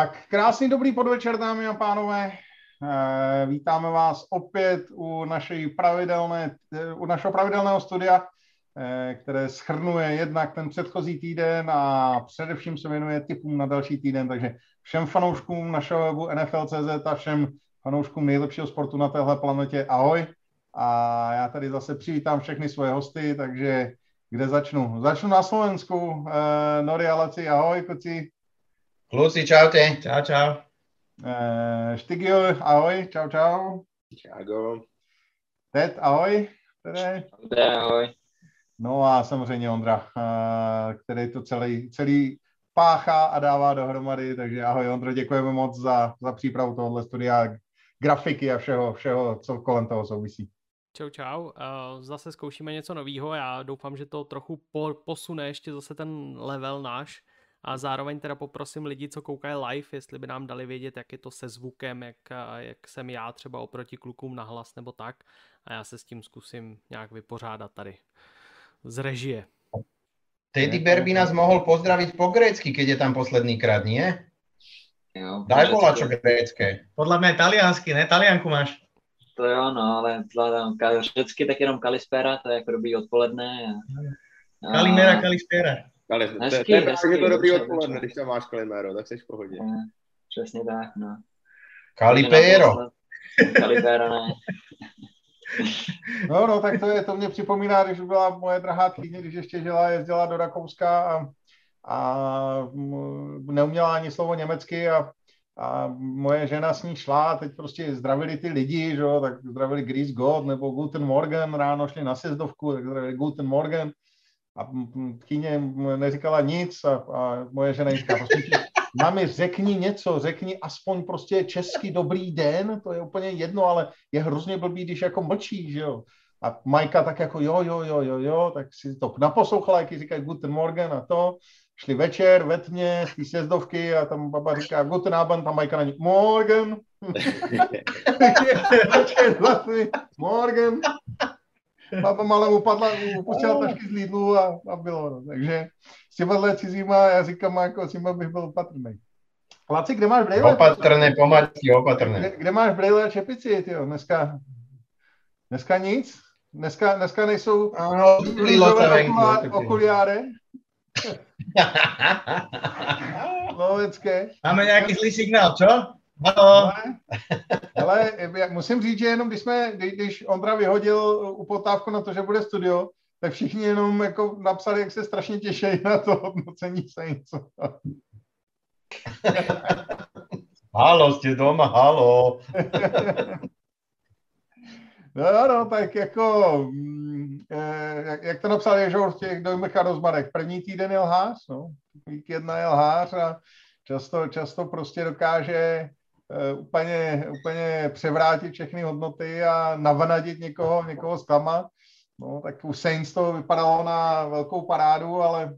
Tak krásný dobrý podvečer, dámy a pánové. Eh, vítáme vás opět u, naší pravidelné, u našeho pravidelného studia, eh, které schrnuje jednak ten předchozí týden a především se věnuje typům na další týden. Takže všem fanouškům našeho webu NFL.cz a všem fanouškům nejlepšího sportu na téhle planetě ahoj. A já tady zase přivítám všechny svoje hosty, takže kde začnu? Začnu na Slovensku. Nori a Laci, ahoj, kuci. Kluci, čaute. Čau, čau. Uh, Štigil, ahoj, čau, čau. Čago. Ted, ahoj. Tede. ahoj. No a samozřejmě Ondra, uh, který to celý, celý páchá a dává dohromady, takže ahoj Ondro, děkujeme moc za, za přípravu tohohle studia, grafiky a všeho, všeho, co kolem toho souvisí. Čau, čau. Zase zkoušíme něco nového. Já doufám, že to trochu posune ještě zase ten level náš. A zároveň teda poprosím lidi, co koukají live, jestli by nám dali vědět, jak je to se zvukem, jak, jak jsem já třeba oproti klukům na hlas nebo tak. A já se s tím zkusím nějak vypořádat tady z režie. Teddy Bear by nás mohl pozdravit po grécky, keď je tam posledný krát, nie? Jo, Daj bola čo grécké. Podľa mňa taliansky, ne? Talianku máš. To jo, no, ale vzhledem řecky tak jenom Kalispera, to je jako dobrý odpoledne. A, a... Kalimera, Kalispera. Ale hezky, to, je právě to dobrý odpoledne, když tam máš Kalimero, tak jsi v pohodě. Přesně tak, no. Kalipero. Kalipero, ne. No, no, tak to je, to mě připomíná, když byla moje drahá tchýně, když ještě žila, jezdila do Rakouska a, a neuměla ani slovo německy a a moje žena s ní šla a teď prostě zdravili ty lidi, že jo, tak zdravili Gris God nebo Guten Morgen, ráno šli na sezdovku, tak zdravili Guten Morgen a tchýně neříkala nic a, a moje žena říká, prostě mami, řekni něco, řekni aspoň prostě český dobrý den, to je úplně jedno, ale je hrozně blbý, když jako mlčí, že jo. A Majka tak jako jo, jo, jo, jo, jo, tak si to naposlouchala, jak říkají Guten Morgen a to šli večer ve tmě z té sjezdovky a tam baba říká Guten Abend, tam Majka na ní Morgen. večer Morgen. Baba malé upadla, upustila tašky z Lidlu a, a bylo. No. Takže s těma cizíma jazykama jako s těma bych byl opatrný. Laci, kde máš brejle? Opatrné, pomalky, opatrné. Kde, kde máš brejle a čepici, tyjo? Dneska, dneska nic? Dneska, dneska nejsou ano, okuliáre? Lovecké. Máme nějaký zlý signál, čo? Halo. Ale musím říct, že jenom když jsme, když Ondra vyhodil upotávku na to, že bude studio, tak všichni jenom jako napsali, jak se strašně těší na to hodnocení Saints. halo, jste doma, halo. no, no, tak jako Eh, jak, jak to napsal Ježor v těch dojmech a rozmarech. První týden je lhář, no. Week jedna je lhář a často, často prostě dokáže úplně, úplně převrátit všechny hodnoty a navanadit někoho, někoho z klama. No, tak u Saints to vypadalo na velkou parádu, ale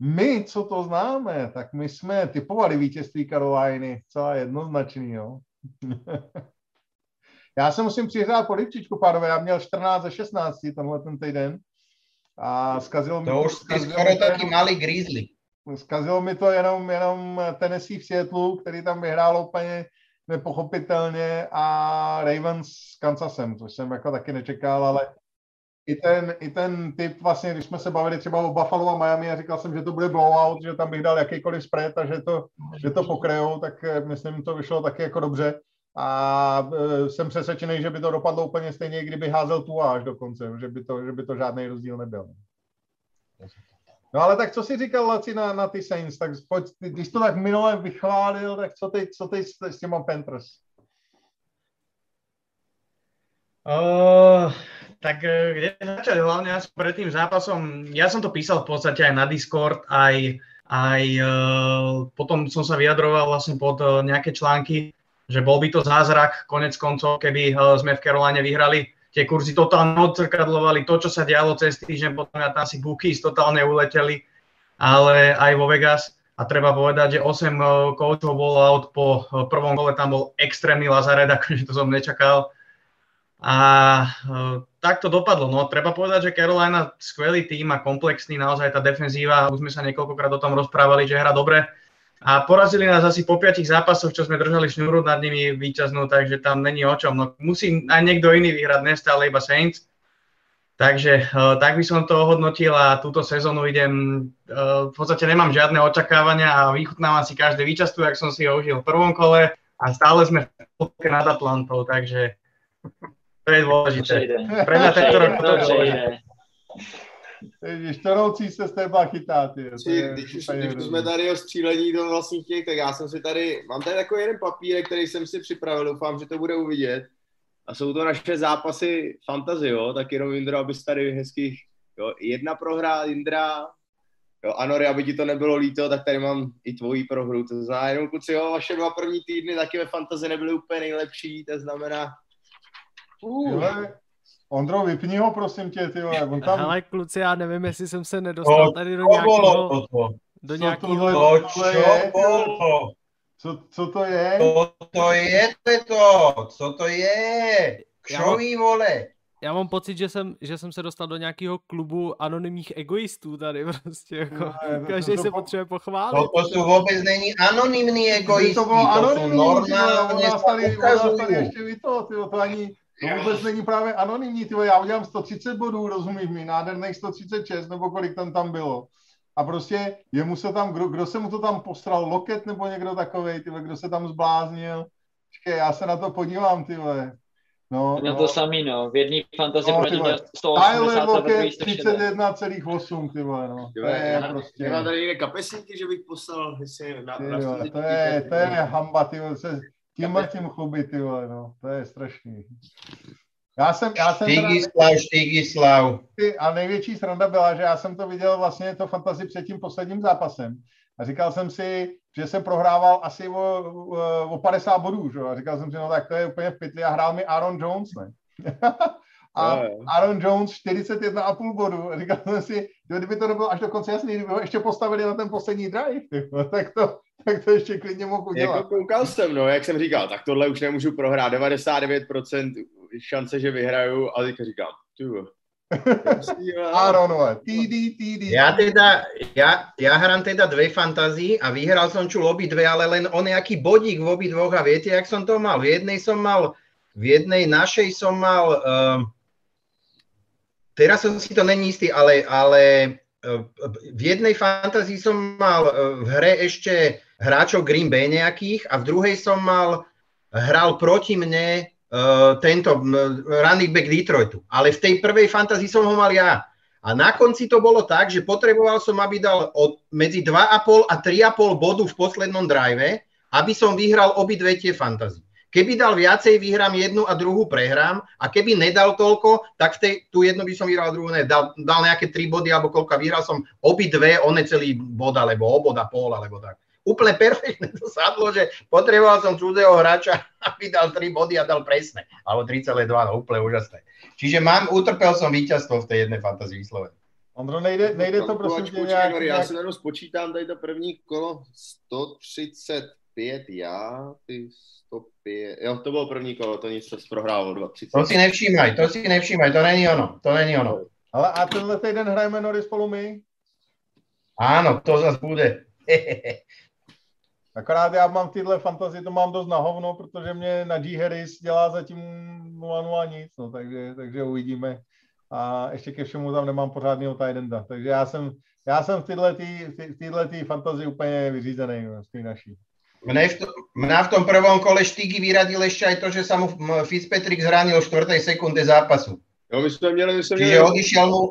my, co to známe, tak my jsme typovali vítězství Caroliny, celá jednoznačný, jo. Já se musím přihrát polivčičku, pánové, já měl 14 ze 16 tenhle ten týden a zkazilo mi to. už jsi skoro taky malý grizzly. Zkazilo mi to jenom, jenom Tennessee v Seattleu, který tam vyhrál úplně nepochopitelně a Ravens s Kansasem, což jsem jako taky nečekal, ale i ten, i ten typ vlastně, když jsme se bavili třeba o Buffalo a Miami a říkal jsem, že to bude blowout, že tam bych dal jakýkoliv spread a že to, že to pokrajou, tak eh, myslím, to vyšlo taky jako dobře a e, jsem přesvědčený, že by to dopadlo úplně stejně, kdyby házel tu až dokonce, že by to, že by to žádný rozdíl nebyl. No ale tak co si říkal, Laci, na, na ty Saints, tak pojď, když to tak minule vychválil, tak co teď, co teď s, s těma Panthers? Uh, tak e, kde začať? Hlavne asi pred tým zápasom, ja som to písal v podstate aj na Discord, aj, aj uh, potom som sa vyjadroval vlastne pod uh, nejaké články že bol by to zázrak, konec koncov, keby eh, sme v Caroline vyhrali. Tie kurzy totálne odcrkadlovali to, čo sa dialo cez týždeň, potom ja tam si bookies totálne uleteli, ale aj vo Vegas. A treba povedať, že 8 koučov bol out po eh, prvom kole, tam bol extrémny lazaret, akože to som nečakal. A uh, tak to dopadlo. No, treba povedať, že Carolina skvelý tým a komplexný, naozaj tá defenzíva, už sme sa niekoľkokrát o tom rozprávali, že hra dobre a porazili nás asi po piatich zápasoch, čo sme držali šnúru nad nimi víťaznú, takže tam není o čom. No, musí aj niekto iný vyhrať, nestále iba Saints. Takže uh, tak by som to ohodnotil a túto sezónu idem, uh, v podstate nemám žiadne očakávania a vychutnávam si každé víťazstvo, ak som si ho užil v prvom kole a stále sme v nad Atlantou, takže to je dôležité. Pre mňa tento rok to je dôležité. Když to roucí se z té chytá, ty. Když, už, když už jsme tady o střílení do vlastních těch, tak já jsem si tady, mám tady takový jeden papírek, který jsem si připravil, doufám, že to bude uvidět. A jsou to naše zápasy fantasy, jo, tak jenom Indro, abys tady hezkých, jo, jedna prohra Indra, jo, Anory, aby ti to nebylo líto, tak tady mám i tvojí prohru, to znamená jenom kluci, jo, vaše dva první týdny taky ve fantasy nebyly úplně nejlepší, to znamená, uh. Ondro, vypni ho, prosím tě, ty vole. On tam... Hele, kluci, já nevím, jestli jsem se nedostal tady do nějakého... Do nějakého... To, čo bolo? Co, co to je? Co to je to? Co to je? Čo ví, vole? Já mám pocit, že jsem, že jsem se dostal do nějakého klubu anonymních egoistů tady prostě, jako, no, každý se potřebuje pochválit. To, to jsou vůbec není anonymní egoistí, to, bylo to jsou normálně tady, tady ještě vy to, tyjo, to ani, to vůbec není právě anonymní, tyjo, já udělám 130 bodů, rozumíš mi, nádherných 136, nebo kolik tam tam bylo a prostě jemu se tam, kdo, kdo se mu to tam postral, Loket nebo někdo takovej, tyhle, kdo se tam zbláznil. Počkej, já se na to podívám, ty No, na no. to samý, no. V jedné fantasy no, proti 180 Tyler Lockett 31,8, ty vole, no. To je já, prostě... Já tady jiné kapesníky, že bych poslal, jestli na, na, na to, je, to je hamba, ty vole, se tímhle tím chlubit, ty vole, no. To je strašný. Já jsem, já jsem Štigislav, Štigislav. A největší sranda byla, že já jsem to viděl vlastně to fantasy před tím posledním zápasem. A říkal jsem si, že jsem prohrával asi o, o 50 bodů, že? A říkal jsem si, no tak to je úplně v pytli. A hrál mi Aaron Jones, ne? a Aaron Jones 41,5 bodů. A říkal jsem si, kdyby to nebylo až do konce jasný, kdyby ho ještě postavili na ten poslední drive, tak to, tak to ještě klidně mohu udělat. Jako koukal jsem, no, jak jsem říkal, tak tohle už nemůžu prohrát. 99% šance, že vyhraju a teďka říkám, tu. Aaronové, TD, TD. Ja teda, ja, ja hrám teda dve fantázii a vyhral som čul obi dve, ale len o nejaký bodík v obi dvoch a viete, jak som to mal? V jednej som mal, v jednej našej som mal, uh, teraz som si to není istý, ale, ale uh, v jednej fantázii som mal uh, v hre ešte hráčov Green Bay nejakých a v druhej som mal, hral proti mne uh, tento running back Detroitu. Ale v tej prvej fantázii som ho mal ja. A na konci to bolo tak, že potreboval som, aby dal od medzi 2,5 a 3,5 bodu v poslednom drive, aby som vyhral obidve tie fantázie. Keby dal viacej, vyhrám jednu a druhú prehrám a keby nedal toľko, tak v tej, tú jednu by som vyhral, druhú ne. Dal, dal nejaké tri body alebo koľko, vyhral som obidve, o necelý bod alebo o bod a pol alebo tak úplne perfektne to sadlo, že potreboval som cudzého hráča, aby dal 3 body a dal presne. Alebo 3,2, no úplne úžasné. Čiže mám, utrpel som víťazstvo v tej jednej fantazii vyslovene. Ondro, nejde, nejde to prosím tě nějak... Já nějak... si jenom spočítám tady to první kolo 135, já, ty 105, jo, to bylo první kolo, to nic, se prohrálo 230. To si nevšímaj, to si nevšímaj, to není ono, to není ono. Ale a tenhle týden hrajeme Nory spolu my? Áno, to zase bude. Akorát já mám tyhle fantazie, to mám dost na hovno, protože mě na G. Harris dělá zatím 0-0 nic, no, takže, takže uvidíme. A ještě ke všemu tam nemám pořádného Tidenda, takže já jsem, já jsem v tyhle, tý, v tyhle tý fantazii úplně vyřízený no, z té naší. Mne v, to, mňa v tom prvom kole Štíky vyradil ešte aj to, že sa mu Fitzpatrick zranil v 4. sekunde zápasu. Jo, my sme měli, my sme Čiže měli... odišiel mu,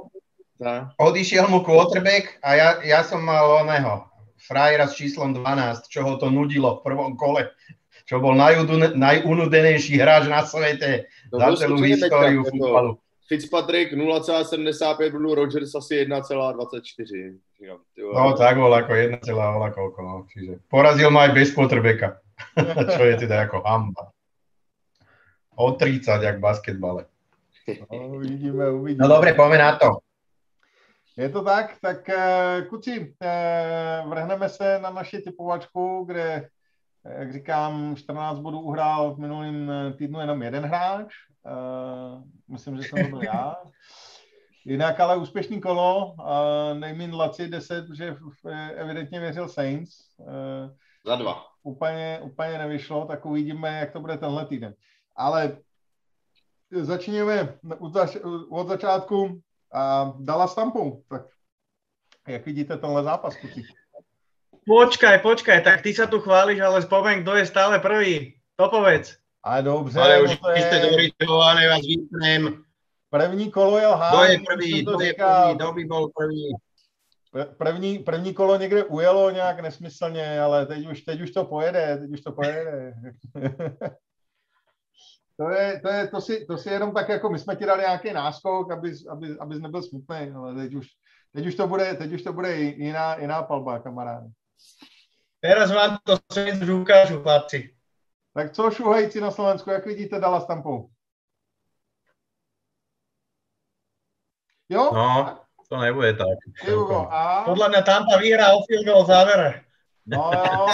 odišiel mu quarterback a ja, ja som mal oného frajera s číslom 12, čo ho to nudilo v prvom kole, čo bol najunudenejší hráč na svete no, za celú históriu futbalu. Fitzpatrick 0,75 Blue Rogers asi 1,24. No tak bol ako 1, koľko, no. Čiže porazil ma aj bez quarterbacka, čo je teda ako hamba. O 30, jak v basketbale. No, uvidíme, uvidíme. No dobre, poďme na to. Je to tak, tak eh, kuci, eh, vrhneme se na naši typovačku, kde, eh, jak říkám, 14 bodů uhrál v minulém týdnu jenom jeden hráč. Myslím, že jsem to byl já. Jinak ale úspěšný kolo, nejmín Laci 10, že evidentně věřil Saints. Za dva. Úplně, úplně nevyšlo, tak uvidíme, jak to bude tenhle týden. Ale začněme od začátku a dala stampou. Tak jak vidíte tenhle zápas, kuci? Počkaj, počkaj, tak ty sa tu chváliš, ale spomeň, kto je stále prvý. To povedz. Ale dobře. Ale už no jste dorytované, vás vypnem. První kolo je lhá. Kdo je prvý, kdo je prvý, kdo by byl první? První, první kolo někde ujelo nějak nesmyslně, ale teď už, teď už to pojede, teď už to pojede. to, je, to, je, to, si, to si jenom tak jako, my jsme ti dali nějaký náskok, aby, aby, abys nebyl smutný, ale teď už, teď už to bude, teď už to bude jiná, jiná palba, kamaráde. Teraz vám to svět ukážu, chlapci. Tak co šuhajci na Slovensku, jak vidíte Dala Stampou? Jo? No, to nebude tak. Hugo, a... Podle mě Tampa vyhrá o field goal závere. No jo.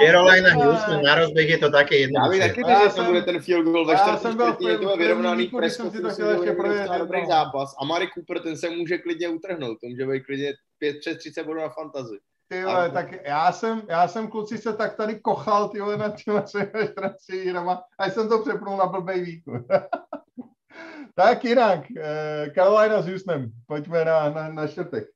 Carolina Houston na rozběh je to také Já bych taky že to bude ten field goal ve jsem v čtvrtině, to vyrovnaný jsem si ještě projet, dobrý zápas. A Mari Cooper, ten se může klidně utrhnout, to může být klidně 5 přes 30 bodů na fantazi. Ty vole, tak já jsem, já jsem kluci se tak tady kochal ty vole na těma 14 hrama, a jsem to přepnul na blbej výku. tak jinak, eh, Carolina s Houstonem, pojďme na, na, na čtvrtek.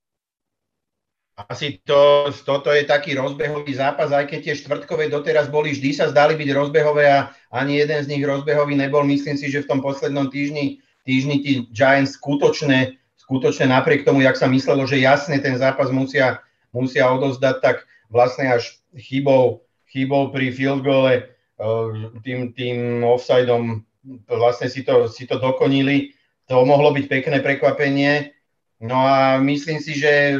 Asi to, toto je taký rozbehový zápas, aj keď tie štvrtkové doteraz boli, vždy sa zdali byť rozbehové a ani jeden z nich rozbehový nebol. Myslím si, že v tom poslednom týždni, týždni tí Giants skutočne, skutočne napriek tomu, jak sa myslelo, že jasne ten zápas musia, musia odozdať, tak vlastne až chybou, chybou pri field goale, eh, tým, tým offsideom vlastne si to, si to dokonili. To mohlo byť pekné prekvapenie. No a myslím si, že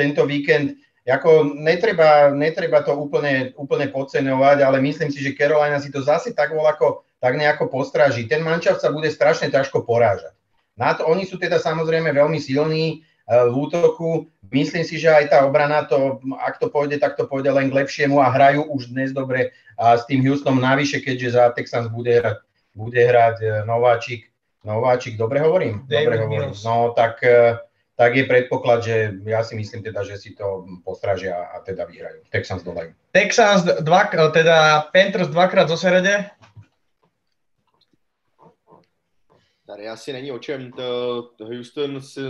tento víkend, ako netreba, netreba to úplne, úplne podceňovať, ale myslím si, že Carolina si to zase tak ako, tak nejako postráži. Ten mančav sa bude strašne ťažko porážať. Na to, oni sú teda samozrejme veľmi silní uh, v útoku. Myslím si, že aj tá obrana, to, ak to pôjde, tak to pôjde len k lepšiemu a hrajú už dnes dobre a s tým Houstonom navyše, keďže za Texans bude hrať, bude hrať uh, Nováčik. Nováčik, dobre hovorím? Dobre hovorím. No tak uh, tak je predpoklad, že ja si myslím teda, že si to postražia a teda vyhrajú. Texans dolajú. Texans, dva, teda Panthers dvakrát zo serede. Tady asi není o čem. To, to Houston si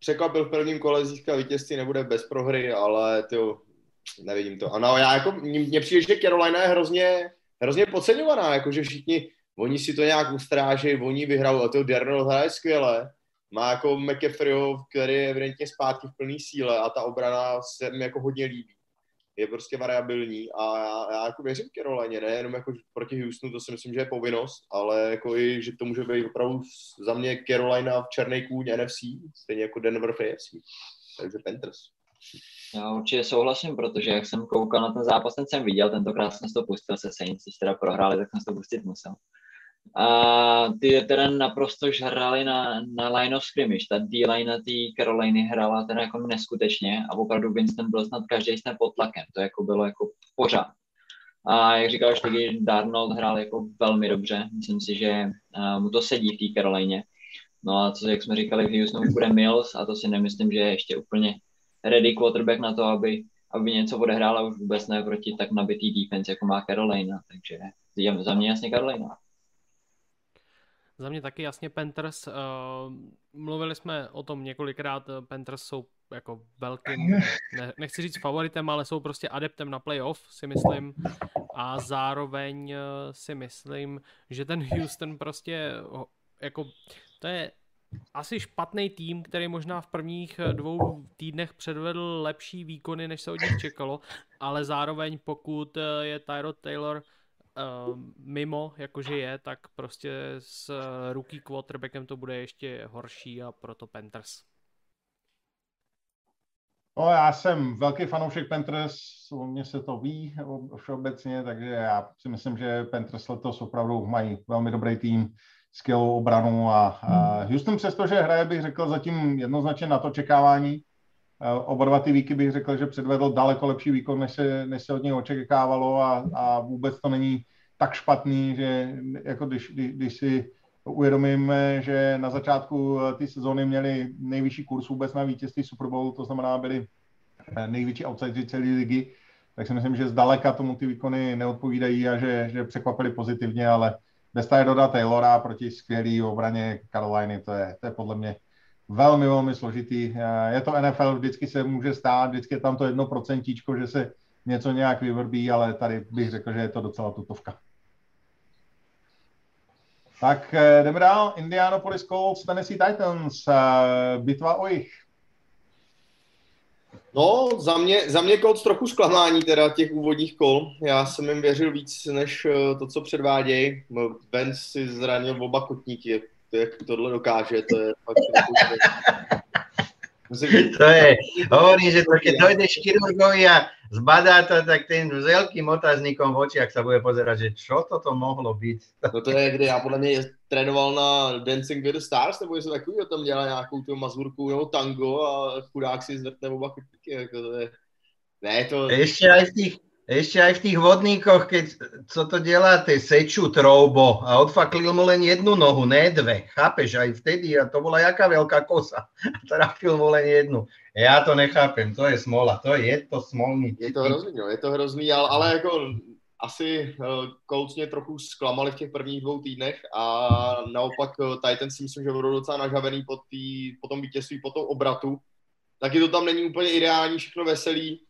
překvapil v prvním kole, získal vítězství, nebude bez prohry, ale to nevidím to. Ano, já jako, mně přijde, že Carolina je hrozně, hrozně podceňovaná, jakože všichni, oni si to nějak ustrážejí, oni vyhrajou, a to Darnold hraje skvěle, má jako McAfreeho, který je evidentně zpátky v plné síle a ta obrana se mi jako hodně líbí. Je prostě variabilní a já, já jako věřím Carolině, ne jenom jako proti Houstonu, to si myslím, že je povinnost, ale jako i, že to může být opravdu za mě Carolina v černý kůň NFC, stejně jako Denver v AFC. Takže Panthers. Já určitě souhlasím, protože jak jsem koukal na ten zápas, ten jsem viděl, tentokrát jsem to pustil se Saints, když teda prohráli, tak jsem to pustit musel. A ty teda naprosto žrali na, na line of scrimmage. Ta D-line na té Caroliny hrála teda jako neskutečně a opravdu Winston byl snad každý snad pod tlakem. To jako bylo jako pořád. A jak říkal taky Darnold hrál jako velmi dobře. Myslím si, že mu to sedí v té Carolině. No a co, jak jsme říkali, v Houstonu bude Mills a to si nemyslím, že je ještě úplně ready quarterback na to, aby, aby něco odehrála už vůbec ne proti tak nabitý defense, jako má Carolina. Takže za mě jasně Carolina. Za mě taky jasně Panthers. Uh, mluvili jsme o tom několikrát, Panthers jsou jako velkým, ne, nechci říct favoritem, ale jsou prostě adeptem na playoff, si myslím. A zároveň uh, si myslím, že ten Houston prostě jako, to je asi špatný tým, který možná v prvních dvou týdnech předvedl lepší výkony, než se od nich čekalo, ale zároveň pokud je Tyrod Taylor mimo, jakože je, tak prostě s rookie quarterbackem to bude ještě horší a proto Panthers. No, já jsem velký fanoušek Panthers, o mě se to ví všeobecně, takže já si myslím, že Panthers letos opravdu mají velmi dobrý tým, skvělou obranu a, a Houston přestože hraje, bych řekl, zatím jednoznačně na to čekávání. Oba dva ty víky bych řekl, že předvedl daleko lepší výkon, než se, než se od něj očekávalo a, a vůbec to není tak špatný, že jako když, když, když si uvědomíme, že na začátku té sezóny měli nejvyšší kurz vůbec na vítězství Super Bowl, to znamená byli největší outsideri celé ligy, tak si myslím, že zdaleka tomu ty výkony neodpovídají a že, že překvapili pozitivně, ale bez tady dodat Taylora proti skvělý obraně Caroliny, to je, to je podle mě velmi, velmi složitý. Je to NFL, vždycky se může stát, vždycky je tam to jedno procentíčko, že se něco nějak vyvrbí, ale tady bych řekl, že je to docela tutovka. Tak eh, jdeme dál. Indianapolis Colts, Tennessee Titans, eh, bitva o jich. No, za mě, za mě Colts trochu zklamání teda těch úvodních kol. Já jsem jim věřil víc, než eh, to, co předvádějí. Ben si zranil oba kotníky, jak tohle dokáže, to je fakt... to je, hovorím, že to, keď dojdeš chirurgovi a zbadá to, tak ten s veľkým otáznikom v očiach sa bude pozerať, že čo toto mohlo byť. No to je, kde já podle mě trénoval na Dancing with the Stars, nebo něco takového, tam dělal nějakou tu mazurku nebo tango a chudák si zvrtne oba kutníky, jako to je... Ne, to... Ešte aj v tých, ešte aj v tých vodníkoch, keď co to deláte, seču troubo a odfaklil mu len jednu nohu, ne dve. Chápeš, aj vtedy, a to bola jaká veľká kosa. A trafil mu len jednu. Já to nechápem, to je smola, to je, je to smolný. Je to hrozný, je to hrozný, ale, ale jako asi Colts mě trochu zklamali v těch prvních dvou týdnech a naopak Titans si myslím, že budou docela nažavený po, tý, po tom vítězství, po tom obratu. Taky to tam není úplně ideální, všechno veselý.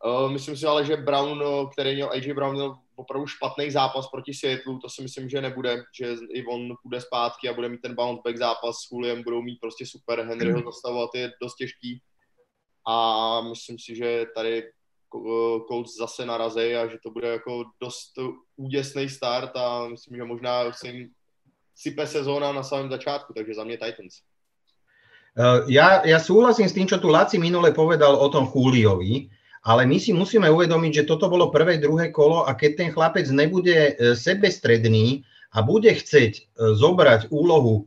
Uh, myslím si ale, že Brown, který měl, AJ Brown měl opravdu špatný zápas proti Seattle, to si myslím, že nebude, že i on půjde zpátky a bude mít ten bounce back zápas s Juliem, budou mít prostě super, Henryho hmm. zastavovat je dost těžký a myslím si, že tady Colts zase narazí a že to bude jako dost úděsný start a myslím, že možná se jim sype sezóna na samém začátku, takže za mě Titans. Ja, ja súhlasím s tým, čo tu Laci minule povedal o tom Juliovi, ale my si musíme uvedomiť, že toto bolo prvé, druhé kolo a keď ten chlapec nebude e, sebestredný a bude chceť e, zobrať úlohu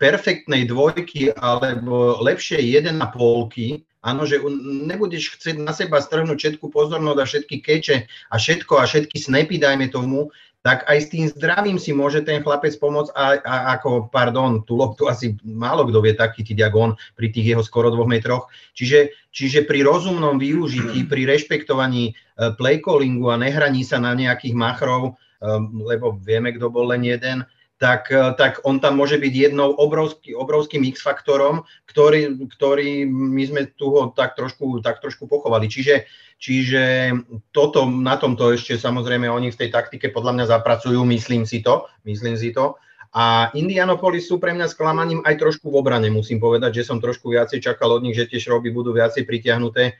perfektnej dvojky alebo lepšie jeden a polky, Áno, že nebudeš chcieť na seba strhnúť všetku pozornosť a všetky keče a všetko a všetky snapy, dajme tomu, tak aj s tým zdravím si môže ten chlapec pomôcť a, a ako, pardon, tú loptu asi málo kto vie taký jak on pri tých jeho skoro dvoch metroch. Čiže, čiže pri rozumnom využití, pri rešpektovaní e, playcallingu a nehraní sa na nejakých machrov, e, lebo vieme, kto bol len jeden, tak, eh, tak on tam môže byť jednou obrovský, obrovským X-faktorom, ktorý, ktorý my sme tu ho tak trošku, tak trošku pochovali. Čiže, čiže toto, na tomto ešte samozrejme oni v tej taktike podľa mňa zapracujú, myslím si to, myslím si to. A Indianapolis sú pre mňa sklamaním aj trošku v obrane, musím povedať, že som trošku viacej čakal od nich, že tie šroby budú viacej pritiahnuté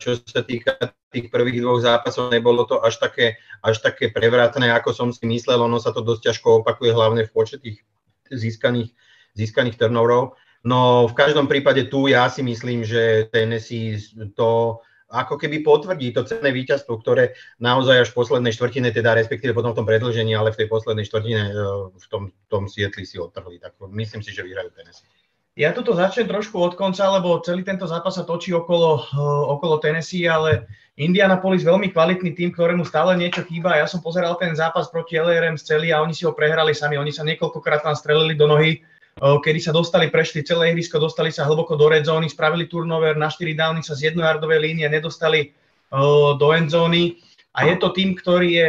čo sa týka tých prvých dvoch zápasov, nebolo to až také, až také prevratné, ako som si myslel, ono sa to dosť ťažko opakuje, hlavne v počte tých získaných, získaných turnoverov. No v každom prípade tu ja si myslím, že Tennessee to ako keby potvrdí to cenné víťazstvo, ktoré naozaj až v poslednej štvrtine, teda respektíve potom v tom predlžení, ale v tej poslednej štvrtine eh, v tom, tom Sietli si odtrhli. Tak myslím si, že vyhrajú Tennessee. Ja tuto začnem trošku od konca, lebo celý tento zápas sa točí okolo, uh, okolo Tennessee, ale Indianapolis veľmi kvalitný tým, ktorému stále niečo chýba. Ja som pozeral ten zápas proti LRM z celý a oni si ho prehrali sami. Oni sa niekoľkokrát tam strelili do nohy, uh, kedy sa dostali, prešli celé ihrisko, dostali sa hlboko do red zóny, spravili turnover, na 4 downy sa z jednojardovej línie nedostali uh, do end zóny. A je to tým, ktorý je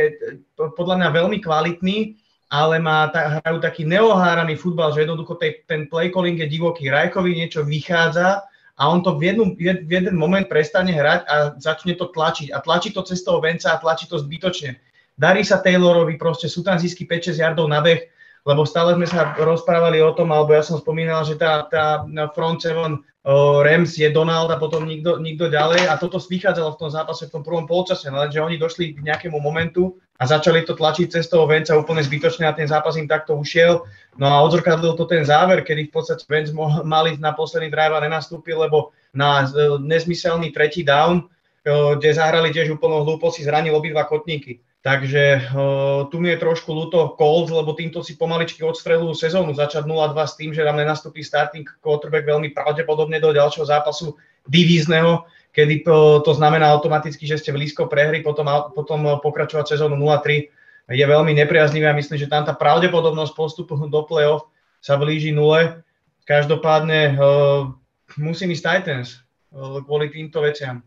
podľa mňa veľmi kvalitný ale má, ta, hrajú taký neoháraný futbal, že jednoducho tej, ten play calling je divoký. Rajkovi niečo vychádza a on to v, jednu, v jeden moment prestane hrať a začne to tlačiť. A tlačí to cez toho venca a tlačí to zbytočne. Darí sa Taylorovi, proste sú tam zisky 5-6 yardov na beh, lebo stále sme sa rozprávali o tom, alebo ja som spomínal, že tá, tá front seven uh, Rams je Donald a potom nikto, nikto ďalej a toto vychádzalo v tom zápase v tom prvom polčase, lenže oni došli k nejakému momentu a začali to tlačiť cez toho Venca úplne zbytočne a ten zápas im takto ušiel. No a odzrkadlil to ten záver, kedy v podstate Venc mali na posledný drive a nenastúpil, lebo na nezmyselný tretí down, kde zahrali tiež úplnou hlúposť, si zranil obidva kotníky. Takže uh, tu mi je trošku ľúto Colts, lebo týmto si pomaličky odstrelujú sezónu. Začať 0-2 s tým, že tam nenastúpi starting quarterback veľmi pravdepodobne do ďalšieho zápasu divízneho, kedy to, to znamená automaticky, že ste blízko prehry, potom, potom pokračovať sezónu 0-3 je veľmi nepriaznivý a myslím, že tam tá pravdepodobnosť postupu do play-off sa blíži nule. Každopádne uh, musím ísť Titans uh, kvôli týmto veciam.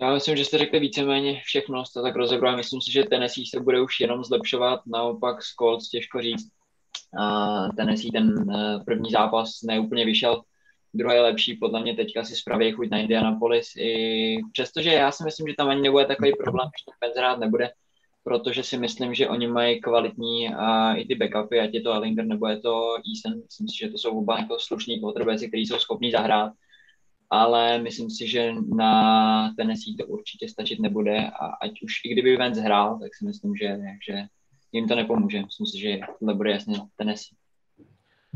Já myslím, že jste řekli víceméně všechno, to tak rozebral. Myslím si, že Tennessee se bude už jenom zlepšovat, naopak z Colts těžko říct. A Tennessee ten eh, první zápas neúplně vyšel, druhý lepší, podle mě teďka si spraví chuť na Indianapolis. I přestože já si myslím, že tam ani nebude takový problém, že ten hrát nebude, protože si myslím, že oni mají kvalitní a i ty backupy, ať je to Ellinger nebo je to Eason. Myslím si, že to jsou oba jako slušní quarterbacki, kteří jsou schopní zahrát ale myslím si, že na Tennessee to určitě stačit nebude a ať už i kdyby Vance hrál, tak si myslím, že, že jim to nepomůže. Myslím si, že tohle bude jasně Tennessee.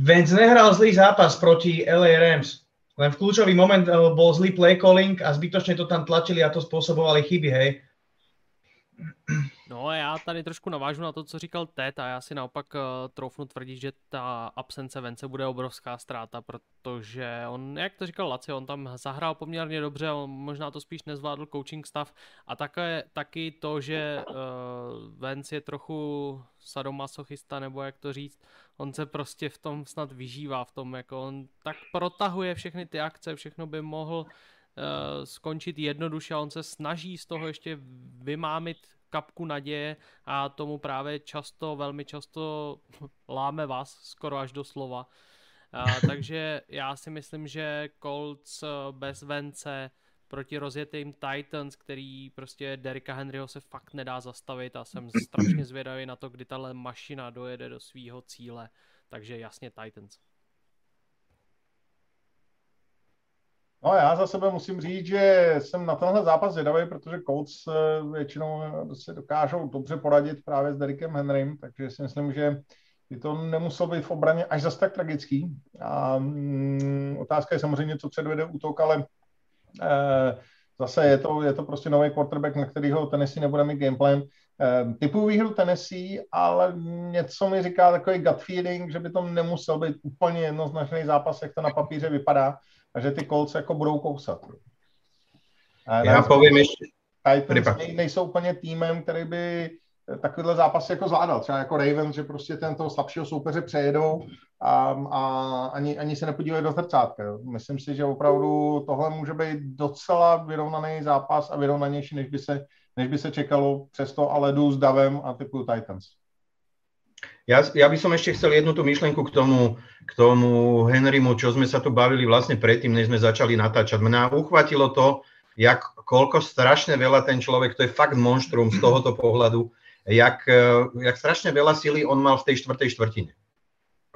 Vance nehral zlý zápas proti LA Rams. Len v kľúčový moment eh, bol zlý play calling a zbytočne to tam tlačili a to spôsobovali chyby, hej. No já tady trošku navážu na to, co říkal Ted a já si naopak uh, troufnu tvrdit, že ta absence Vence bude obrovská ztráta, protože on, jak to říkal Laci, on tam zahrál poměrně dobře, on možná to spíš nezvládl coaching stav a také, taky to, že uh, Vence je trochu sadomasochista, nebo jak to říct, on se prostě v tom snad vyžívá, v tom, jako on tak protahuje všechny ty akce, všechno by mohl uh, skončit jednoduše a on se snaží z toho ještě vymámit kapku naděje a tomu právě často, velmi často láme vás skoro až do slova. A, takže já si myslím, že Colts bez Vence proti rozjetým Titans, který prostě Derika Henryho se fakt nedá zastavit a jsem strašně zvědavý na to, kdy tahle mašina dojede do svého cíle. Takže jasně Titans. No já za sebe musím říct, že jsem na tenhle zápas zvědavý, protože Colts eh, většinou eh, se dokážou dobře poradit právě s Derikem Henrym, takže si myslím, že by to nemuselo být v obraně až zase tak tragický. A mm, otázka je samozřejmě, co předvede útok, ale zase je to, je to prostě nový quarterback, na kterého Tennessee nebude mít gameplan. Eh, typu výhru Tennessee, ale něco mi říká takový gut feeling, že by to nemusel být úplně jednoznačný zápas, jak to na papíře vypadá a že ty kolce jako budou kousat. A Já povím ještě. Titans nejsou úplně týmem, který by takovýhle zápas jako zvládal. Třeba jako Ravens, že prostě tento slabšího soupeře přejedou a, a ani, ani se nepodívají do zrcátka. Myslím si, že opravdu tohle může být docela vyrovnaný zápas a vyrovnanější, než by se, než by se čekalo. Přesto ale jdu s Davem a typu Titans. Ja, ja by som ešte chcel jednu tú myšlenku k tomu, k tomu Henrymu, čo sme sa tu bavili vlastne predtým, než sme začali natáčať. Mňa uchvatilo to, jak, koľko strašne veľa ten človek, to je fakt monštrum z tohoto pohľadu, jak, jak strašne veľa sily on mal v tej štvrtej štvrtine.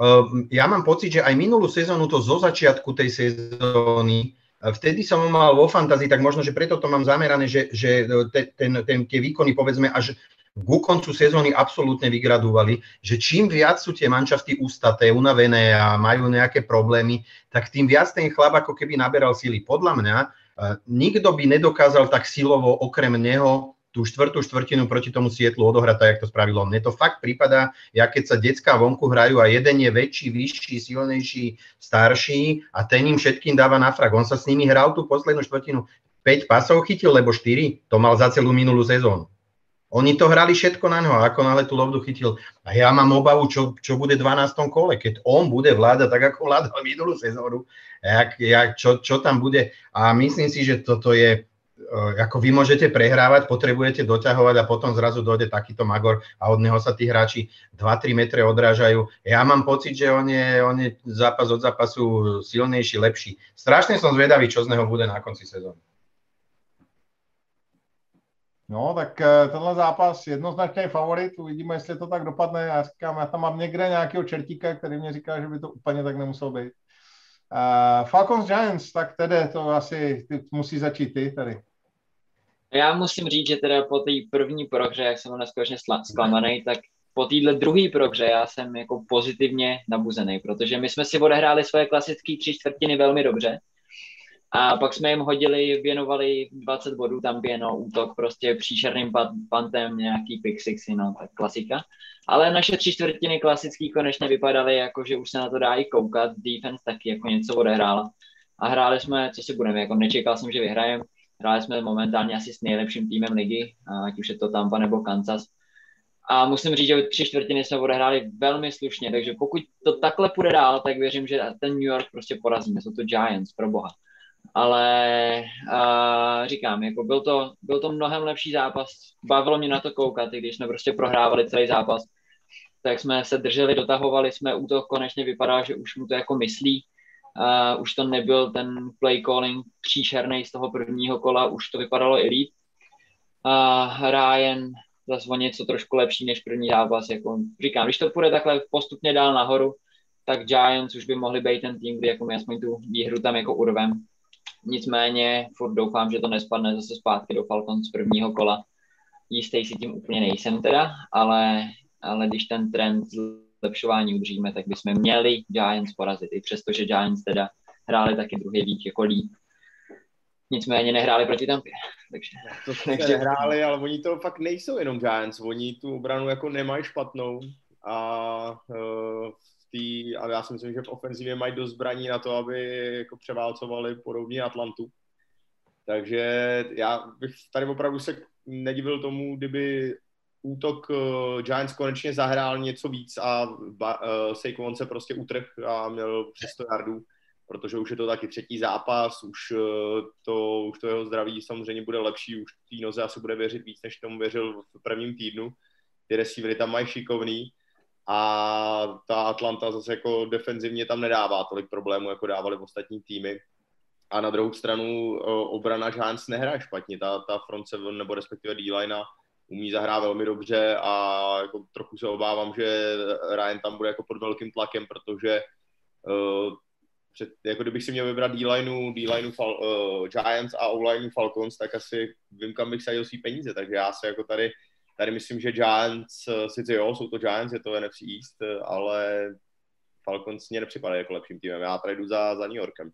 Ehm, ja mám pocit, že aj minulú sezónu to zo začiatku tej sezóny vtedy som ho mal vo fantázii, tak možno, že preto to mám zamerané, že, že ten, ten, tie výkony povedzme až ku koncu sezóny absolútne vygradúvali, že čím viac sú tie mančafty ústaté, unavené a majú nejaké problémy, tak tým viac ten chlap ako keby naberal síly. Podľa mňa nikto by nedokázal tak silovo okrem neho tú štvrtú štvrtinu proti tomu Sietlu odohrať tak, jak to spravilo. Mne to fakt prípada, ja keď sa decka vonku hrajú a jeden je väčší, vyšší, silnejší, starší a ten im všetkým dáva na frak. On sa s nimi hral tú poslednú štvrtinu. 5 pasov chytil, lebo 4, to mal za celú minulú sezónu. Oni to hrali všetko na ňo, ako náhle tú lovdu chytil. A ja mám obavu, čo, čo bude v 12. kole, keď on bude vládať tak, ako vládal minulú sezónu, jak, jak, čo, čo tam bude. A myslím si, že toto je, ako vy môžete prehrávať, potrebujete doťahovať a potom zrazu dojde takýto magor a od neho sa tí hráči 2-3 metre odrážajú. Ja mám pocit, že on je, on je zápas od zápasu silnejší, lepší. Strašne som zvedavý, čo z neho bude na konci sezóny. No, tak eh, tenhle zápas jednoznačně favorit, uvidíme, jestli to tak dopadne. Já říkám, já tam mám někde nějakého čertíka, který mě říká, že by to úplně tak nemuselo být. Uh, Falcons Giants, tak tedy to asi ty, musí začít ty tady. Já musím říct, že teda po té první prohře, jak jsem neskutečně zklamaný, tak po téhle druhé prohře já jsem jako pozitivně nabuzený, protože my jsme si odehráli svoje klasické tři čtvrtiny velmi dobře a pak jsme jim hodili, věnovali 20 bodů tam no, útok prostě příšerným pantem, nějaký pick sixy, no, tak klasika. Ale naše tři čtvrtiny klasický konečně vypadaly jako, že už se na to dá i koukat, defense taky jako něco odehrála. A hráli jsme, co si budeme, jako nečekal jsem, že vyhrajeme, hráli jsme momentálně asi s nejlepším týmem ligy, ať už je to Tampa nebo Kansas. A musím říct, že tři čtvrtiny jsme odehráli velmi slušně, takže pokud to takhle půjde dál, tak věřím, že ten New York prostě porazíme. Jsou to Giants, pro boha. Ale uh, říkám, jako byl to, byl to mnohem lepší zápas, bavilo mě na to koukat, i když jsme prostě prohrávali celý zápas, tak jsme se drželi, dotahovali jsme, útok konečně vypadá, že už mu to jako myslí, uh, už to nebyl ten play calling příšerný z toho prvního kola, už to vypadalo i líp. Uh, Ryan zase o něco trošku lepší než první zápas, jako říkám, když to půjde takhle postupně dál nahoru, tak Giants už by mohli být ten tým, kdy jako my aspoň tu výhru tam jako urvem Nicméně furt doufám, že to nespadne zase zpátky do Falcons z prvního kola. Jistý si tím úplně nejsem teda, ale, ale když ten trend zlepšování udržíme, tak bychom měli Giants porazit, i přesto, že Giants teda hráli taky druhý vík jako líp. Nicméně nehráli proti Tampě. Takže, to takže... nehráli, ale oni to fakt nejsou jenom Giants. Oni tu obranu jako nemají špatnou a uh, tý, ale já si myslím, že v ofenzivě mají dost zbraní na to, aby jako převálcovali podobně Atlantu. Takže já bych tady opravdu se nedivil tomu, kdyby útok uh, Giants konečně zahrál něco víc a uh, Saquon se prostě utrh a měl přes 100 yardů, protože už je to taky třetí zápas, už, uh, to, už to jeho zdraví samozřejmě bude lepší, už té noze asi bude věřit víc, než tomu věřil v prvním týdnu. Ty receivery tam mají šikovný, a ta Atlanta zase jako defenzivně tam nedává tolik problémů, jako dávali v ostatní týmy. A na druhou stranu obrana Giants nehraje špatně, ta, ta front seven nebo respektive D-line umí zahrát velmi dobře a jako trochu se obávám, že Ryan tam bude jako pod velkým tlakem, protože uh, před, jako kdybych si měl vybrat D-lineu, D-lineu Fal, uh, Giants a O-lineu Falcons, tak asi vím, kam bych sadil svý peníze, takže já se jako tady Tady myslím, že Giants, eh, sice jo, jsou to Giants, je to NFC East, eh, ale Falcons mě nepřipadají jako lepším týmem. Já tady jdu za, za New Yorkem.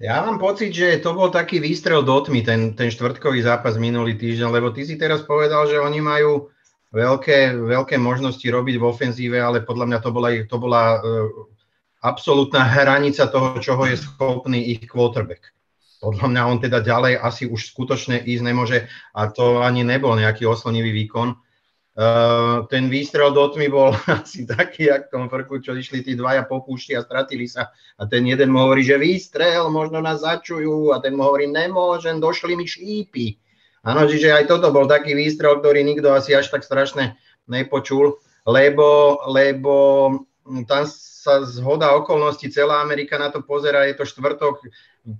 Ja mám pocit, že to bol taký výstrel do tmy, ten, ten štvrtkový zápas minulý týždeň, lebo ty si teraz povedal, že oni majú veľké, veľké možnosti robiť v ofenzíve, ale podľa mňa to bola, to bola uh, hranica toho, čoho je schopný ich quarterback podľa mňa on teda ďalej asi už skutočne ísť nemôže a to ani nebol nejaký oslnivý výkon. Uh, ten výstrel do tmy bol asi taký, jak v tom frku, čo išli tí dvaja po púšti a stratili sa. A ten jeden mu hovorí, že výstrel, možno nás začujú. A ten mu hovorí, nemôžem, došli mi šípy. Áno, čiže aj toto bol taký výstrel, ktorý nikto asi až tak strašne nepočul, lebo, lebo tam sa zhoda okolností, celá Amerika na to pozera, je to štvrtok,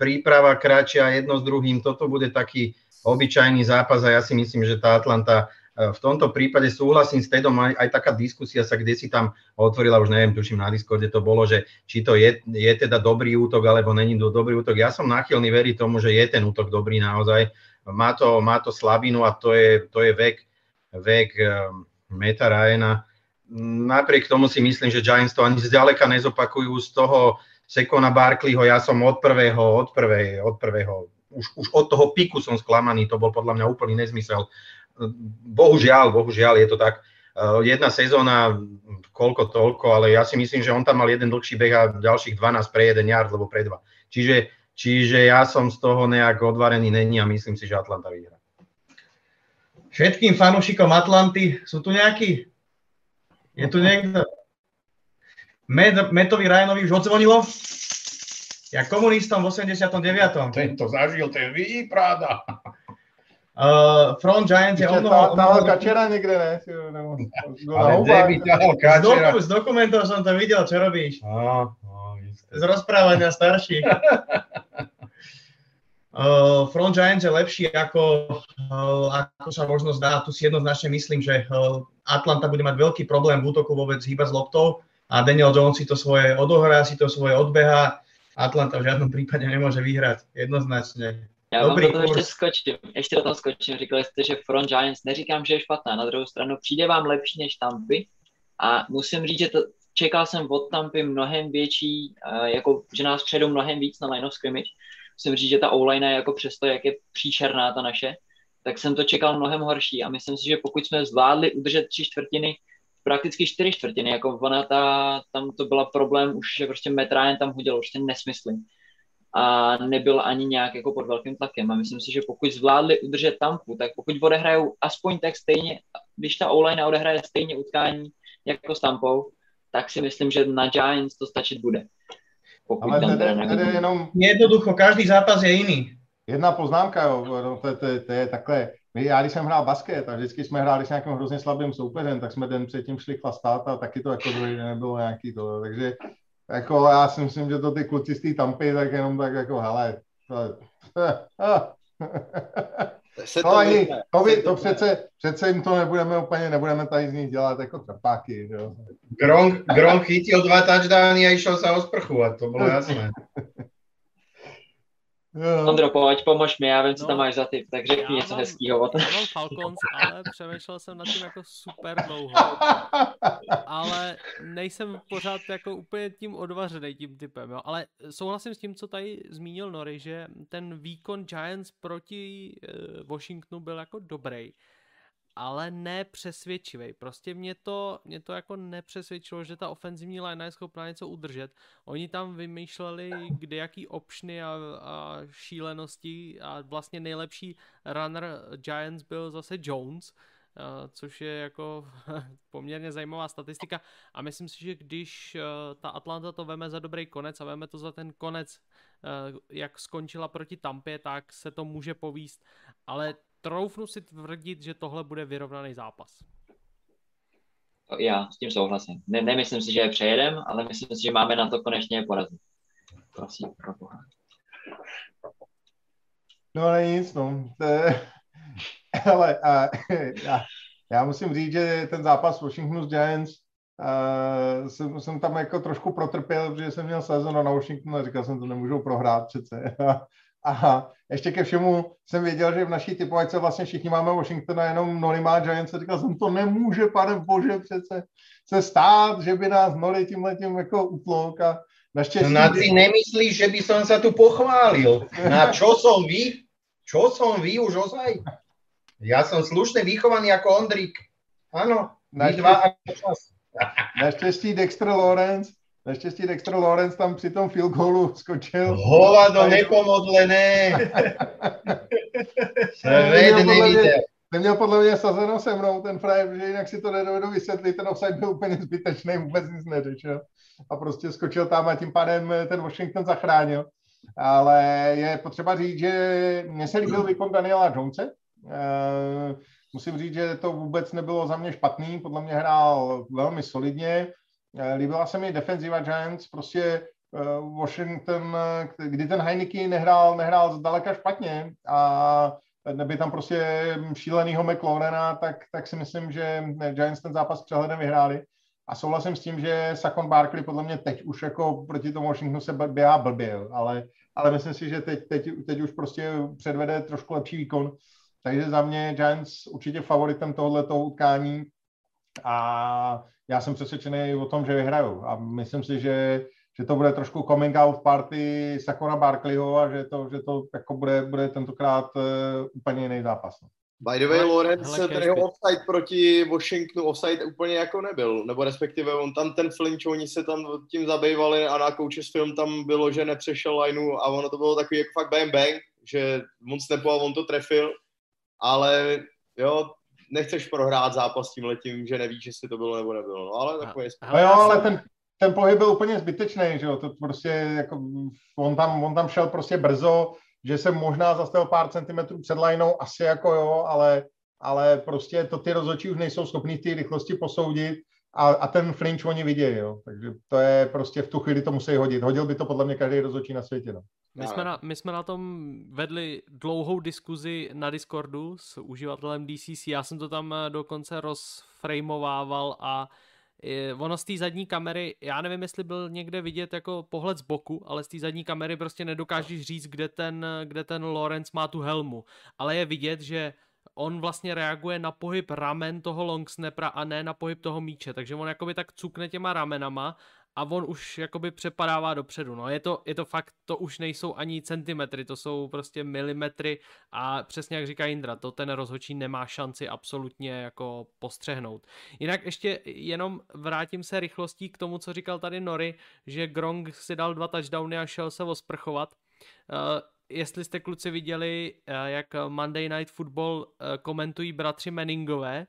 príprava kráčia jedno s druhým, toto bude taký obyčajný zápas a ja si myslím, že tá Atlanta e, v tomto prípade súhlasím s Tedom, aj, aj taká diskusia sa kde si tam otvorila, už neviem, tuším na Discorde to bolo, že či to je, je teda dobrý útok, alebo není to dobrý útok. Ja som náchylný veriť tomu, že je ten útok dobrý naozaj. Má to, má to slabinu a to je, to je vek, vek um, Meta Ryana napriek tomu si myslím, že Giants to ani zďaleka nezopakujú z toho Sekona Barkleyho, ja som od prvého, od prvej, od prvého, už, už od toho piku som sklamaný, to bol podľa mňa úplný nezmysel. Bohužiaľ, bohužiaľ je to tak. Eh, jedna sezóna, koľko toľko, ale ja si myslím, že on tam mal jeden dlhší beh a ďalších 12 pre jeden yard, alebo pre dva. Čiže, čiže ja som z toho nejak odvarený není a myslím si, že Atlanta vyhrá. Všetkým fanúšikom Atlanty sú tu nejakí je tu niekto? Med, Metovi Ryanovi už odzvonilo? Ja komunistom v 89. Tento zažil, to je výprada. Uh, Front Giants je ono... Tá, táhal kačera niekde, ne? Ale kde by táhal kačera? Z, dokumentov som to videl, čo robíš. No, no, z rozprávania starších. Uh, front Giants je lepší, ako, uh, ako sa možno zdá. Tu si jednoznačne myslím, že uh, Atlanta bude mať veľký problém v útoku vôbec hýbať s loptou a Daniel Jones si to svoje odohrá, si to svoje odbeha. Atlanta v žiadnom prípade nemôže vyhrať. Jednoznačne. Já Dobrý vám do toho ještě skočím, ještě do toho skočím. Říkali jste, že Front Giants, neříkám, že je špatná, na druhou stranu přijde vám lepší než Tampy a musím říct, že to, čekal jsem od Tampy mnohem větší, uh, jako, že nás přejdou mnohem víc na line of scrimmage, musím říct, že ta o-line je jako přesto, jak je příšerná ta naše, tak jsem to čekal mnohem horší. A myslím si, že pokud jsme zvládli udržet tři čtvrtiny, prakticky čtyři čtvrtiny, jako ona ta, tam to byla problém už, že prostě Ryan tam hodil prostě nesmysly a nebyl ani nějak jako pod velkým tlakem. A myslím si, že pokud zvládli udržet tampu, tak pokud odehrajou aspoň tak stejně, když ta o-line odehraje stejně utkání jako s tampou, tak si myslím, že na Giants to stačit bude. Pokud Ale tam teda nevidím. jenom Jednoducho, každý zápas je jiný. jedna poznámka, jo, no, to, to, to je takhle. My, já když jsem hrál basket a vždycky jsme hráli s nějakým hrozně slabým soupeřem, tak jsme den předtím šli chlastat a taky to jako druhý den nebylo nějaký to. Takže jako já si myslím, že to ty kluci z té tampy, tak jenom tak jako hele, to, Se to, ani, to, se by, to přece, přece jim to nebudeme úplně, nebudeme tady z nich dělat jako trapáky, že jo. Gronk, Gronk chytil dva touchdowny a išiel sa osprchovať, to bolo jasné. Jo. Ondro, pojď, pomož mi, já vím, co No. tam máš za typ, tak řekni něco hezkýho. Já mám Falcons, ale přemýšlel jsem nad tím jako super dlouho. ale nejsem pořád jako úplně tím odvařený tím typem, jo. Ale souhlasím s tím, co tady zmínil Nori, že ten výkon Giants proti uh, Washingtonu byl jako dobrý, ale nepřesvědčivý. Prostě mě to, mě to jako nepřesvědčilo, že ta ofenzivní line je schopná něco udržet. Oni tam vymýšleli kde jaký optiony a, a šílenosti a vlastně nejlepší runner Giants byl zase Jones, Uh, což je jako poměrně zajímavá statistika a myslím si, že když uh, ta Atlanta to veme za dobrý konec a veme to za ten konec, uh, jak skončila proti Tampě, tak se to může povíst, ale troufnu si tvrdit, že tohle bude vyrovnaný zápas. Já s tím souhlasím. Ne, nemyslím si, že je přejedem, ale myslím si, že máme na to konečně je porazit. Prosím, pro boha. No ale nic, no. To je... Ale a, já, já musím říct, že ten zápas Washingtonu s Giants uh, jsem, jsem tam jako trošku protrpěl, protože jsem měl sezonu na Washingtonu a říkal jsem, to nemůžou prohrát přece. A ještě ke všemu jsem věděl, že v naší typovačce vlastně všichni máme Washington a jenom Noli má Giants a říkal jsem, to nemůže, pane bože, přece se stát, že by nás Noli tímhle tím jako utlok a naštěstí... Na ty nemyslíš, že by som sa tu pochválil? Na čo som vy? Čo som vy už ozaj? Ja som slušne vychovaný ako Ondrík. Áno, vy dva čas. Naštěstí Dexter Lawrence, naštěstí Dexter Lawrence tam při tom field goalu skočil. Hovado nepomodlené. Svet nevidel. Neměl podle mě sazeno se mnou ten frajer, že jinak si to nedovedu vysvětlit, ten offside byl úplně zbytečný, vůbec nic neřešil. A prostě skočil tam a tím pádem ten Washington zachránil. Ale je potřeba říct, že mně se líbil výkon Daniela Jonese. Uh, musím říct, že to vůbec nebylo za mě špatný, podle mě hrál velmi solidně. Uh, líbila se mi defenziva Giants, prostě uh, Washington, kdy ten Heineke nehrál, nehrál zdaleka špatně a neby tam prostě šílenýho McLaurena, tak, tak si myslím, že Giants ten zápas přehledem vyhráli. A souhlasím s tím, že Sakon Barkley podle mě teď už jako proti tomu Washingtonu se běhá blbě, ale, ale myslím si, že teď, teď, teď už prostě předvede trošku lepší výkon. Takže za mě Giants určitě favoritem tohoto utkání a já jsem přesvědčený o tom, že vyhrajou. A myslím si, že, že to bude trošku coming out party Sakona Barkleyho a že to, že to jako bude, bude tentokrát uh, úplně jiný zápas. No. By the way, Lawrence, ten jeho offside proti Washingtonu offside úplně jako nebyl, nebo respektive on tam ten flinch, oni se tam tím zabývali a na coaches film tam bylo, že nepřešel lineu a ono to bylo takový jako fakt bang bang, že on snapol, on to trefil, ale jo, nechceš prohrát zápas tím letím, že nevíš, jestli to bylo nebo nebylo, no, ale takový je No jo, ale ten, ten pohyb byl úplně zbytečný, že jo, to prostě jako, on tam, on tam šel prostě brzo, že jsem možná zastavil pár centimetrů před lineou, asi jako jo, ale, ale prostě to ty rozhodčí už nejsou schopní té rychlosti posoudit a, a ten flinch oni vidějí, jo, takže to je prostě v tu chvíli to musí hodit. Hodil by to podle mě každý rozhodčí na světě, no. My jsme, na, my jsme na tom vedli dlouhou diskuzi na Discordu s uživatelem DCC, já jsem to tam eh, dokonce rozframovával a eh, ono z té zadní kamery, já nevím, jestli byl někde vidět jako pohled z boku, ale z té zadní kamery prostě nedokážeš říct, kde ten, kde ten Lorenz má tu helmu, ale je vidět, že on vlastně reaguje na pohyb ramen toho long snapera a ne na pohyb toho míče, takže on jakoby tak cukne těma ramenama a on už jakoby přepadává dopředu. No je to, je to fakt, to už nejsou ani centimetry, to jsou prostě milimetry a přesně jak říká Indra, to ten rozhodčí nemá šanci absolutně jako postřehnout. Jinak ještě jenom vrátím se rychlostí k tomu, co říkal tady Nori, že Gronk si dal dva touchdowny a šel se osprchovat. Uh, jestli jste kluci viděli, uh, jak Monday Night Football uh, komentují bratři Manningové,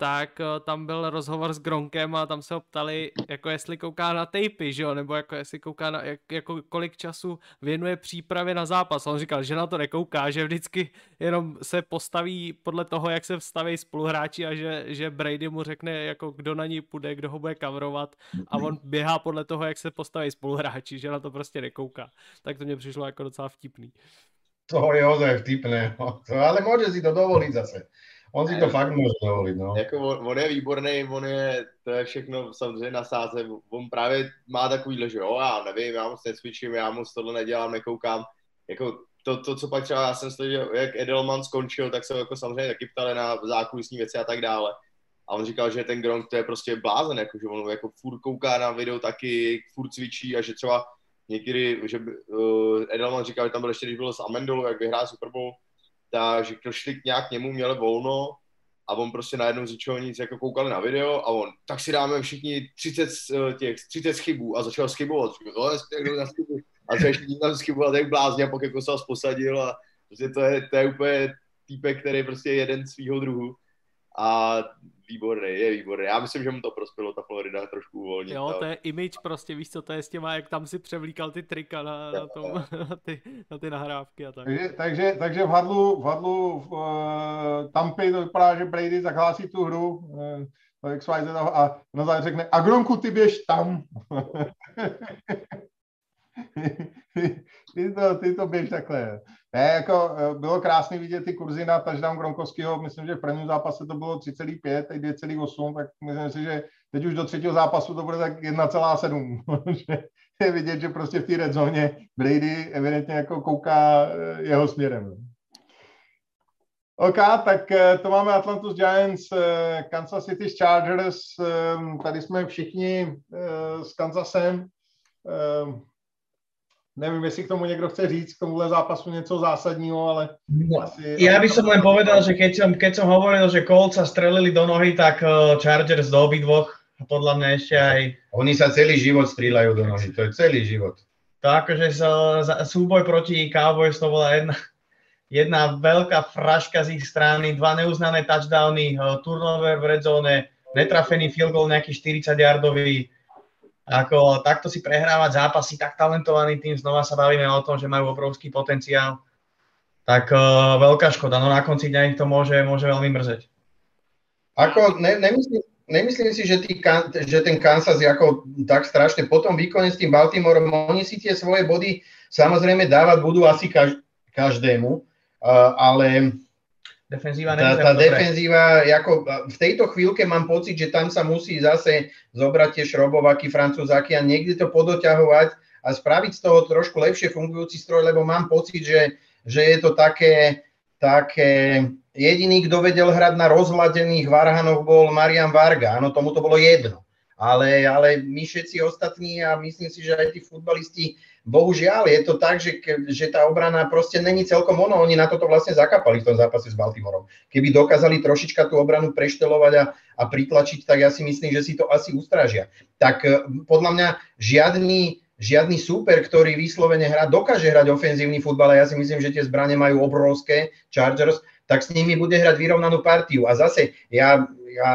tak eh, tam byl rozhovor s Gronkem a tam se ho ptali, jako jestli kouká na tapy, že jo, nebo jako jestli kouká na, jak, jako kolik času věnuje přípravě na zápas. On říkal, že na to nekouká, že vždycky jenom se postaví podle toho, jak se vstaví spoluhráči a že, že Brady mu řekne, jako kdo na ní půjde, kdo ho bude coverovat a on běhá podle toho, jak se postaví spoluhráči, že na to prostě nekouká. Tak to mě přišlo jako docela vtipný. To je ozaj vtipné, ale může si to dovolit zase. On si to ne, fakt může dovolit, no. Jako on, on, je výborný, on je, to je všechno samozřejmě na sáze. On právě má takový, že jo, já nevím, já moc necvičím, já moc tohle nedělám, nekoukám. Jako to, to, co pak třeba já jsem slyšel, jak Edelman skončil, tak se jako samozřejmě taky ptali na zákulisní věci a tak dále. A on říkal, že ten Gronk to je prostě blázen, jako, že on jako furt kouká na video taky, furt cvičí a že třeba někdy, že uh, Edelman říkal, že tam byl ještě, když byl s Amendolou, jak vyhrál Super Bowl, takže šli nějak k němu, měli volno a on prostě najednou z ničeho nic jako koukali na video a on, tak si dáme všichni 30 eh, těch, 30 chybů a začal schybovat. Je, jak a začal všichni tam schybovat jak blázně a pak jako se posadil a prostě to je, to je úplně týpek, který prostě je jeden svýho druhu. A výborný, je výborný. Já myslím, že mu to prospělo ta Florida trošku uvolnit. Jo, to je image prostě, víš co, to je s těma, jak tam si převlíkal ty trika na, na, tom, na, ty, na ty nahrávky a tak. Takže, takže, takže v hadlu, v hadlu v, uh, Tampy to vypadá, že Brady zahlásí tu hru uh, a na závěr řekne, a Gronku, ty běž tam. ty, to, ty to běž takhle. Ne, jako eh, bylo krásné vidět ty kurzy na touchdown Gronkovského, myslím, že v prvním zápase to bylo 3,5, teď 2,8, tak myslím si, že teď už do třetího zápasu to bude tak 1,7. je vidět, že prostě v té red zóně Brady evidentně jako kouká eh, jeho směrem. OK, tak eh, to máme Atlantis Giants, Kansas City Chargers, tady jsme všichni s Kansasem. Nevím, jestli k tomu někdo chce říct, k tomuhle zápasu něco zásadního, ale no, asi... Ja by som len povedal, že keď som, keď som hovoril, že Colts sa strelili do nohy, tak uh, Chargers do obidvoch a podľa mňa ešte aj... Oni sa celý život strieľajú do nohy, to je celý život. To akože sa, súboj proti Cowboys to bola jedna, jedna veľká fraška z ich strany, dva neuznané touchdowny, uh, turnover v red zone, netrafený field goal nejaký 40 yardový, ako takto si prehrávať zápasy, tak talentovaný tým, znova sa bavíme o tom, že majú obrovský potenciál, tak uh, veľká škoda. No na konci dňa ich to môže, môže veľmi mrzeť. Ako, ne, nemyslím, nemyslím si, že, tý, že ten Kansas je ako tak strašne. Po tom výkone s tým Baltimoreom, oni si tie svoje body samozrejme dávať budú asi každému, uh, ale Defenzíva tá, tá defenzíva, ako v tejto chvíľke mám pocit, že tam sa musí zase zobrať tie šrobovaky, francúzaky a niekde to podoťahovať a spraviť z toho trošku lepšie fungujúci stroj, lebo mám pocit, že, že je to také, také jediný, kto vedel hrať na rozhladených varhanoch bol Marian Varga, áno, tomu to bolo jedno. Ale, ale my všetci ostatní a myslím si, že aj tí futbalisti bohužiaľ je to tak, že, že tá obrana proste není celkom ono. Oni na toto vlastne zakapali v tom zápase s Baltimorom. Keby dokázali trošička tú obranu preštelovať a, a pritlačiť, tak ja si myslím, že si to asi ustražia. Tak e, podľa mňa žiadny, žiadny súper, ktorý vyslovene hrá, dokáže hrať ofenzívny futbal a ja si myslím, že tie zbranie majú obrovské Chargers, tak s nimi bude hrať vyrovnanú partiu. A zase ja, ja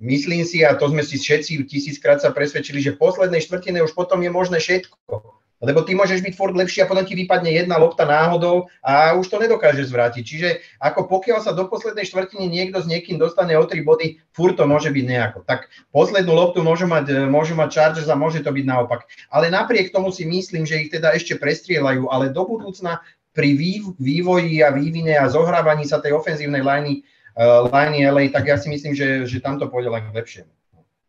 myslím si, a to sme si všetci tisíckrát sa presvedčili, že v poslednej štvrtine už potom je možné všetko lebo ty môžeš byť furt lepší a potom ti vypadne jedna lopta náhodou a už to nedokáže zvrátiť. Čiže ako pokiaľ sa do poslednej štvrtiny niekto s niekým dostane o 3 body, furt to môže byť nejako. Tak poslednú loptu môžu mať, môžu mať Chargers a môže to byť naopak. Ale napriek tomu si myslím, že ich teda ešte prestrieľajú, ale do budúcna pri vývoji a vývine a zohrávaní sa tej ofenzívnej liney, uh, liney LA, tak ja si myslím, že, že tam to pôjde len k lepšiemu.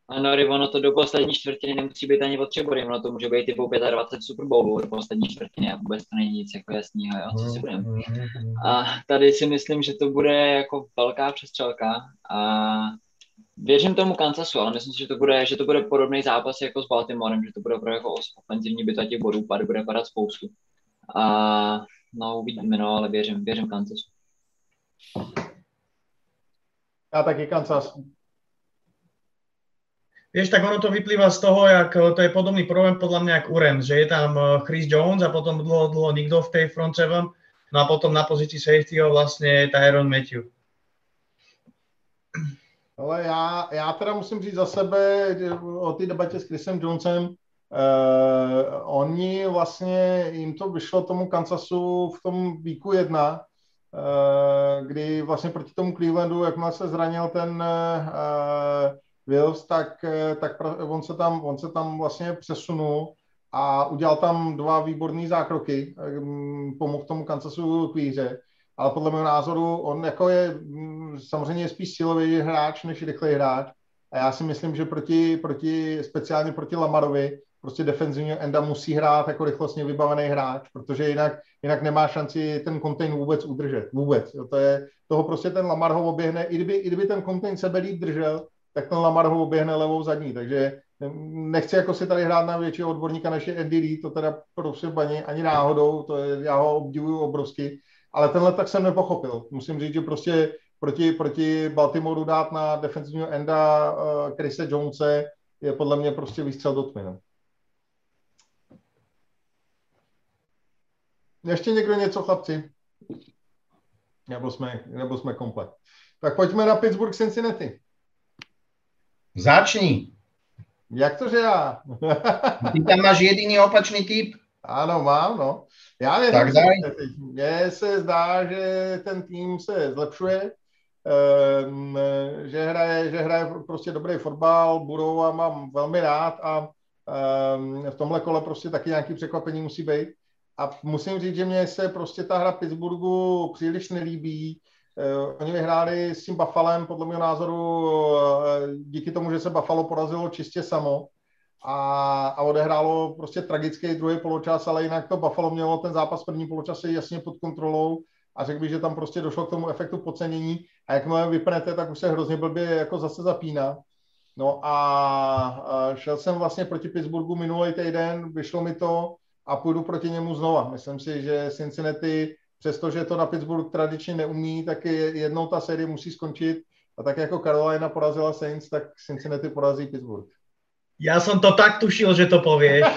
Ano, ono to do poslední čtvrtiny nemusí být ani body, ono to může být typu 25 Super Bowlů do poslední čtvrtiny a vůbec to není nic jako jasného, jo, co si budeme. A tady si myslím, že to bude jako velká přestřelka a věřím tomu Kansasu, ale myslím si, že to bude, že to bude podobný zápas jako s Baltimorem, že to bude opravdu jako ofenzivní bitva těch bodů, pad bude padat spoustu. A no uvidíme, no, ale věřím, věřím Kansasu. Já taky Kansas. Vieš, tak ono to vyplýva z toho, jak to je podobný problém podľa mňa ako Uren, že je tam eh, Chris Jones a potom dlho, dlho nikto v tej front seven, no a potom na pozícii safetyho vlastne Tyron Matthew. Ale já, já teda musím říct za sebe o té debatě s Chrisem Jonesem, uh, oni vlastně, jim to vyšlo tomu Kansasu v tom víku jedna, uh, kdy vlastně proti tomu Clevelandu, jakmile se zranil ten uh, Wills, tak, tak on se, tam, on se tam vlastně přesunul a udělal tam dva výborné zákroky, pomohl tomu Kansasu k výhře ale podle mého názoru on jako je mm, samozřejmě je spíš silový hráč než rychlý hráč a já si myslím, že proti, proti speciálně proti Lamarovi prostě defenzivního enda musí hrát jako rychlostně vybavený hráč, protože jinak, jinak nemá šanci ten konteň vůbec udržet. Vůbec. Jo, to je, toho prostě ten Lamar ho oběhne, i kdyby, i kdyby ten konteň sebe líp držel, tak ten Lamar ho oběhne levou zadní, takže nechci jako si tady hrát na většího odborníka než je Andy Lee, to teda prostě baní ani náhodou, to je, já ho obdivuju obrovsky, ale tenhle tak jsem nepochopil. Musím říct, že prostě proti, proti Baltimoru dát na defenzivního enda uh, Chrise Jonese je podle mě prostě výstřel do tmy. No. Ještě někdo něco, chlapci? Nebo jsme, nebo jsme komplet. Tak pojďme na Pittsburgh Cincinnati. Začni. Jak to, že já? Ty tam máš jediný opačný typ. Ano, mám, no. Já nevím, tak mně se zdá, že ten tým se zlepšuje, um, že, hraje, že hraje prostě dobrý fotbal, budou a mám velmi rád a um, v tomhle kole prostě taky nějaký překvapení musí být. A musím říct, že mně se prostě ta hra Pittsburghu příliš nelíbí. Uh, oni vyhráli s tím Buffalem, podle mého názoru, uh, díky tomu, že se Buffalo porazilo čistě samo a, a odehrálo prostě tragický druhý poločas, ale jinak to Buffalo mělo ten zápas první poločase jasně pod kontrolou a řekl bych, že tam prostě došlo k tomu efektu podcenění a jakmile vypnete, tak už se hrozně blbě jako zase zapíná. No a, šel jsem vlastně proti Pittsburghu minulý týden, vyšlo mi to a půjdu proti němu znova. Myslím si, že Cincinnati, přestože to na Pittsburgh tradičně neumí, tak jednou ta série musí skončit a tak jako Carolina porazila Saints, tak Cincinnati porazí Pittsburgh. Ja som to tak tušil, že to povieš.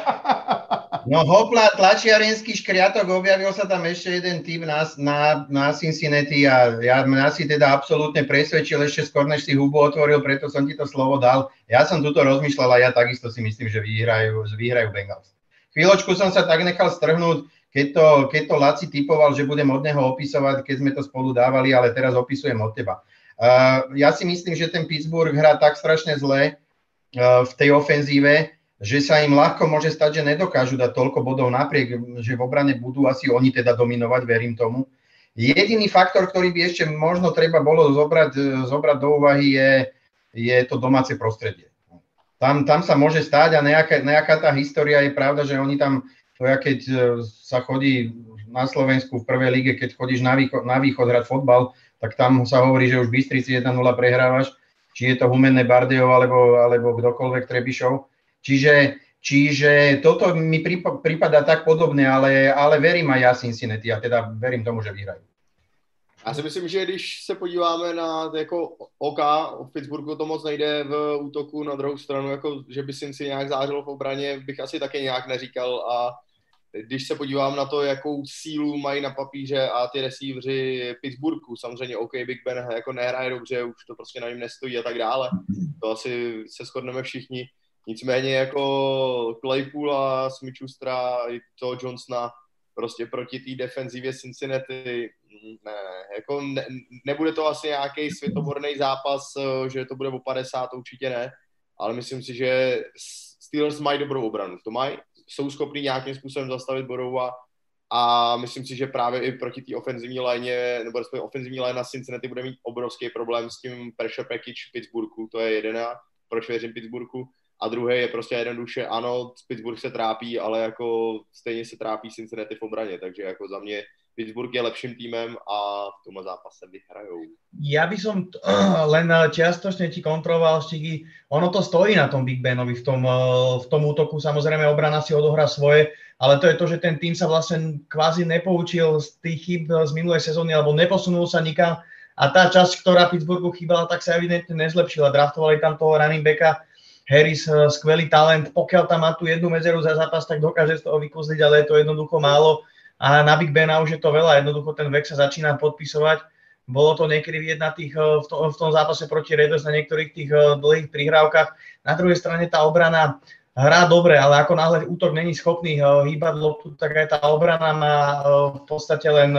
No hopla, tlačiarenský škriatok, objavil sa tam ešte jeden typ na, na, na Cincinnati a ja mňa si teda absolútne presvedčil ešte skôr, než si hubu otvoril, preto som ti to slovo dal. Ja som tuto rozmýšľal a ja takisto si myslím, že vyhrajú, vyhrajú Bengals. Chvíľočku som sa tak nechal strhnúť, keď to, keď to Laci typoval, že budem od neho opisovať, keď sme to spolu dávali, ale teraz opisujem od teba. Uh, ja si myslím, že ten Pittsburgh hrá tak strašne zle, v tej ofenzíve, že sa im ľahko môže stať, že nedokážu dať toľko bodov napriek, že v obrane budú asi oni teda dominovať, verím tomu. Jediný faktor, ktorý by ešte možno treba bolo zobrať, zobrať do úvahy, je, je to domáce prostredie. Tam, tam sa môže stať a nejaká, nejaká tá história je pravda, že oni tam, to ja keď sa chodí na Slovensku v prvej lige, keď chodíš na východ, na východ hrať fotbal, tak tam sa hovorí, že už v Bystrici 1-0 prehrávaš či je to Humenné Bardejov alebo, alebo kdokoľvek Trebišov. Čiže, čiže toto mi prípada tak podobné, ale, ale verím aj ja Cincinnati a teda verím tomu, že vyhrajú. Já si myslím, že když se podíváme na jako OK, v Pittsburghu to moc nejde v útoku, na druhou stranu, jako, že by si nějak zářilo v obraně, bych asi taky nějak neříkal a když se podívám na to, jakou sílu mají na papíře a ty receiveři Pittsburghu, samozřejmě OK, Big Ben jako nehraje dobře, už to prostě na něm nestojí a tak dále, to asi se shodneme všichni. Nicméně jako Claypool a Smith-Schustera i toho Johnsona prostě proti té defenzivě Cincinnati, ne, jako ne, nebude to asi nějaký světoborný zápas, že to bude o 50, určitě ne, ale myslím si, že Steelers mají dobrou obranu, to mají, jsou schopni nějakým způsobem zastavit Borova a myslím si, že právě i proti té ofenzivní léně, nebo respektive ofenzivní léna Cincinnati bude mít obrovský problém s tím pressure package Pittsburghu, to je jedna, proč věřím Pittsburghu. A druhý je prostě jednoduše, ano, Pittsburgh se trápí, ale jako stejně se trápí Cincinnati v obraně, takže jako za mě Pittsburgh je lepším týmem a v tomhle zápase vyhrajou. Ja by som t- len čiastočne ti kontroloval, Štigy, ono to stojí na tom Big Benovi v tom, v tom útoku, samozrejme obrana si odohrá svoje, ale to je to, že ten tým sa vlastne kvázi nepoučil z tých chyb z minulej sezóny, alebo neposunul sa nikam a tá časť, ktorá Pittsburghu chýbala, tak sa evidentne nezlepšila. Draftovali tam toho running backa, Harris, skvelý talent, pokiaľ tam má tú jednu medzeru za zápas, tak dokáže z toho vykúzliť, ale je to jednoducho málo a na Big Bena už je to veľa, jednoducho ten vek sa začína podpisovať bolo to niekedy vidieť na tých, v, tom, v tom zápase proti Raiders na niektorých tých dlhých prihrávkach. Na druhej strane tá obrana hrá dobre, ale ako náhle útok není schopný hýbať loptu, tak aj tá obrana má v podstate len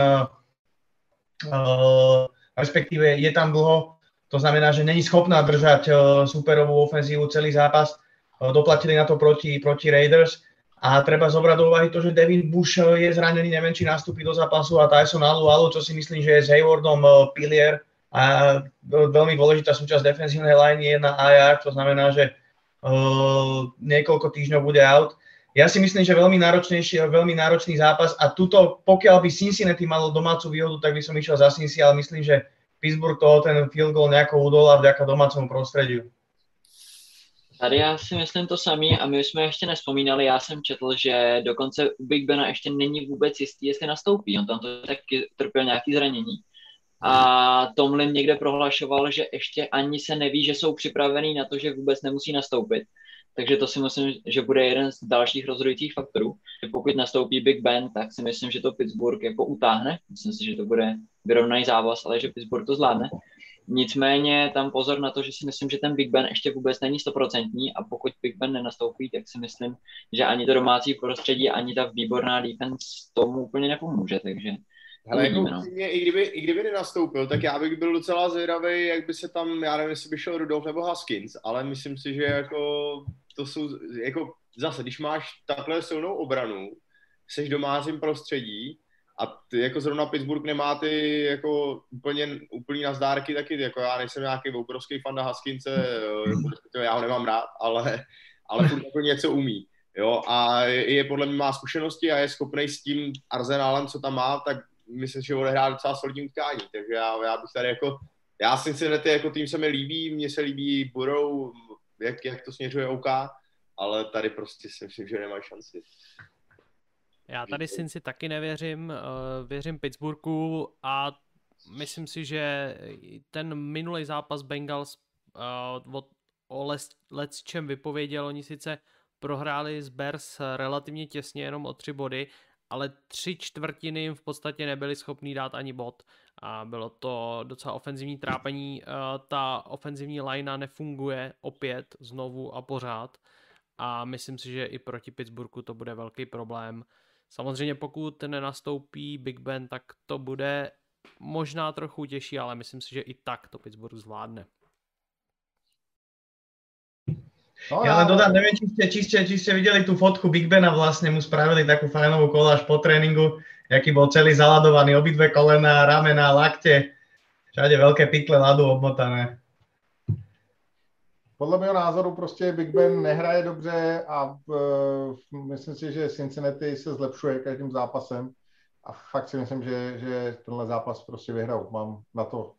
respektíve je tam dlho, to znamená, že není schopná držať superovú ofenzívu celý zápas. Doplatili na to proti, proti Raiders a treba zobrať do úvahy to, že Devin Bush eh, je zranený, neviem, či nastúpi do zápasu a Tyson Alu Alu, čo si myslím, že je s Haywardom eh, pilier a eh, veľmi dôležitá súčasť defenzívnej line je na IR, to znamená, že uh, niekoľko týždňov bude out. Ja si myslím, že veľmi náročnejší, veľmi náročný zápas a tuto, pokiaľ by Cincinnati malo domácu výhodu, tak by som išiel za Cincy, ale myslím, že Pittsburgh toho ten field goal nejako udolá vďaka domácemu prostrediu. Tady já si myslím to samý a my jsme ještě nespomínali, já jsem četl, že dokonce u Big Bena ještě není vůbec jistý, jestli nastoupí. On tam to taky trpěl nějaký zranění. A Tomlin někde prohlašoval, že ještě ani se neví, že jsou připravený na to, že vůbec nemusí nastoupit. Takže to si myslím, že bude jeden z dalších rozhodujících faktorů. Pokud nastoupí Big Ben, tak si myslím, že to Pittsburgh jako utáhne. Myslím si, že to bude vyrovnaný závaz, ale že Pittsburgh to zvládne. Nicméně tam pozor na to, že si myslím, že ten Big Ben ještě vůbec není stoprocentní a pokud Big Ben nenastoupí, tak si myslím, že ani to domácí prostředí, ani ta výborná defense tomu úplně nepomůže, takže ale jako no. i, kdyby, i kdyby nenastoupil, tak já bych byl docela zvědavý, jak by se tam, já nevím, jestli by šel Rudolf nebo Haskins, ale myslím si, že jako to jsou, jako zase, když máš takhle silnou obranu, seš domácím prostředí, a ty jako zrovna Pittsburgh nemá ty jako úplně úplný nazdárky taky, jako já nejsem nějaký obrovský fan na Haskince, eh, já ho nemám rád, ale, ale furt jako něco umí. Jo, a je, je podle mě má zkušenosti a je schopný s tím arzenálem, co tam má, tak myslím, že odehrá docela solidní utkání. Takže já, já bych tady jako, já si myslím, že ty jako tým se mi líbí, mně se líbí Burrow, jak, jak to směřuje OK, ale tady prostě si myslím, že nemají šanci. Já tady Cincy taky nevěřím, uh, věřím Pittsburghu a myslím si, že ten minulý zápas Bengals uh, od, o let's čem vypověděl, oni sice prohráli z Bears relativně těsně, jenom o tři body, ale tři čtvrtiny jim v podstatě nebyli schopní dát ani bod a bylo to docela ofenzivní trápení. Uh, ta ofenzivní linea nefunguje opět znovu a pořád a myslím si, že i proti Pittsburghu to bude velký problém. Samozřejmě pokud nenastoupí Big Ben, tak to bude možná trochu těžší, ale myslím si, že i tak to Pittsburgh zvládne. No, ja len dodám, neviem, či ste, či, ste, či ste videli tú fotku Big Bena, vlastne mu spravili takú fajnovú koláž po tréningu, jaký bol celý zaladovaný, obidve kolena, ramena, lakte, všade veľké pikle ľadu obmotané podle mého názoru prostě Big Ben nehraje dobře a uh, myslím si, že Cincinnati se zlepšuje každým zápasem a fakt si myslím, že, že tenhle zápas prostě vyhrál. Mám na to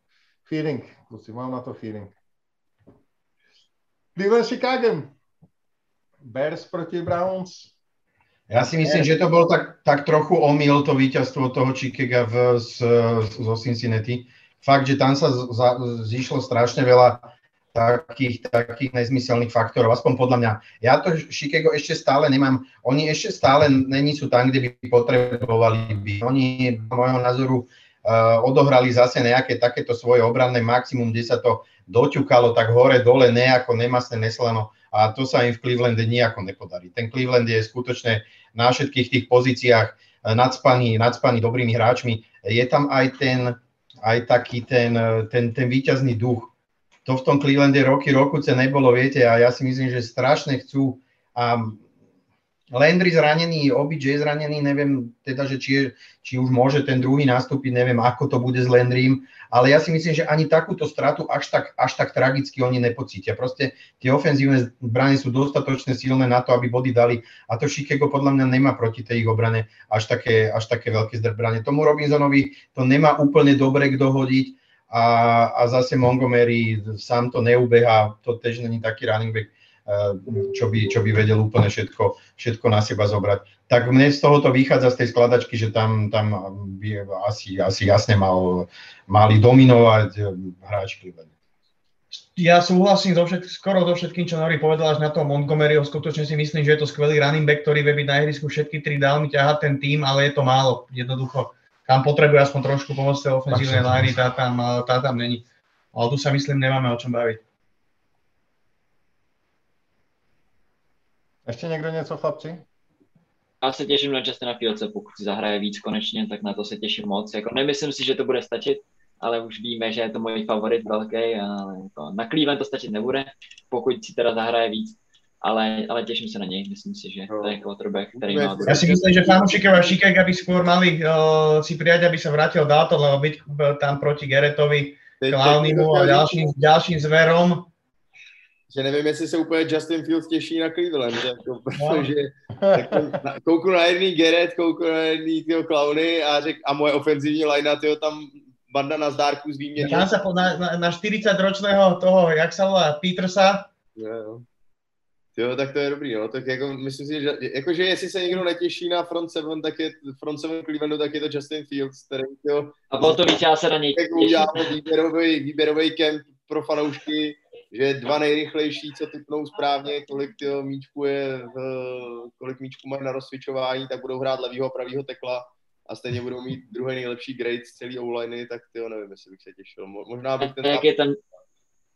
feeling, kluci, mám na to feeling. Cleveland Chicago. Bears proti Browns. Ja si myslím, že to bol tak, tak trochu omyl, to víťazstvo toho Chicago v, z, zo Cincinnati. Fakt, že tam sa zišlo strašne veľa takých, takých nezmyselných faktorov, aspoň podľa mňa. Ja to Chicago ešte stále nemám, oni ešte stále není sú tam, kde by potrebovali byť. Oni, môjho názoru, uh, odohrali zase nejaké takéto svoje obranné maximum, kde sa to doťukalo tak hore, dole, nejako nemasné, neslano a to sa im v Clevelande nejako nepodarí. Ten Cleveland je skutočne na všetkých tých pozíciách uh, nadspaný, nadspaný dobrými hráčmi. Je tam aj ten, aj taký ten, uh, ten, ten výťazný duch, to v tom Clevelande roky, rokuce nebolo, viete, a ja si myslím, že strašne chcú a Landry zranený, OBJ zranený, neviem teda, že či, je, či už môže ten druhý nastúpiť, neviem, ako to bude s Landrym, ale ja si myslím, že ani takúto stratu až tak, až tak tragicky oni nepocítia. Proste tie ofenzívne zbrany sú dostatočne silné na to, aby body dali a to Chicago podľa mňa nemá proti tej ich obrane až také, až také veľké zbranie. Tomu Robinsonovi to nemá úplne dobre kto hodiť, a, a zase Montgomery sám to neubeha, to tiež není taký running back, eh, čo by, čo by vedel úplne všetko, všetko na seba zobrať. Tak mne z tohoto vychádza z tej skladačky, že tam, tam by asi, asi jasne mal, mali dominovať eh, hráč Cleveland. Ja súhlasím so všetk- skoro so všetkým, čo Nori povedal až na to Montgomeryho. Skutočne si myslím, že je to skvelý running back, ktorý vie byť na ihrisku všetky tri dávny ťahať ten tým, ale je to málo. Jednoducho kam potrebuje aspoň trošku pomôcť tej ofenzívnej liney, tá tam, tá tam není. Ale tu sa myslím, nemáme o čom baviť. Ještě někdo něco, chlapci? Já se těším na Justina Fieldse, pokud si zahraje víc konečně, tak na to se těším moc. Jako nemyslím si, že to bude stačit, ale už víme, že je to můj favorit velký a jako na Cleveland to stačit nebude, pokud si teda zahraje víc. Ale, ale těším se na něj, myslím si, že to je quarterback, který má... Já si myslím, že fanúšikovia Chicago by skôr mali uh, si prijať, aby sa vrátil Dalton, lebo byť tam proti Geretovi, Clownimu a ďalším, ďalším zverom, že nevím, jestli se úplně Justin Fields těší na Cleveland, jako, protože jako, na, kouknu na jedný Gerett, kouknu na jedný tyho Clowny a, řek, a moje ofenzivní line tyho tam banda na zdárku z výměny. Tam na, na, na 40-ročného toho, jak sa volá, Petersa. Jo, jo. Jo, tak to je dobrý, no. Tak jako, myslím si, že, jako, že jestli se někdo netěší na front seven, tak je front seven Clevelandu, tak je to Justin Fields, který, jo, A bylo to víc, já se na něj uděláme výběrový, výběrový kemp pro fanoušky, že dva nejrychlejší, co typnou správně, kolik tyjo, míčku je, v, kolik míčku mají na rozsvičování, tak budou hrát levýho a pravýho tekla a stejně budou mít druhý nejlepší grade z celý o tak ty nevím, jestli bych se těšil. Možná bych ten... Jak je tam,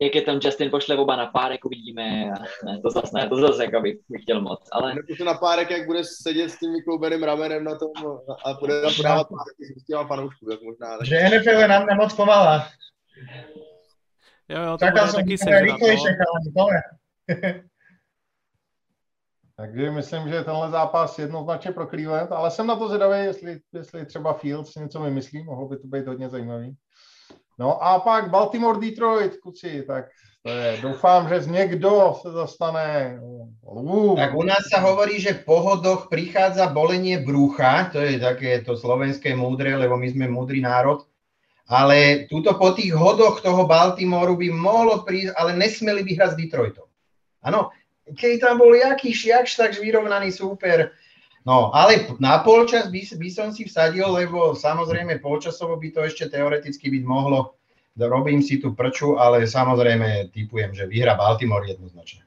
jak je tam Justin pošle oba na párek, uvidíme. Ne, to zase ne, to zase jako bych, bych chtěl moc. Ale... Nebo na párek, jak bude sedět s tím vykloubeným ramenem na tom a bude tam podávat párky s těma fanoušků, tak možná. Že NFL je nám nemoc pomalá. Jo, jo, to Čakal bude taky sežrat, rychlejšie, no. Takže myslím, že tenhle zápas jednoznačně pro Cleveland, ale jsem na to zvědavý, jestli, jestli třeba Fields něco vymyslí, mohlo by to být hodně zajímavý. No a pak Baltimore Detroit, kuci, tak to je, doufám, že z někdo se zastane. Uh. Tak u nás sa hovorí, že po hodoch prichádza bolenie brucha, to je také to slovenské múdre, lebo my sme múdry národ ale túto po tých hodoch toho Baltimoru by mohlo prísť, ale nesmeli by hrať s Detroitom. Áno, keď tam bol jaký šiakš, tak vyrovnaný super. No, ale na polčas by, by som si vsadil, lebo samozrejme polčasovo by to ešte teoreticky byť mohlo. Robím si tu prču, ale samozrejme typujem, že vyhra Baltimore jednoznačne.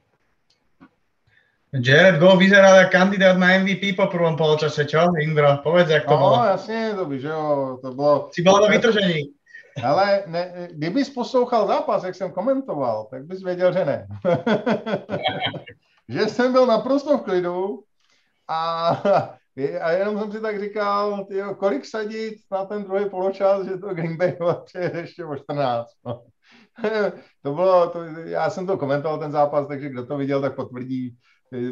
Jared Goff vyzeral ako kandidát na MVP po prvom poločase, čo? Indro, povedz, jak to no, bolo. No, jasně, to by, že jo, to bylo... Si bol na vytržení. Ale ne, kdybys poslouchal zápas, jak jsem komentoval, tak bys věděl, že ne. že jsem byl naprosto v klidu a, a jenom jsem si tak říkal, tyjo, kolik sadit na ten druhý poločas, že to Green Bay je ještě o 14. No. to bylo, to, já jsem to komentoval ten zápas, takže kdo to viděl, tak potvrdí,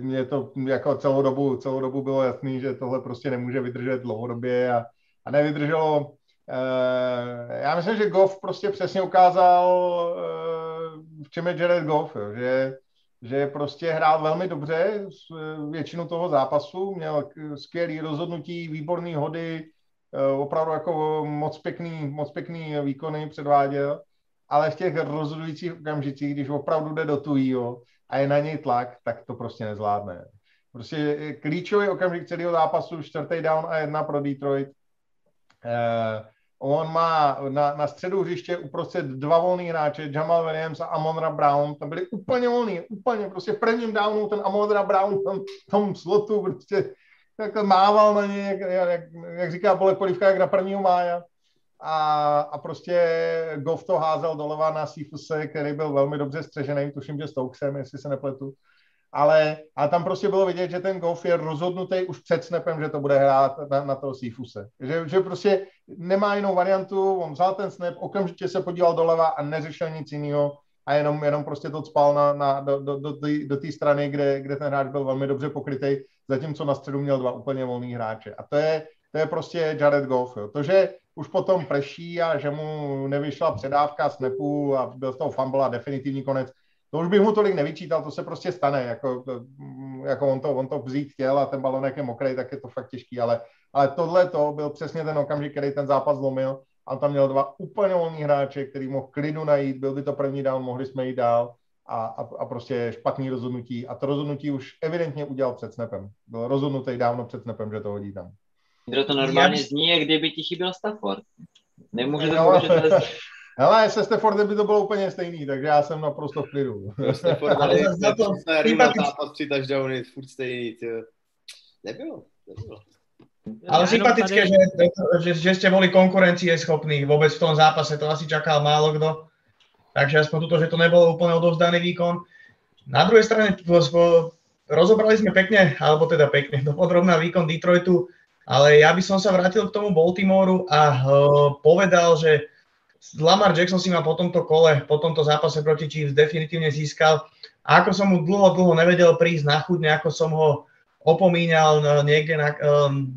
mě to jako celou dobu, celou dobu bylo jasný, že tohle prostě nemůže vydržet dlouhodobě a, a nevydrželo. E, já myslím, že Goff prostě přesně ukázal, e, v čem je Jared Goff, jo, že, že prostě hrál velmi dobře většinu toho zápasu, měl skvělý rozhodnutí, výborný hody, e, opravdu jako moc pěkný, moc pěkný výkony předváděl, ale v těch rozhodujících okamžicích, když opravdu jde do tujího, a je na něj tlak, tak to prostě nezvládne. Prostě klíčový okamžik celého zápasu, čtvrtý down a jedna pro Detroit. Eh, on má na, na středu hřiště uprostřed dva volný hráče, Jamal Williams a Amonra Brown, tam byli úplně volný, úplně prostě v prvním downu ten Amonra Brown tam, tom slotu prostě jak mával na něj, jak, jak, jak říká Bole Polivka, jak na prvního mája a, a prostě Goff to házel doleva na Sifuse, který byl velmi dobře střežený, tuším, že Stokesem, jestli se nepletu. Ale, a tam prostě bylo vidět, že ten Goff je rozhodnutý už před snapem, že to bude hrát na, na toho Sifuse. Že, že prostě nemá jinou variantu, on vzal ten snap, okamžitě se podíval doleva a neřešil nic jiného a jenom, jenom prostě to spal na, na, do, do, do, do té strany, kde, kde ten hráč byl velmi dobře pokrytý, zatímco na středu měl dva úplně volný hráče. A to je, to je prostě Jared Goff. Jo. To, že už potom prší a že mu nevyšla předávka snapu a byl z toho fumble a definitivní konec, to už bych mu tolik nevyčítal, to se prostě stane, jako, jako on, to, on to vzít chtěl a ten balonek je mokrý, tak je to fakt těžký, ale, ale tohle to byl přesně ten okamžik, který ten zápas zlomil a on tam měl dva úplně volní hráče, který mohl klidu najít, byl by to první down, mohli jsme jít dál a, a, a prostě špatný rozhodnutí a to rozhodnutí už evidentně udělal před snapem. Byl rozhodnutý dávno před snapem, že to hodí tam. Indro, to normálně zní, jak kdyby ti chyběl Stafford. Nemůže to no, Hele, se Staffordem by to bylo úplně stejný, takže já jsem naprosto v klidu. Stafford, ale za to zápas tři touchdowny, furt stejný, tě. Nebylo, nebylo. Ale sympatické, tady... že, že, že ste boli konkurencie schopní vôbec v tom zápase, to asi čakal málo kto. Takže aspoň toto, že to nebolo úplne odovzdaný výkon. Na druhej strane rozobrali sme pekne, alebo teda pekne, dopodrobná výkon Detroitu, ale ja by som sa vrátil k tomu Baltimoru a uh, povedal, že Lamar Jackson si ma po tomto kole, po tomto zápase proti Chiefs definitívne získal. A ako som mu dlho, dlho nevedel prísť na chudne, ako som ho opomínal no, niekde, na, um,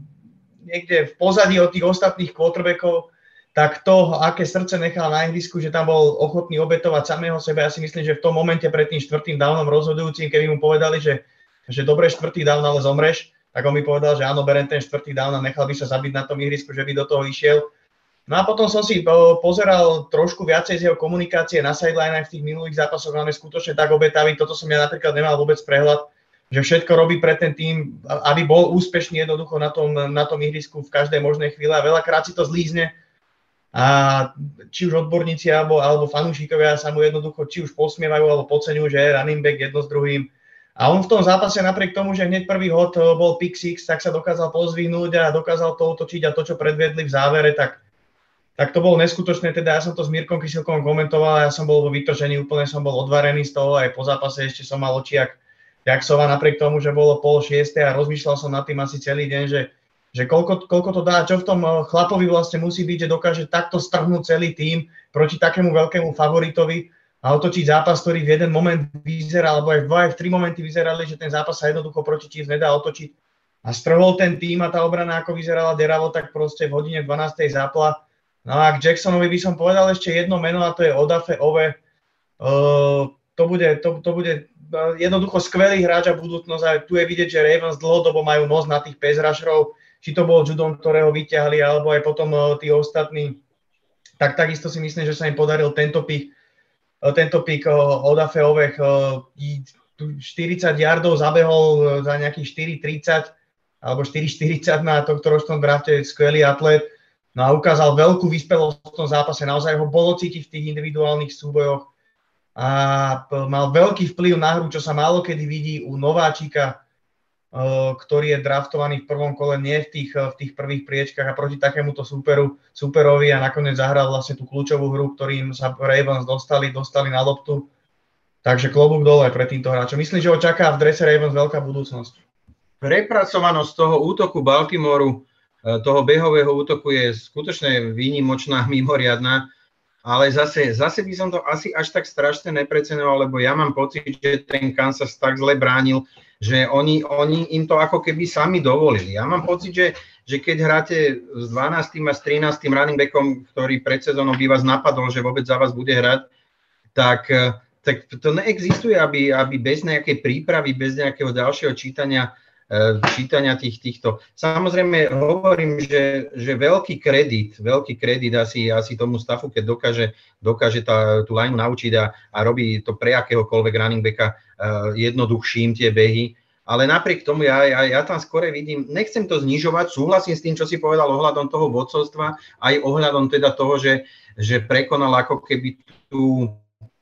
niekde v pozadí od tých ostatných quarterbackov, tak to, aké srdce nechal na ihrisku, že tam bol ochotný obetovať samého sebe, ja si myslím, že v tom momente pred tým štvrtým downom rozhodujúcim, keby mu povedali, že, že dobre štvrtý down, ale zomreš, tak on mi povedal, že áno, berem ten štvrtý down a nechal by sa zabiť na tom ihrisku, že by do toho išiel. No a potom som si pozeral trošku viacej z jeho komunikácie na sideline v tých minulých zápasoch, máme skutočne tak obetavý, toto som ja napríklad nemal vôbec prehľad, že všetko robí pre ten tým, aby bol úspešný jednoducho na tom, na tom ihrisku v každej možnej chvíli. A veľakrát si to zlízne. A či už odborníci alebo, alebo fanúšikovia sa mu jednoducho či už posmievajú alebo podceňujú, že je running back jedno s druhým. A on v tom zápase napriek tomu, že hneď prvý hod eh, bol pick six, tak sa dokázal pozvihnúť a dokázal to otočiť a to, čo predvedli v závere, tak, tak to bolo neskutočné. Teda ja som to s Mírkom Kysilkom komentoval ja som bol vo vytržení, úplne som bol odvarený z toho, aj po zápase ešte som mal očiak jak sova napriek tomu, že bolo pol šiesté a rozmýšľal som nad tým asi celý deň, že, že koľko, koľko to dá, čo v tom eh, chlapovi vlastne musí byť, že dokáže takto strhnúť celý tým proti takému veľkému favoritovi a otočiť zápas, ktorý v jeden moment vyzeral, alebo aj v dva, aj v tri momenty vyzerali, že ten zápas sa jednoducho proti Chiefs nedá otočiť. A strhol ten tým a tá obrana, ako vyzerala deravo, tak proste v hodine 12. zápla. No a k Jacksonovi by som povedal ešte jedno meno a to je Odafe Ove. Uh, to bude, to, to bude jednoducho skvelý hráč a budúcnosť a tu je vidieť, že Ravens dlhodobo majú nos na tých rusherov, či to bol Judon, ktorého vyťahli, alebo aj potom uh, tí ostatní. Tak takisto si myslím, že sa im podaril tento pik, uh, tento pik uh, od Afeovech 40 yardov zabehol za nejakých 4,30 alebo 4,40 na tohto ročnom drafte, skvelý atlet. No a ukázal veľkú vyspelosť v tom zápase, naozaj ho bolo cítiť v tých individuálnych súbojoch a mal veľký vplyv na hru, čo sa málo kedy vidí u nováčika, ktorý je draftovaný v prvom kole, nie v tých, v tých prvých priečkách a proti takémuto superu, superovi a nakoniec zahral vlastne tú kľúčovú hru, ktorým sa Ravens dostali, dostali na loptu. Takže klobúk dole pre týmto hráčom. Myslím, že ho čaká v drese Ravens veľká budúcnosť. Prepracovanosť toho útoku Baltimoru, e, toho behového útoku je skutočne výnimočná, mimoriadná ale zase, zase by som to asi až tak strašne neprecenoval, lebo ja mám pocit, že ten Kansas tak zle bránil, že oni, oni im to ako keby sami dovolili. Ja mám pocit, že, že keď hráte s 12. a s 13. running backom, ktorý pred sezónou by vás napadol, že vôbec za vás bude hrať, tak, tak to neexistuje, aby, aby bez nejakej prípravy, bez nejakého ďalšieho čítania čítania tých, týchto. Samozrejme hovorím, že, že veľký kredit, veľký kredit asi, asi tomu stafu, keď dokáže, dokáže tá, tú line naučiť a, a robí to pre akéhokoľvek running backa uh, jednoduchším tie behy, ale napriek tomu ja, ja, ja tam skore vidím, nechcem to znižovať, súhlasím s tým, čo si povedal ohľadom toho vodcovstva, aj ohľadom teda toho, že, že prekonal ako keby tú,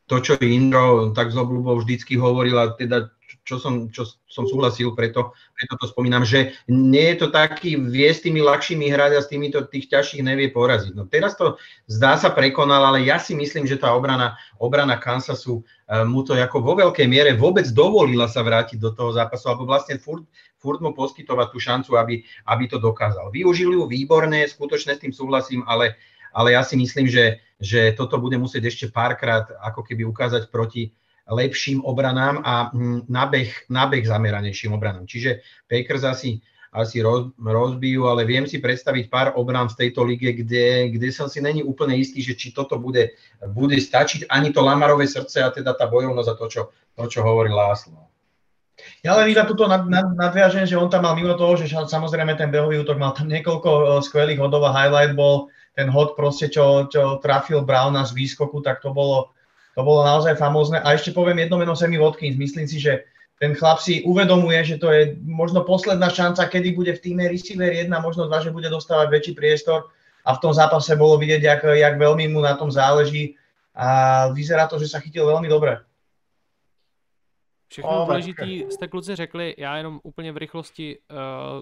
to, čo Indro tak z obľubou vždycky hovoril a teda čo som, čo som súhlasil, preto, preto to spomínam, že nie je to taký, vie s tými ľahšími hrať a s týmito tých ťažších nevie poraziť. No teraz to zdá sa prekonal, ale ja si myslím, že tá obrana, obrana Kansasu uh, mu to ako vo veľkej miere vôbec dovolila sa vrátiť do toho zápasu, alebo vlastne furt, furt mu poskytovať tú šancu, aby, aby to dokázal. Využili ju výborné, skutočne s tým súhlasím, ale, ale ja si myslím, že, že toto bude musieť ešte párkrát ako keby ukázať proti, lepším obranám a hm, nabeh, nabeh zameranejším obranám. Čiže Packers asi, asi roz, rozbijú, ale viem si predstaviť pár obrán v tejto lige, kde, kde som si není úplne istý, že či toto bude, bude stačiť ani to Lamarové srdce a teda tá bojovnosť a to, čo, to, čo hovorí Láslo. Ja len iba tuto nad, nad, nadviažem, že on tam mal mimo toho, že samozrejme ten behový útok mal tam niekoľko e, skvelých hodov a highlight bol ten hod proste, čo, čo trafil Browna z výskoku, tak to bolo, to bolo naozaj famózne. A ešte poviem jedno meno Sammy Watkins. Myslím si, že ten chlap si uvedomuje, že to je možno posledná šanca, kedy bude v týme receiver 1, možno 2, že bude dostávať väčší priestor. A v tom zápase bolo vidieť, jak, jak veľmi mu na tom záleží. A vyzerá to, že sa chytil veľmi dobre. Všechno důležité jste kluci řekli, já jenom úplně v rychlosti uh,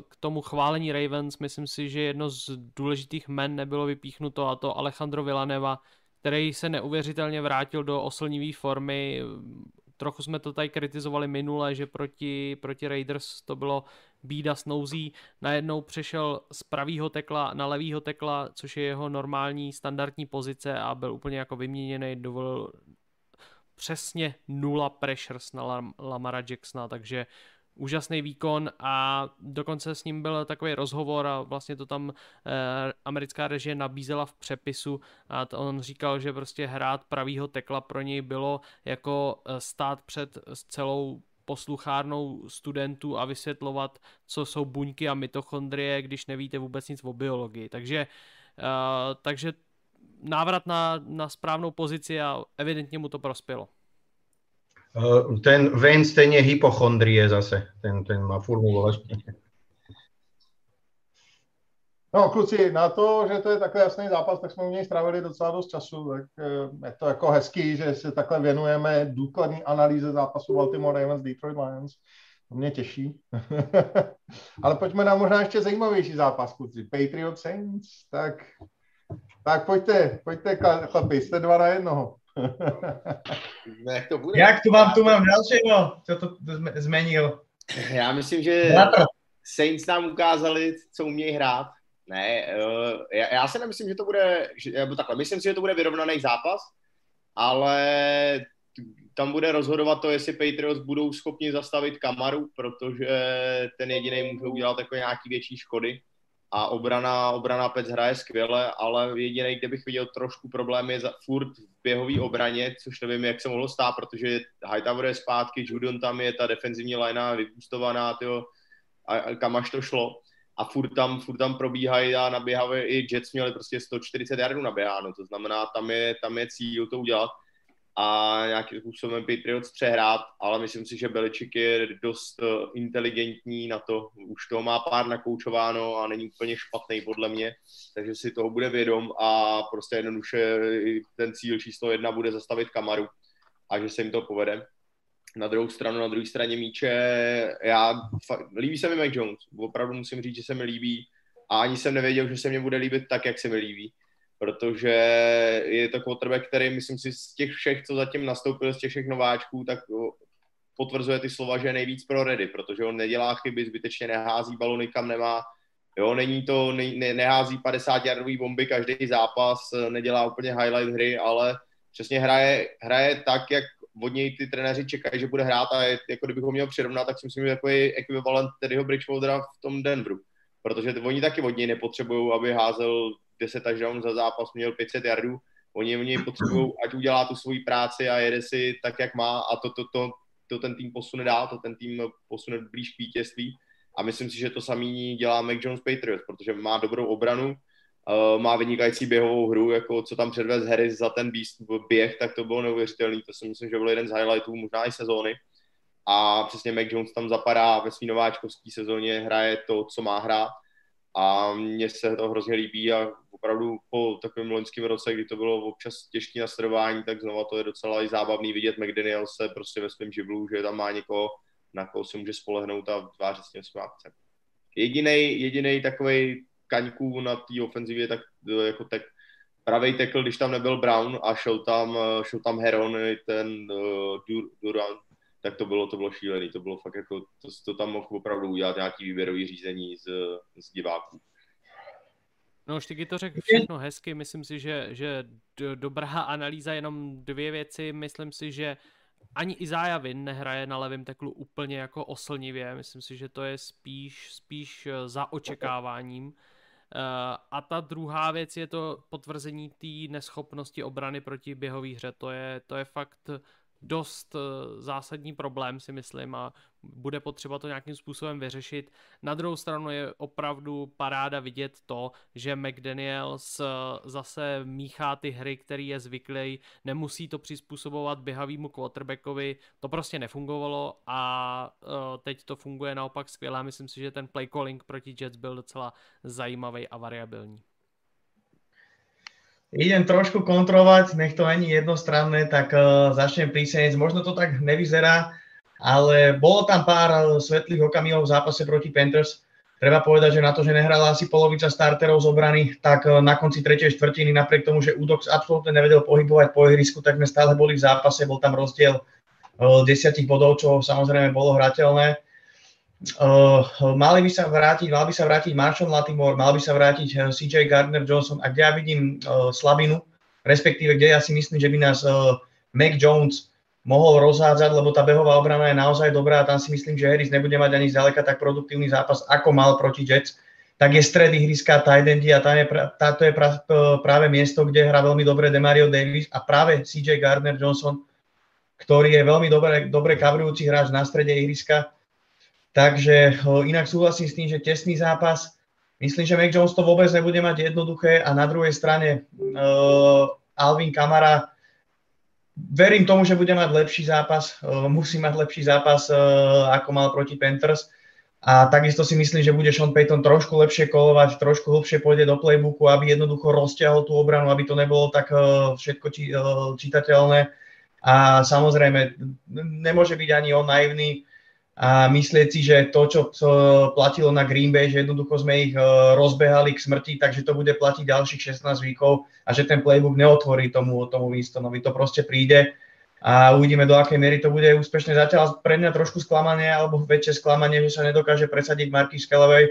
k tomu chválení Ravens, myslím si, že jedno z důležitých men nebylo vypíchnuto a to Alejandro Villaneva, který se neuvěřitelně vrátil do oslnivé formy. Trochu jsme to tady kritizovali minule, že proti, proti Raiders to bylo bída s nouzí. Najednou přešel z pravýho tekla na levýho tekla, což je jeho normální standardní pozice a byl úplně jako vyměněný, dovolil přesně nula pressures na Lam- Lamara Jacksona, takže úžasný výkon a dokonce s ním byl takový rozhovor a vlastně to tam eh, americká režie nabízela v přepisu a to on říkal, že prostě hrát pravýho tekla pro něj bylo jako eh, stát před celou posluchárnou studentů a vysvětlovat, co jsou buňky a mitochondrie, když nevíte vůbec nic o biologii. Takže, uh, takže návrat na, na správnou pozici a evidentně mu to prospělo. Uh, ten Vance, ten je hypochondrie zase, ten, ten má formulaci. No kluci, na to, že to je takhle jasný zápas, tak jsme u něj strávili docela dost času, tak eh, je to jako hezký, že se takhle věnujeme důkladný analýze zápasu Baltimore Ravens Detroit Lions. To mě těší. Ale pojďme na možná ještě zajímavější zápas, kluci. Patriot Saints, tak, tak pojďte, pojďte chlapi, jste dva na jednoho. Jak to bude? Jak tu mám, tu mám dalšího, co to změnil. Já myslím, že Saints nám ukázali, co umějí hrát ne, uh, já, já si nemyslím, že to bude, že, nebo takhle, myslím si, že to bude vyrovnaný zápas, ale tam bude rozhodovat to, jestli Patriots budou schopni zastavit Kamaru, protože ten jediný může udělat jako nějaký větší škody a obrana, obrana Pec hraje skvěle, ale jediný, kde bych viděl trošku problémy je za, furt v běhové obraně, což nevím, jak se mohlo stát, protože Hightower je zpátky, Judon tam je, ta defenzivní linea vybustovaná, tyjo, a, a kam až to šlo. A furt tam, furt tam probíhají a naběhají i Jets měli prostě 140 jardů naběháno, to znamená, tam je, tam je cíl to udělat a nějakým způsobem Patriots přehrát, ale myslím si, že Beličik je dost eh, inteligentní na to, už toho má pár nakoučováno a není úplně špatný podle mě, takže si toho bude vědom a prostě jednoduše ten cíl číslo jedna bude zastavit Kamaru a že se jim to povede. Na druhou stranu, na druhé straně míče, já, líbí se mi Mac Jones, opravdu musím říct, že se mi líbí. A ani jsem nevěděl, že se mě bude líbit tak, jak se mi líbí, protože je to quarterback, který myslím si z těch všech, co zatím nastoupil, z těch všech nováčků, tak potvrzuje ty slova, že je nejvíc pro ready, protože on nedělá chyby, zbytečně nehází balony, kam nemá, jo, není to, ne, ne, nehází 50 jardový bomby každý zápas, nedělá úplně highlight hry, ale přesně hraje, hraje tak, jak od něj ty trenéři čekají, že bude hrát a je, jako kdybych ho měl přirovnat, tak si myslím, že takový ekvivalent Teddyho Bridgewatera v tom Denveru. Protože oni taky od něj nepotřebují, aby házel 10 down za zápas, měl 500 yardů. Oni od něj potřebují, ať udělá tu svoji práci a jede si tak, jak má a to, to, to, to ten tým posune dál, to ten tým posune blíž k vítězství. A myslím si, že to samý dělá Mac Jones Patriots, protože má dobrou obranu, Uh, má vynikající běhovou hru, jako co tam předvez Harris za ten běh, tak to bylo neuvěřitelný, to si myslím, že byl jeden z highlightů možná i sezóny. A přesně Mac Jones tam zapadá ve svý nováčkovské sezóně, hraje to, co má hrát a mně se to hrozně líbí a opravdu po takovém loňském roce, kdy to bylo občas těžké nasledování, tak znova to je docela i zábavný vidět McDaniel se prostě ve svém živlu, že tam má někoho, na koho se může spolehnout a tvářit s tím svým akcem. Jediný, takový kaňků na té ofenzivě, tak jako tak pravej tekl, když tam nebyl Brown a šel tam, šel tam Heron, ten uh, Dur, Durant, tak to bylo, to bylo šílený, to bylo fakt jako, to, to tam mohl opravdu udělat nějaký výběrový řízení z, z diváků. No, Štyky to řekl všechno hezky, myslím si, že, že dobrá analýza, jenom dvě věci, myslím si, že ani Izája Vin nehraje na levém teklu úplně jako oslnivě, myslím si, že to je spíš, spíš za očekáváním. Eh, a ta druhá věc je to potvrzení té neschopnosti obrany proti běhové hře. To je, to je fakt dost eh, zásadní problém, si myslím, a bude potřeba to nějakým způsobem vyřešit. Na druhou stranu je opravdu paráda vidět to, že McDaniels eh, zase míchá ty hry, který je zvyklý, nemusí to přizpůsobovat běhavýmu quarterbackovi, to prostě nefungovalo a eh, teď to funguje naopak skvěle. Myslím si, že ten play calling proti Jets byl docela zajímavý a variabilní. Idem trošku kontrolovať, nech to není jednostranné, tak uh, začnem Saints. Možno to tak nevyzerá, ale bolo tam pár svetlých okamihov v zápase proti Panthers. Treba povedať, že na to, že nehrala asi polovica starterov z obrany, tak na konci tretej štvrtiny, napriek tomu, že Udox absolútne nevedel pohybovať po ihrisku, tak sme stále boli v zápase, bol tam rozdiel desiatich bodov, čo samozrejme bolo hrateľné. Uh, mali by sa vrátiť, mal by sa vrátiť Marshall Latimore, mal by sa vrátiť eh, CJ Gardner Johnson. A kde ja vidím uh, slabinu, respektíve kde ja si myslím, že by nás uh, Mac Jones mohol rozhádzať, lebo tá behová obrana je naozaj dobrá a tam si myslím, že Harris nebude mať ani zďaleka tak produktívny zápas, ako mal proti Jets, tak je stred ihriska tight endy a tam je, táto je pra, práve miesto, kde hrá veľmi dobre Demario Davis a práve CJ Gardner Johnson, ktorý je veľmi dobre, dobre kavrujúci hráč na strede ihriska, Takže inak súhlasím s tým, že tesný zápas. Myslím, že Mac Jones to vôbec nebude mať jednoduché a na druhej strane uh, Alvin Kamara verím tomu, že bude mať lepší zápas, uh, musí mať lepší zápas, uh, ako mal proti Panthers. A takisto si myslím, že bude Sean Payton trošku lepšie kolovať, trošku hlbšie pôjde do playbooku, aby jednoducho rozťahol tú obranu, aby to nebolo tak uh, všetko či, uh, čitateľné. A samozrejme, nemôže byť ani on naivný, a myslieť si, že to, čo platilo na Green Bay, že jednoducho sme ich e, rozbehali k smrti, takže to bude platiť ďalších 16 víkov a že ten playbook neotvorí tomu, tomu Winstonovi. To proste príde a uvidíme, do akej miery to bude úspešné. Zatiaľ pre mňa trošku sklamanie alebo väčšie sklamanie, že sa nedokáže presadiť Marquis Callaway.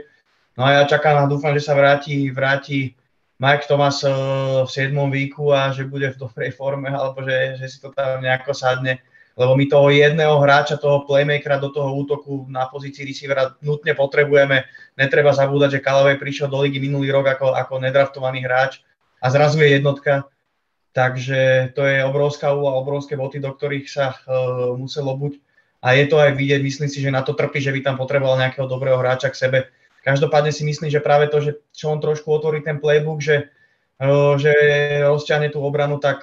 No a ja čakám a dúfam, že sa vráti, vráti Mike Thomas e, v 7. víku a že bude v dobrej forme alebo že, že si to tam nejako sadne lebo my toho jedného hráča, toho playmakera do toho útoku na pozícii receivera nutne potrebujeme. Netreba zabúdať, že Kalavej prišiel do ligy minulý rok ako, ako nedraftovaný hráč a zrazu je jednotka. Takže to je obrovská úloha, obrovské boty, do ktorých sa uh, muselo buď. A je to aj vidieť, myslím si, že na to trpí, že by tam potreboval nejakého dobrého hráča k sebe. Každopádne si myslím, že práve to, že čo on trošku otvorí ten playbook, že že rozťahne tú obranu, tak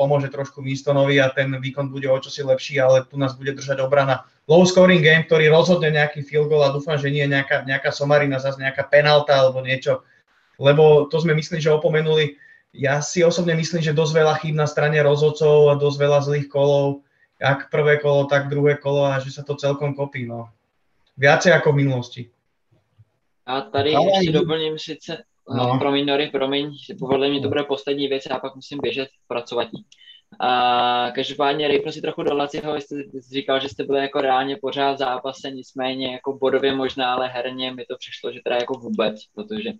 pomôže trošku Winstonovi a ten výkon bude o čosi lepší, ale tu nás bude držať obrana. Low scoring game, ktorý rozhodne nejaký field goal a dúfam, že nie nejaká, nejaká somarina, zase nejaká penalta alebo niečo, lebo to sme mysleli, že opomenuli. Ja si osobne myslím, že dosť veľa chýb na strane rozhodcov a dosť veľa zlých kolov, jak prvé kolo, tak druhé kolo a že sa to celkom kopí. No. Viacej ako v minulosti. A tady ještě doplním sice, No. Promiň, Nory, promiň, podle mě to bude poslední věc, já pak musím běžet pracovat. A každopádně Rejpl si trochu do Laciho, jste říkal, že jste byli jako reálně pořád v zápase, nicméně jako bodově možná, ale herně mi to přišlo, že teda jako vůbec, protože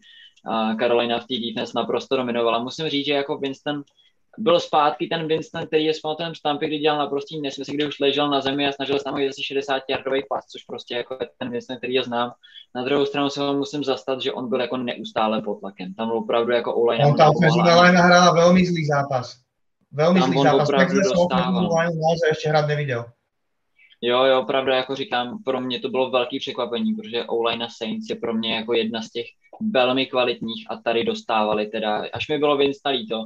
Karolina v té defense naprosto dominovala. Musím říct, že jako Winston byl zpátky ten Winston, který je s v Stampy, kdy dělal naprostý nesmysl, kdy už ležel na zemi a snažil se tam asi 60 yardový pas, což prostě jako ten Winston, který je znám. Na druhou stranu se ho musím zastat, že on byl jako neustále pod tlakem. Tam byl opravdu jako Olej. On tam ofenzívna line hrála velmi zlý zápas. Velmi zlý zápas. Opravdu dostával. ještě hrát neviděl. Jo, jo, pravda, jako říkám, pro mě to bylo velký překvapení, protože Olejna Saints je pro mě jako jedna z těch velmi kvalitních a tady dostávali teda, až mi bylo Vince líto,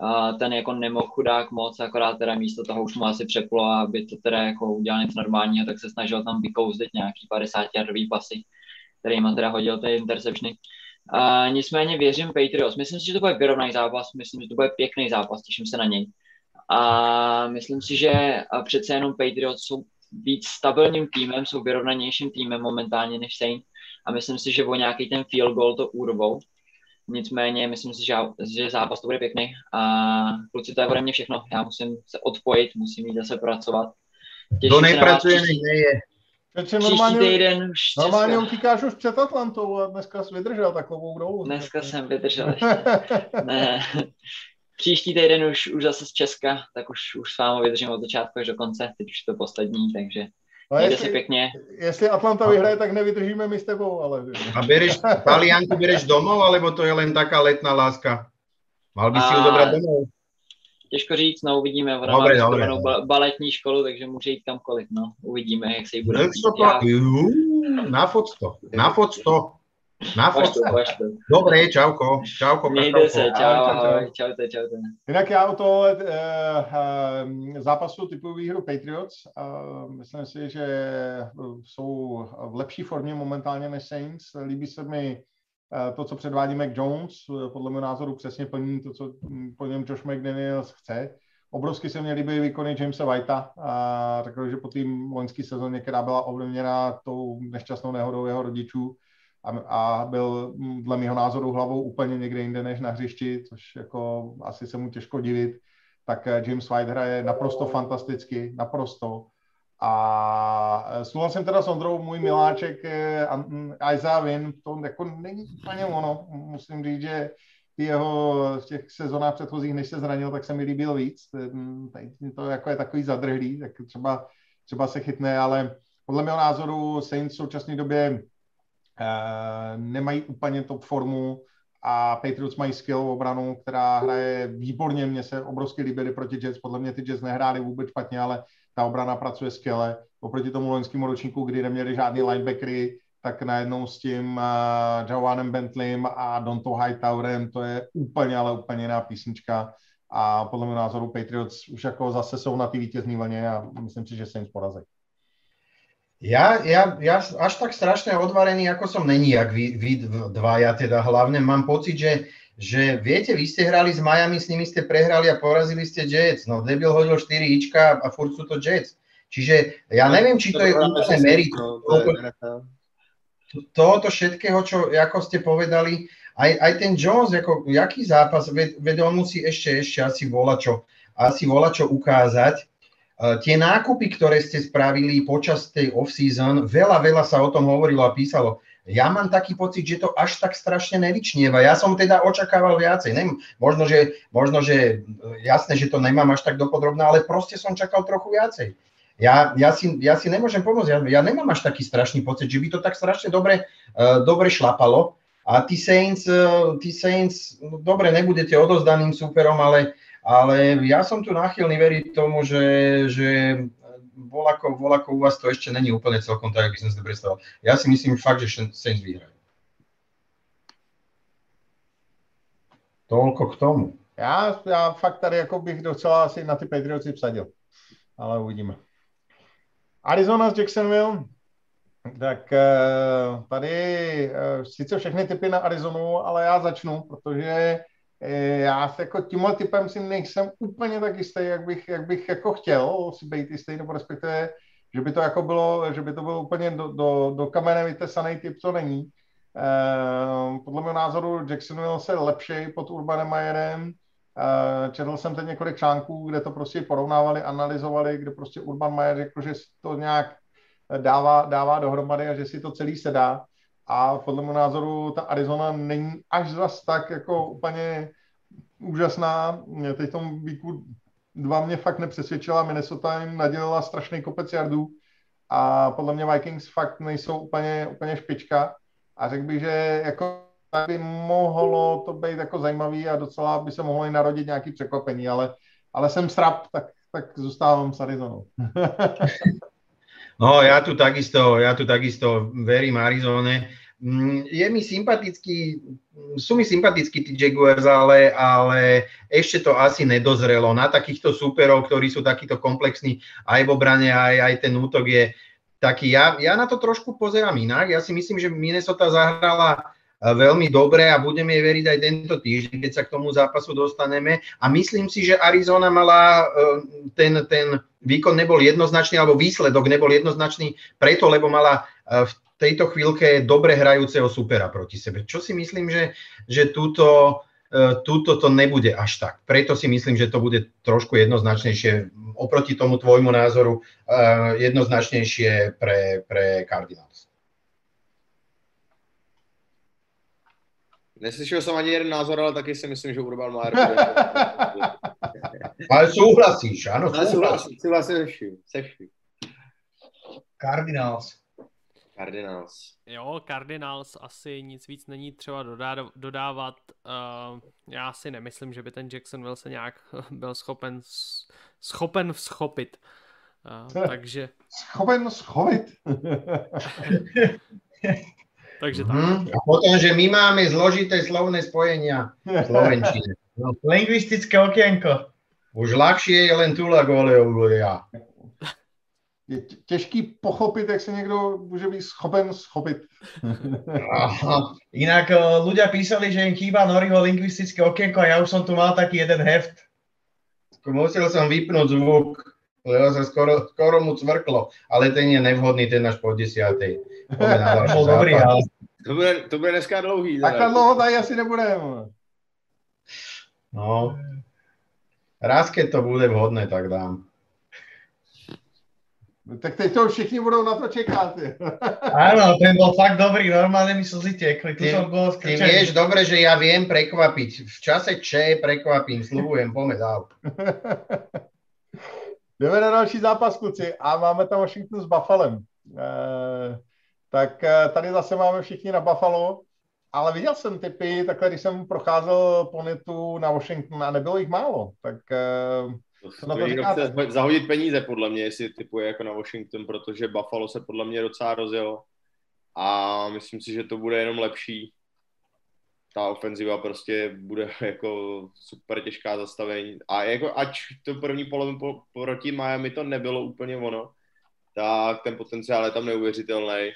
a ten jako nemohl chudák moc, akorát teda místo toho už mu asi přeplo, aby to teda jako udělal něco normálního, tak se snažil tam vykouzlit nějaký 50 yardový pasy, který má teda hodil ty interceptiony. A nicméně věřím Patriots. Myslím si, že to bude vyrovnaný zápas, myslím, že to bude pěkný zápas, těším se na něj. A myslím si, že přece jenom Patriots jsou víc stabilním týmem, jsou vyrovnanějším týmem momentálně než Saints a myslím si, že o nějaký ten field goal to urvou Nicméně myslím si, že, že zápas to bude pěkný a kluci to je ode mě všechno. Já musím se odpojit, musím jít zase pracovat. Těším to nejpracuje, neje. Petře, normálně, týden už normálně utíkáš už před Atlantou a dneska jsi vydržel takovou dolů. Dneska jsem vydržel ještě. ne. Příští týden už, už zase z Česka, tak už, už s vámi vydržím od začátku až do konce, teď už to poslední, takže No jestli, se pěkně. Jestli Atlanta vyhraje, tak nevydržíme my s tebou, ale... A bereš, Talianku bereš domov, alebo to je len taká letná láska? Mal by si ju dobrať domov? Těžko říct, no uvidíme. Ona dobre, má dobre. baletní školu, takže může jít kamkoliv, no. Uvidíme, jak se jí bude. Na foc to, na foc to. Na foto. Dobre, čauko. Čauko. Mějte se, čau, ahoj, čaute, čaute. Jinak já o tohle uh, uh, zápasu typu výhru Patriots, uh, myslím si, že jsou v lepší formě momentálně než Saints. Líbí se mi to, co předvádí Mac Jones, podle mého názoru přesně plní to, co po něm Josh McDaniels chce. Obrovsky se mě líbí výkony Jamesa Whitea a řekl, že po té loňské sezóně, která byla ovlivněna tou nešťastnou nehodou jeho rodičů a, a byl dle mého názoru hlavou úplně někde jinde než na hřišti, což jako asi se mu těžko divit, tak eh, James White hraje naprosto fantasticky, naprosto. A eh, souhlasím teda s Ondrou, můj miláček eh, Isaiah Win, to jako není úplně ono. Musím říct, že ty jeho v těch sezónách předchozích, než se zranil, tak se mi líbil víc. To jako je takový zadrhlý, tak třeba, třeba se chytne, ale podle mého názoru Saints v současné době nemají úplně top formu a Patriots mají skill obranu, která hraje výborně. Mně se obrovsky líbily proti Jets. Podle mě ty Jets nehráli vůbec špatně, ale ta obrana pracuje skvěle. Oproti tomu loňskému ročníku, kdy neměli žádný linebackery, tak najednou s tím uh, Joanem Bentleym a Donto Hightowerem, to je úplně, ale úplně jiná písnička a podle mého názoru Patriots už jako zase jsou na té vítězní vlně a myslím si, že se jim porazí. Ja, ja, ja až tak strašne odvarený, ako som není, jak vy, vy dvaja, teda hlavne mám pocit, že, že viete, vy ste hrali s Miami, s nimi ste prehrali a porazili ste Jets. No, debil hodil 4 ička a furt sú to Jets. Čiže ja neviem, či to je úplne merito tohoto všetkého, čo ako ste povedali, aj, aj ten Jones, ako, jaký zápas, veď on musí ešte, ešte asi volať čo, asi volať čo ukázať. Uh, tie nákupy, ktoré ste spravili počas tej off-season, veľa, veľa sa o tom hovorilo a písalo. Ja mám taký pocit, že to až tak strašne nevyčnieva. Ja som teda očakával viacej. Nem, možno, že, možno, že jasné, že to nemám až tak dopodrobná, ale proste som čakal trochu viacej ja, ja, si, ja si nemôžem pomôcť, ja, ja nemám až taký strašný pocit, že by to tak strašne dobre, uh, dobre šlapalo. A tí Saints, uh, Saints no, dobre, nebudete odozdaným superom, ale, ale ja som tu náchylný veriť tomu, že, že volako, volako u vás to ešte není úplne celkom tak, ako som si to predstavoval. Ja si myslím fakt, že Saints vyhrajú. Toľko k tomu. Já, já fakt tady jako bych docela asi na ty Patriotsy vsadil, ale uvidíme. Arizona z Jacksonville, tak eh, tady eh, sice všechny typy na Arizonu, ale já začnu, protože já se jako tímhle typem si nejsem úplně tak jistý, jak bych, jak bych jako chtěl si být jistý, nebo respektive, že by to jako bylo, že by to bylo úplně do, do, do kamene vytesaný typ, co není. Podle mého názoru Jacksonville se lepší pod Urbanem Mayerem, Eh, četl jsem teď několik článků, kde to prostě porovnávali, analyzovali, kde prostě Urban Mayer řekl, že to nějak dává, dává dohromady a že si to celý sedá. A podle mého názoru ta Arizona není až zas tak jako úplně úžasná. Teď v tom výku dva mě fakt nepřesvědčila, Minnesota jim nadělila strašný kopec jardů a podle mě Vikings fakt nejsou úplně, úplně špička. A řekl bych, že jako by mohlo to být jako zajímavý a docela by se mohlo i narodit nějaký překvapení, ale, ale jsem strap, tak, tak zůstávám s Arizonou. no, ja tu takisto, ja tu takisto verím Arizone. Mm, je mi sympatický, sú mi sympatickí tí Jaguars, ale, ale ešte to asi nedozrelo. Na takýchto súperov, ktorí sú takýto komplexní aj v obrane, aj, aj ten útok je taký. Ja, ja na to trošku pozerám inak. Ja si myslím, že Minnesota zahrala veľmi dobre a budeme jej veriť aj tento týždeň, keď sa k tomu zápasu dostaneme. A myslím si, že Arizona mala, e, ten, ten výkon nebol jednoznačný, alebo výsledok nebol jednoznačný preto, lebo mala e, v tejto chvíľke dobre hrajúceho supera proti sebe. Čo si myslím, že, že túto, túto to nebude až tak. Preto si myslím, že to bude trošku jednoznačnejšie oproti tomu tvojmu názoru jednoznačnejšie pre, pre Cardinals. Neslyšel jsem ani jeden názor, ale taky si myslím, že Urban Meyer Ale souhlasíš, ano, souhlasíš. Souhlasím se vším, se vším. Cardinals. Cardinals. Jo, Cardinals asi nic víc není třeba dodávat. Uh, já si nemyslím, že by ten Jacksonville se nějak byl schopen schopen schopit. Uh, takže... Schopen schopit. Takže tak. Mm, a potom, že my máme zložité slovné spojenia v Slovenčine. No. Lingvistické okienko. Už ľahšie je len Tula Goleovia. Je těžký pochopit, jak se někdo může být schopen schopit. Inak ľudia písali, že im chýba Noriho lingvistické okienko a ja už som tu mal taký jeden heft. musel som vypnúť zvuk, lebo sa skoro, skoro mu cvrklo, ale ten je nevhodný, ten až po desiatej. Bol dobrý, ale... To bude, to bude dneska dlouhý. Takhle dlouho tady asi nebudeme. No, raz keď to bude vhodné, tak dám. Tak teď to všichni budou na to čekat. Áno, ten bol fakt dobrý, normálne mi slzy tekli. Tu Ty, som bol ty vieš dobre, že ja viem prekvapiť. V čase Če prekvapím, slubujem, poďme dál. Jdeme na další zápas, kluci. A máme tam Washington s Buffalem. Eh, tak eh, tady zase máme všichni na Buffalo. Ale viděl jsem typy, takhle, když jsem procházel po netu na Washington a nebylo jich málo. Tak eh, To, na to říkáte? chce zahodit peníze, podle mě, jestli typuje jako na Washington, protože Buffalo se podle mě docela rozjelo. A myslím si, že to bude jenom lepší. Ta ofenziva prostě bude jako super těžká zastavení. A jako ať to první polovinu po, proti Miami to nebylo úplně ono, tak ten potenciál je tam neuvěřitelný.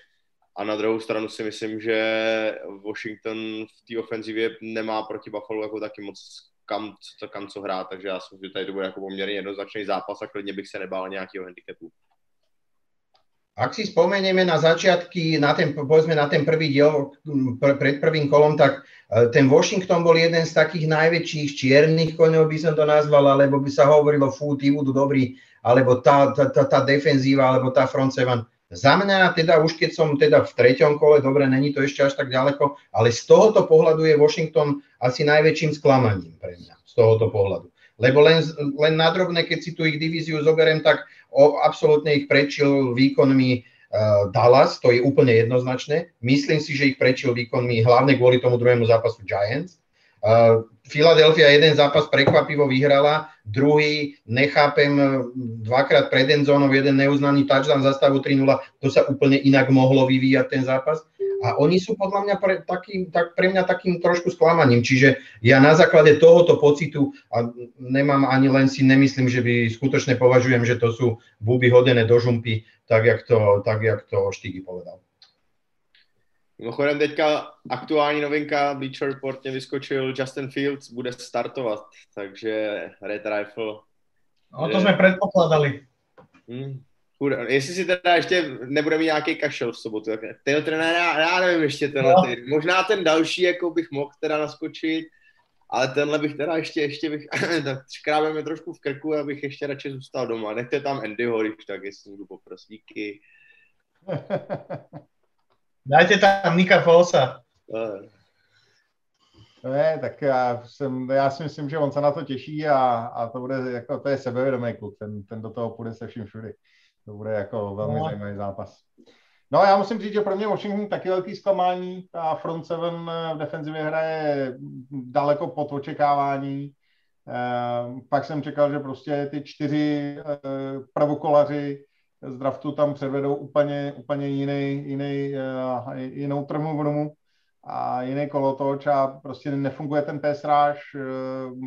A na druhou stranu si myslím, že Washington v té ofenzivě nemá proti Buffalo jako taky moc kam, co, kam co hrát, takže já si myslím, že tady to bude jako poměrně jednoznačný zápas a klidně bych se nebál nějakého handicapu. Ak si spomenieme na začiatky, na ten, povedzme na ten prvý diel pr- pred prvým kolom, tak e, ten Washington bol jeden z takých najväčších čiernych koňov, by som to nazval, alebo by sa hovorilo, fú, tí budú dobrí, alebo tá, tá, tá, tá defenzíva, alebo tá front seven. Za mňa teda už keď som teda v treťom kole, dobre, není to ešte až tak ďaleko, ale z tohoto pohľadu je Washington asi najväčším sklamaním pre mňa, z tohoto pohľadu. Lebo len, len na drobné, keď si tu ich divíziu zoberiem, tak absolútne ich prečil výkonmi uh, Dallas, to je úplne jednoznačné. Myslím si, že ich prečil výkonmi hlavne kvôli tomu druhému zápasu Giants. Uh, Philadelphia jeden zápas prekvapivo vyhrala, druhý nechápem, eh, dvakrát pred endzónou, jeden neuznaný touchdown za stavu 3-0, to sa úplne inak mohlo vyvíjať ten zápas. A oni sú podľa mňa pre, takým, tak pre mňa takým trošku sklamaním. Čiže ja na základe tohoto pocitu a nemám ani len si nemyslím, že by skutočne považujem, že to sú buby hodené do žumpy, tak jak to, tak jak to Štigy povedal. Mimochodem teďka aktuální novinka, Bleacher Report mě vyskočil, Justin Fields bude startovat, takže Red Rifle. No to sme predpokladali. Hmm. Kurva, jestli si teda ještě nebude mít nějaký kašel v sobotu, tak tyjo, trenér, já, já nevím ještě tenhle, No. ty. možná ten další, jako bych mohl teda naskočit, ale tenhle bych teda ještě, ještě bych, tak škrábe mi trošku v krku, abych ještě radši zůstal doma. Nechte tam Andyho, když tak, jestli můžu poprosit, díky. Dajte tam Nika Fosa. Eh, Ne, tak já, jsem, já si myslím, že on se na to těší a, a to bude jako, to je sebevědomý kluk, ten, ten do toho půjde se vším všudy. To bude jako velmi No. zajímavý zápas. No já musím říct, že pro mě Washington taky velký zklamání. Ta front seven v defenzivě hraje daleko pod očekávání. Eh, pak jsem čekal, že prostě ty čtyři eh, pravokolaři z draftu tam předvedou úplně, úplně jiný, jiný, eh, jinou trhu a jiný kolotoč a prostě nefunguje ten pass rush eh,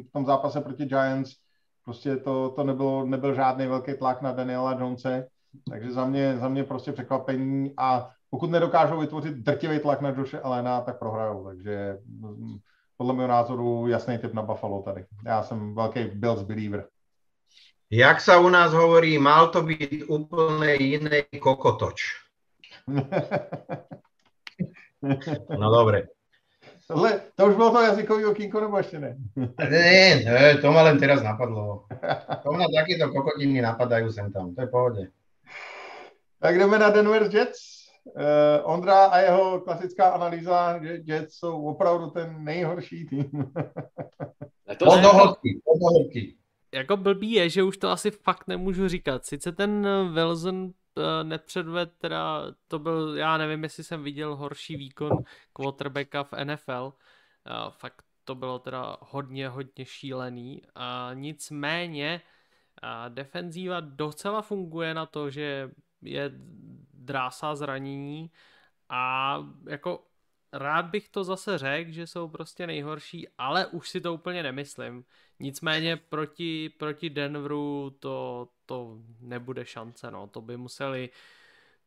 v tom zápase proti Giants. Prostě to, to nebylo, nebyl žádný velký tlak na Daniela Jonese, takže za mě, za mě prostě překvapení a pokud nedokážou vytvořit drtivý tlak na Joshe Elena, tak prohrajou, takže mm, podle mého názoru jasný typ na Buffalo tady. Já jsem velký Bills believer. Jak sa u nás hovorí, mal to byť úplne iný kokotoč. No dobre. Tohle, to už bylo to jazykový okýnko, nebo ještě ne? Ne, ne, to ma len teraz napadlo. To mňa takéto kokotiny napadajú sem tam, to je v pohode. Tak jdeme na Denver Jets. Uh, Ondra a jeho klasická analýza, že Jets jsou opravdu ten nejhorší tým. to Od ne, do hĺbky, od do hĺbky. Jako blbý je, že už to asi fakt nemůžu říkat. Sice ten Wilson nepředved, teda to byl, já nevím, jestli jsem viděl horší výkon quarterbacka v NFL. Eh, Fakt to bylo teda hodně, hodně šílený. A nicméně a defenzíva docela funguje na to, že je drásá zranění a jako rád bych to zase řekl, že jsou prostě nejhorší, ale už si to úplně nemyslím. Nicméně proti, proti Denveru to, to nebude šance, no. To by museli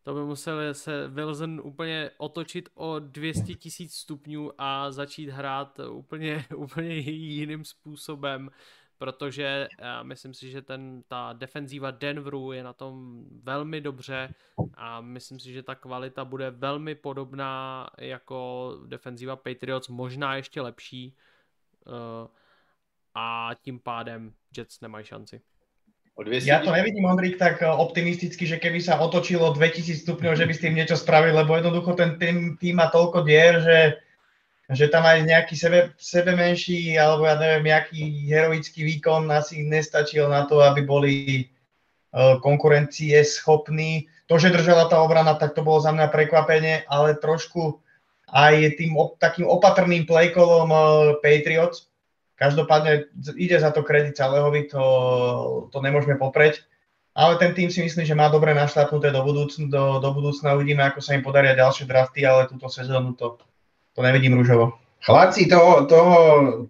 to by museli se Wilson úplně otočit o 200 tisíc stupňů a začít hrát úplně, úplně jiným způsobem. Protože uh, myslím si, že ten, ta defenzíva Denveru je na tom velmi dobře a myslím si, že ta kvalita bude velmi podobná jako defenzíva Patriots, možná ještě lepší uh, a tím pádem Jets nemají šanci. Ja to nevidím, Ondrík, tak eh, optimisticky, že keby sa otočilo 2000 stupňov, že by s tým niečo spravili, lebo jednoducho ten tým, tým má toľko dier, že, že tam aj nejaký sebe, sebe menší, alebo ja neviem, nejaký heroický výkon asi nestačil na to, aby boli uh, konkurencie schopní. To, že držala tá obrana, tak to bolo za mňa prekvapenie, ale trošku aj tým op, takým opatrným playkolom uh, Patriots, Každopádne ide za to kredit Calehovi, to, to nemôžeme popreť. Ale ten tým si myslím, že má dobre našlapnuté do, do, do budúcna. Uvidíme, ako sa im podaria ďalšie drafty, ale túto sezónu to, to nevidím rúžovo. Chlapci, toho, toho,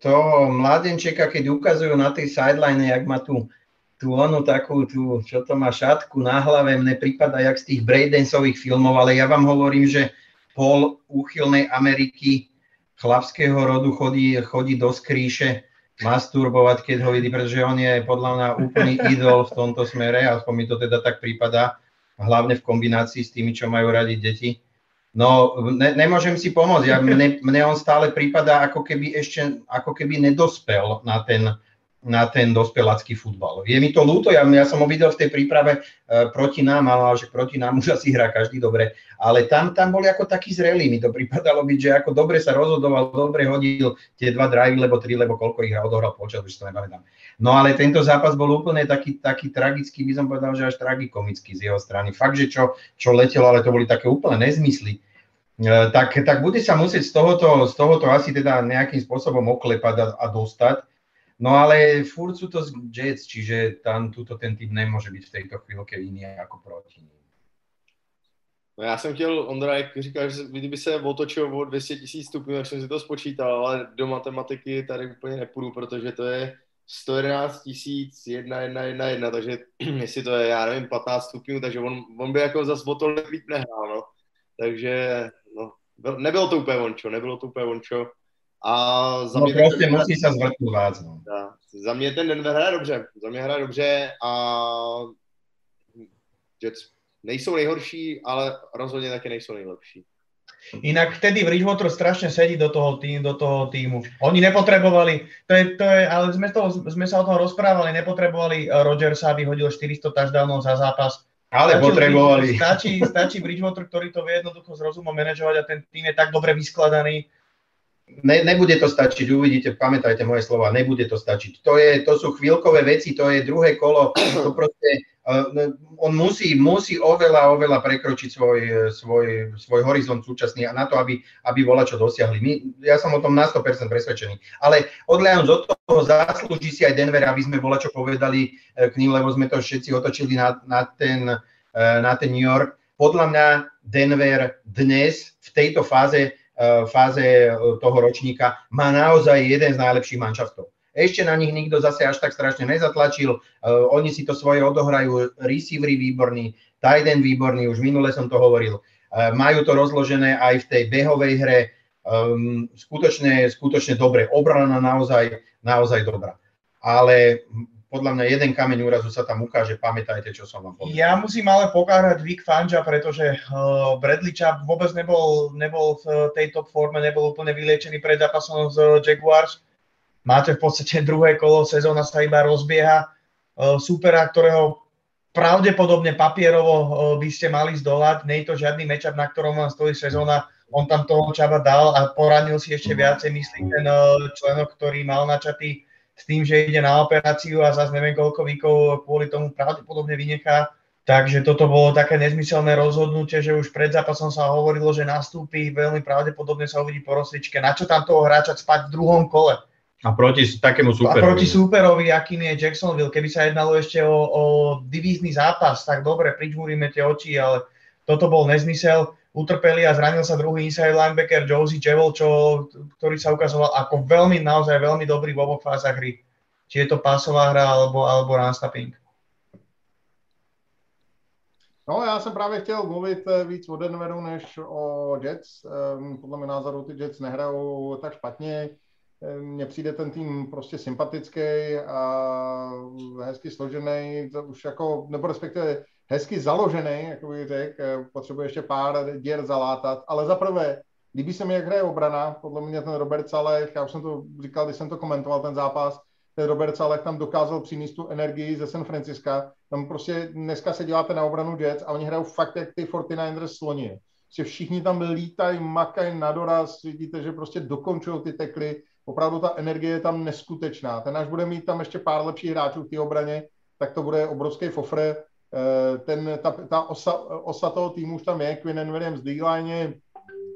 toho mladenčeka, keď ukazujú na tej sideline, jak má tu, tú onu takú, tú, čo to má šatku na hlave, mne prípada jak z tých Braidensových filmov, ale ja vám hovorím, že pol úchylnej Ameriky chlapského rodu chodí, chodí do skríše masturbovať, keď ho vidí, pretože on je podľa mňa úplný idol v tomto smere, aspoň mi to teda tak prípada, hlavne v kombinácii s tými, čo majú radi deti. No, ne, nemôžem si pomôcť, ja, mne, mne on stále prípada, ako keby ešte, ako keby nedospel na ten, na ten dospelácky futbal. Je mi to ľúto, ja, ja som ho videl v tej príprave uh, proti nám, ale že proti nám už asi hrá každý dobre, ale tam, tam boli ako taký zrelý, mi to pripadalo byť, že ako dobre sa rozhodoval, dobre hodil tie dva drive, lebo tri, lebo koľko ich odohral počas, už to nepamätám. No ale tento zápas bol úplne taký, taký tragický, by som povedal, že až tragikomický z jeho strany. Fakt, že čo, čo letelo, ale to boli také úplne nezmysly. Uh, tak, tak bude sa musieť z tohoto, z tohoto asi teda nejakým spôsobom oklepať a, a dostať. No ale furt sú to Jets, čiže tam tuto ten tým nemôže byť v tejto chvíľke iný ako proti ním. No já jsem chtěl, Ondra, jak že kdyby se otočil o 200 tisíc stupňů, tak jsem si to spočítal, ale do matematiky tady úplně nepůjdu, protože to je 111 tisíc, jedna, jedna, jedna, jedna, takže jestli to je, já nevím, 15 stupňů, takže on, on by jako zase o tolik líp nehrál, no. Takže, no, nebylo to úplně ončo, nebylo to úplně ončo. A za no mě prostě ten, musí se zvrtnout no. Za mě ten Denver hraje dobře, za mě hraje dobře a Jets nejsou nejhorší, ale rozhodně taky nejsou nejlepší. Inak vtedy Bridgewater strašne sedí do toho, tým, do toho týmu. Oni nepotrebovali, to je, to je, ale sme, to, sme sa o tom rozprávali, nepotrebovali Rodgersa, aby hodil 400 touchdownov za zápas. Ale stačí, potrebovali. Stačí, stačí Bridgewater, ktorý to vie jednoducho s rozumom manažovať a ten tým je tak dobre vyskladaný, ne, nebude to stačiť, uvidíte, pamätajte moje slova, nebude to stačiť. To, je, to sú chvíľkové veci, to je druhé kolo, to proste, uh, on musí, musí oveľa, oveľa prekročiť svoj, svoj, svoj horizont súčasný a na to, aby, aby bola čo dosiahli. My, ja som o tom na 100% presvedčený. Ale odhľadnúť od toho, zaslúži si aj Denver, aby sme bola čo povedali eh, k ním, lebo sme to všetci otočili na, na, ten, na ten New York. Podľa mňa Denver dnes v tejto fáze fáze eh, toho ročníka má naozaj jeden z najlepších manšaftov. Ešte na nich nikto zase až tak strašne nezatlačil, uh, oni si to svoje odohrajú, receivery výborný, tight end výborný, už minule som to hovoril. Majú to rozložené aj v tej behovej hre, um, skutočne, skutočne dobre, obrana naozaj, naozaj dobrá. Ale podľa mňa jeden kameň úrazu sa tam ukáže, pamätajte, čo som vám povedal. Ja musím ale pokárať Vic Fangio, pretože uh, Bradley Chubb vôbec nebol, nebol v tej top forme, nebol úplne vyliečený pred zápasom z Jaguars. Máte v podstate druhé kolo, sezóna sa iba rozbieha. Supera, ktorého pravdepodobne papierovo by ste mali zdolať. Nie je to žiadny matchup, na ktorom vám stojí sezóna. On tam toho Čaba dal a poranil si ešte viacej, myslím, ten členok, ktorý mal načatý s tým, že ide na operáciu a zase neviem koľko výkov kvôli tomu pravdepodobne vynechá. Takže toto bolo také nezmyselné rozhodnutie, že už pred zápasom sa hovorilo, že nastúpi, veľmi pravdepodobne sa uvidí po rozličke. Na čo tam toho hráča spať v druhom kole? A proti takému superovi. A proti superovi, akým je Jacksonville. Keby sa jednalo ešte o, o divízny zápas, tak dobre, pričmúrime tie oči, ale toto bol nezmysel utrpeli a zranil sa druhý inside linebacker Josie Chevel, čo, ktorý sa ukazoval ako veľmi, naozaj veľmi dobrý v oboch fázach hry. Či je to pásová hra alebo, alebo run stopping. No, já jsem právě chtěl mluvit eh, víc o Denveru než o Jets. Ehm, podle mého názoru ty Jets nehrajou tak špatně. mně přijde ten tým prostě sympatický a hezky složený, to už jako, nebo respektive hezky založený, jak bych řekl, potřebuje ještě pár děr zalátat, ale za prvé, líbí se mi, jak hraje obrana, podle mě ten Robert Saleh, já už jsem to říkal, když jsem to komentoval, ten zápas, ten Robert Saleh tam dokázal přinést tu energii ze San Francisca, tam prostě dneska se děláte na obranu Jets a oni hrajou fakt jak ty 49ers sloně. Že všichni tam lítají, makají na doraz, vidíte, že prostě dokončují ty tekly, opravdu ta energie je tam neskutečná. Ten až bude mít tam ještě pár lepších hráčů v té obraně, tak to bude obrovský fofr. Eh, ten, ta, ta osa, osa toho týmu už tam je, Quinn Williams D-line,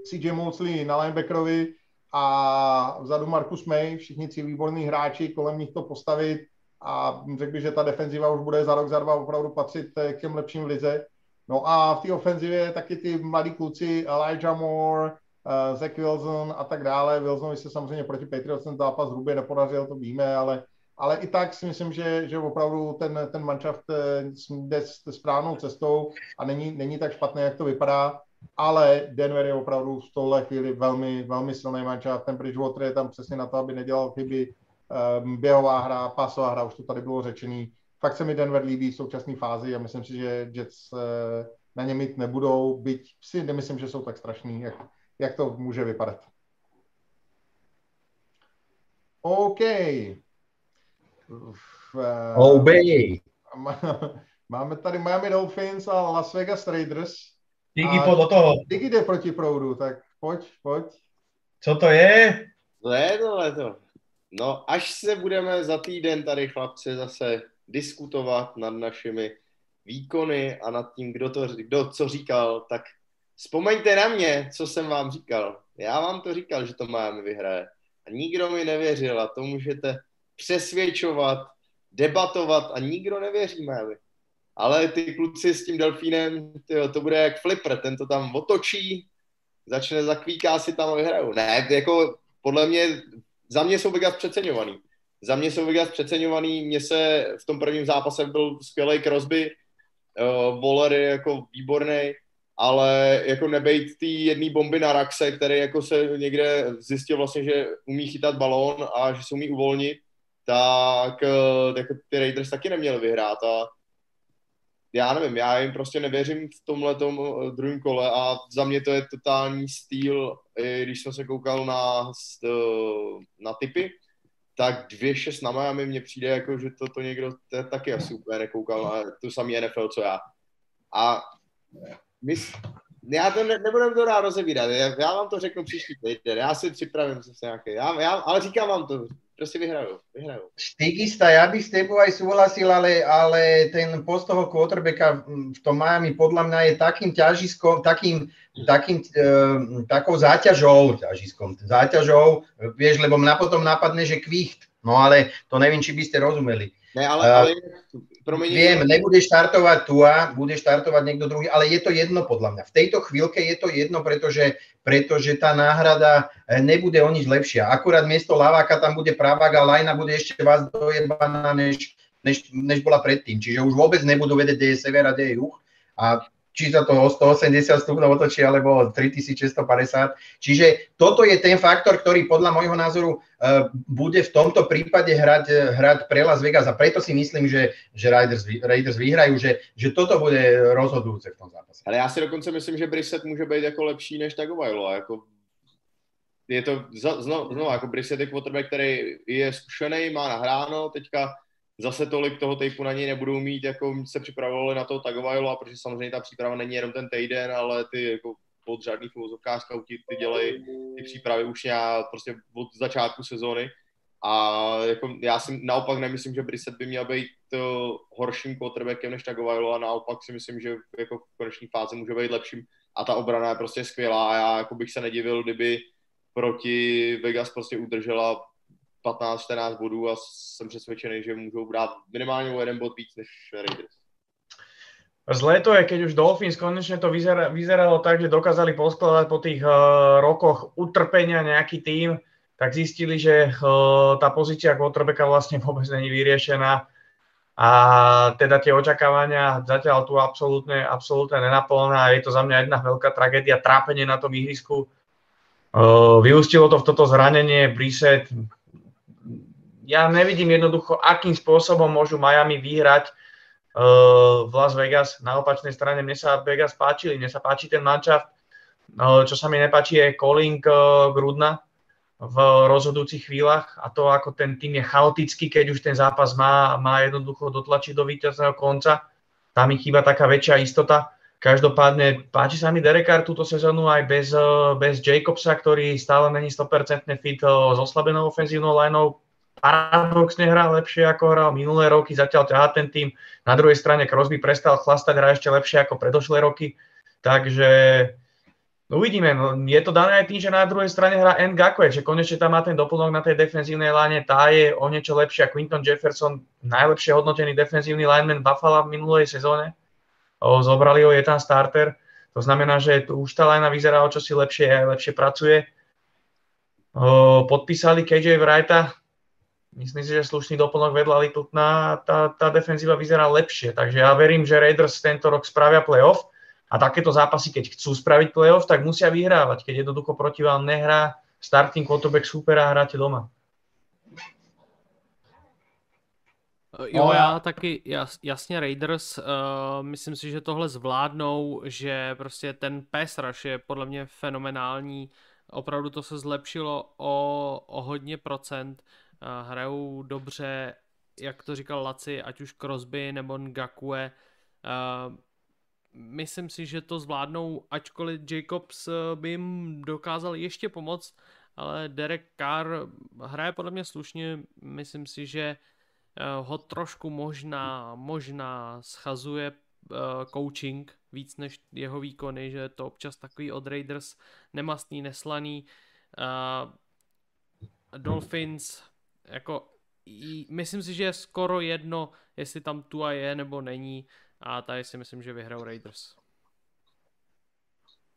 CJ Mosley na linebackerovi a vzadu Marcus May, všichni tři výborní hráči, kolem nich to postavit a řekl bych, že ta defenziva už bude za rok, za dva opravdu patřit eh, k těm lepším lize. No a v té ofenzivě taky ty mladí kluci Elijah Moore, uh, Zach Wilson a tak dále. Wilsonovi se samozřejmě proti Patriots ten zápas hrubě nepodařil, to víme, ale, ale i tak si myslím, že, že opravdu ten, ten manšaft eh, jde správnou cestou a není, není tak špatný, jak to vypadá. Ale Denver je opravdu v tohle chvíli velmi, velmi silný manšaft. Ten Bridgewater je tam přesně na to, aby nedělal chyby. Um, běhová hra, pasová hra, už to tady bylo řečený. Fakt se mi Denver líbí v současné fázi a myslím si, že Jets uh, na ně mít nebudou, byť si nemyslím, že jsou tak strašný, jak, jak to může vypadat. OK. Uh, Obey. Máme tady Miami Dolphins a Las Vegas Raiders. Digi, do toho. Digi jde proti proudu, tak pojď, pojď. Co to je? To je tohle to. No, až se budeme za týden tady, chlapci, zase diskutovat nad našimi výkony a nad tím, kdo, to, kdo co říkal, tak Vzpomeňte na mě, co jsem vám říkal. Já vám to říkal, že to máme vyhraje. A nikdo mi nevěřil a to můžete přesvědčovat, debatovat a nikdo nevěří Miami. Ale ty kluci s tím delfínem, tyjo, to bude jak flipper, ten to tam otočí, začne zakvíká si tam a vyhrajou. Ne, jako podle mě, za mě jsou Vegas přeceňovaný. Za mě jsou Vegas přeceňovaný, mně se v tom prvním zápase byl skvělý Crosby, uh, Waller je jako výborný, ale jako nebejt ty jedné bomby na Raxe, který jako se někde zjistil vlastně, že umí chytat balón a že se umí uvolnit, tak, eh, tak ty Raiders taky neměli vyhrát a já nevím, já jim prostě nevěřím v tomhle eh, druhém kole a za mě to je totální styl, když jsem se koukal na, eh, na typy, tak 2-6 na Miami mně přijde jako, že to, to někdo to taky asi úplně nekoukal na tu samý NFL, co já. A my, já to ne, nebudu to rád rozevírat, já, já vám to řeknu příští týden, já si připravím se nějaké, já, já, ale říkám vám to, prostě vyhraju, vyhraju. Štigista, ja bych s tebou aj súhlasil, ale, ale ten post toho quarterbacka v tom Miami podľa mňa je takým ťažiskom, takým, takým, e, takou záťažou, ťažiskom, záťažou, vieš, lebo mňa potom napadne, že kvicht, no ale to neviem, či by ste rozumeli. Ne, ale, uh, ale promiň. Viem, nebude štartovať a bude štartovať niekto druhý, ale je to jedno podľa mňa. V tejto chvíľke je to jedno, pretože, pretože tá náhrada eh, nebude o nič lepšia. Akurát miesto Laváka tam bude pravák a Lajna bude ešte vás dojebaná, než, než, než bola predtým. Čiže už vôbec nebudú vedieť, kde je sever a kde je juh. A či sa to o 180 stupňov otočí, alebo 3650. Čiže toto je ten faktor, ktorý podľa môjho názoru uh, bude v tomto prípade hrať, hrať pre Las Vegas a preto si myslím, že, že Raiders, Raiders vyhrajú, že, že toto bude rozhodujúce v tom zápase. Ale já si dokonce myslím, že Brissett může být jako lepší než Tagovailoa. Jako je to znovu, znovu jako Brissett je quarterback, který je zkušený, má nahráno, teďka zase tolik toho typu na něj nebudou mít, jako se připravovali na to Tagovailoa, protože samozřejmě ta příprava není jenom ten týden, ale ty jako podřadný filozofká scouti, ty dělají ty přípravy už nějak prostě od začátku sezóny. A jako já si naopak nemyslím, že Brissett by měl být to horším quarterbackem než Tagovailoa, naopak si myslím, že jako v konečné fázi může být lepším a ta obrana je prostě skvělá a já jako bych se nedivil, kdyby proti Vegas prostě udržela 15-14 bodů a jsem přesvědčený, že můžou brát minimálně o jeden bod víc než Raiders. Zlé to je, keď už Dolphins konečne to vyzera, vyzeralo tak, že dokázali poskladať po tých uh, rokoch utrpenia nejaký tým, tak zistili, že uh, tá pozícia quarterbacka vlastne vôbec není vyriešená a teda tie očakávania zatiaľ tu absolútne, absolútne nenaplná a je to za mňa jedna veľká tragédia, trápenie na tom ihrisku. Uh, vyústilo to v toto zranenie, Brissett ja nevidím jednoducho, akým spôsobom môžu Miami vyhrať uh, v Las Vegas. Na opačnej strane mne sa Vegas páčili, mne sa páči ten manšaft. Uh, čo sa mi nepáči je calling uh, Grudna v rozhodujúcich chvíľach a to, ako ten tým je chaotický, keď už ten zápas má, má jednoducho dotlačiť do víťazného konca. Tam mi chýba taká väčšia istota. Každopádne páči sa mi Derek Carr túto sezónu aj bez, bez Jacobsa, ktorý stále není 100% fit s oslabenou ofenzívnou lineou. Paradoxne hrá lepšie ako hral minulé roky, zatiaľ ťahá ten tým. Na druhej strane Crosby prestal chlastať, hrá ešte lepšie ako predošlé roky. Takže No uvidíme, no, je to dané aj tým, že na druhej strane hrá N. Gakwe, že konečne tam má ten doplnok na tej defenzívnej láne, tá je o niečo lepšia. Quinton Jefferson, najlepšie hodnotený defenzívny lineman Buffalo v minulej sezóne. O, zobrali ho, je tam starter. To znamená, že tu už tá lajna vyzerá o čosi lepšie, lepšie pracuje. O, podpísali KJ Wrighta, myslím si, že slušný doplnok vedľa Littletona, tá, tá defenzíva vyzerá lepšie. Takže ja verím, že Raiders tento rok spravia playoff a takéto zápasy, keď chcú spraviť playoff, tak musia vyhrávať. Keď jednoducho proti vám nehrá starting quarterback super a hráte doma. Jo, já taky, jas, jasně Raiders, uh, myslím si, že tohle zvládnou, že prostě ten pass rush je podle mě fenomenální, opravdu to se zlepšilo o, o hodně procent, uh, hrajou dobře, jak to říkal Laci, ať už Crosby nebo Ngakue, myslím si, že to zvládnou, ačkoliv Jacobs eh, by jim dokázal ještě pomoct, ale Derek Carr hraje podle mě slušně, myslím si, že eh, ho trošku možná, možná schazuje eh, coaching víc než jeho výkony, že je to občas takový od Raiders nemastný, neslaný. Dolphins, jako myslím si, že je skoro jedno, jestli tam Tua je nebo není. A tady si myslím, že vyhrajou Raiders.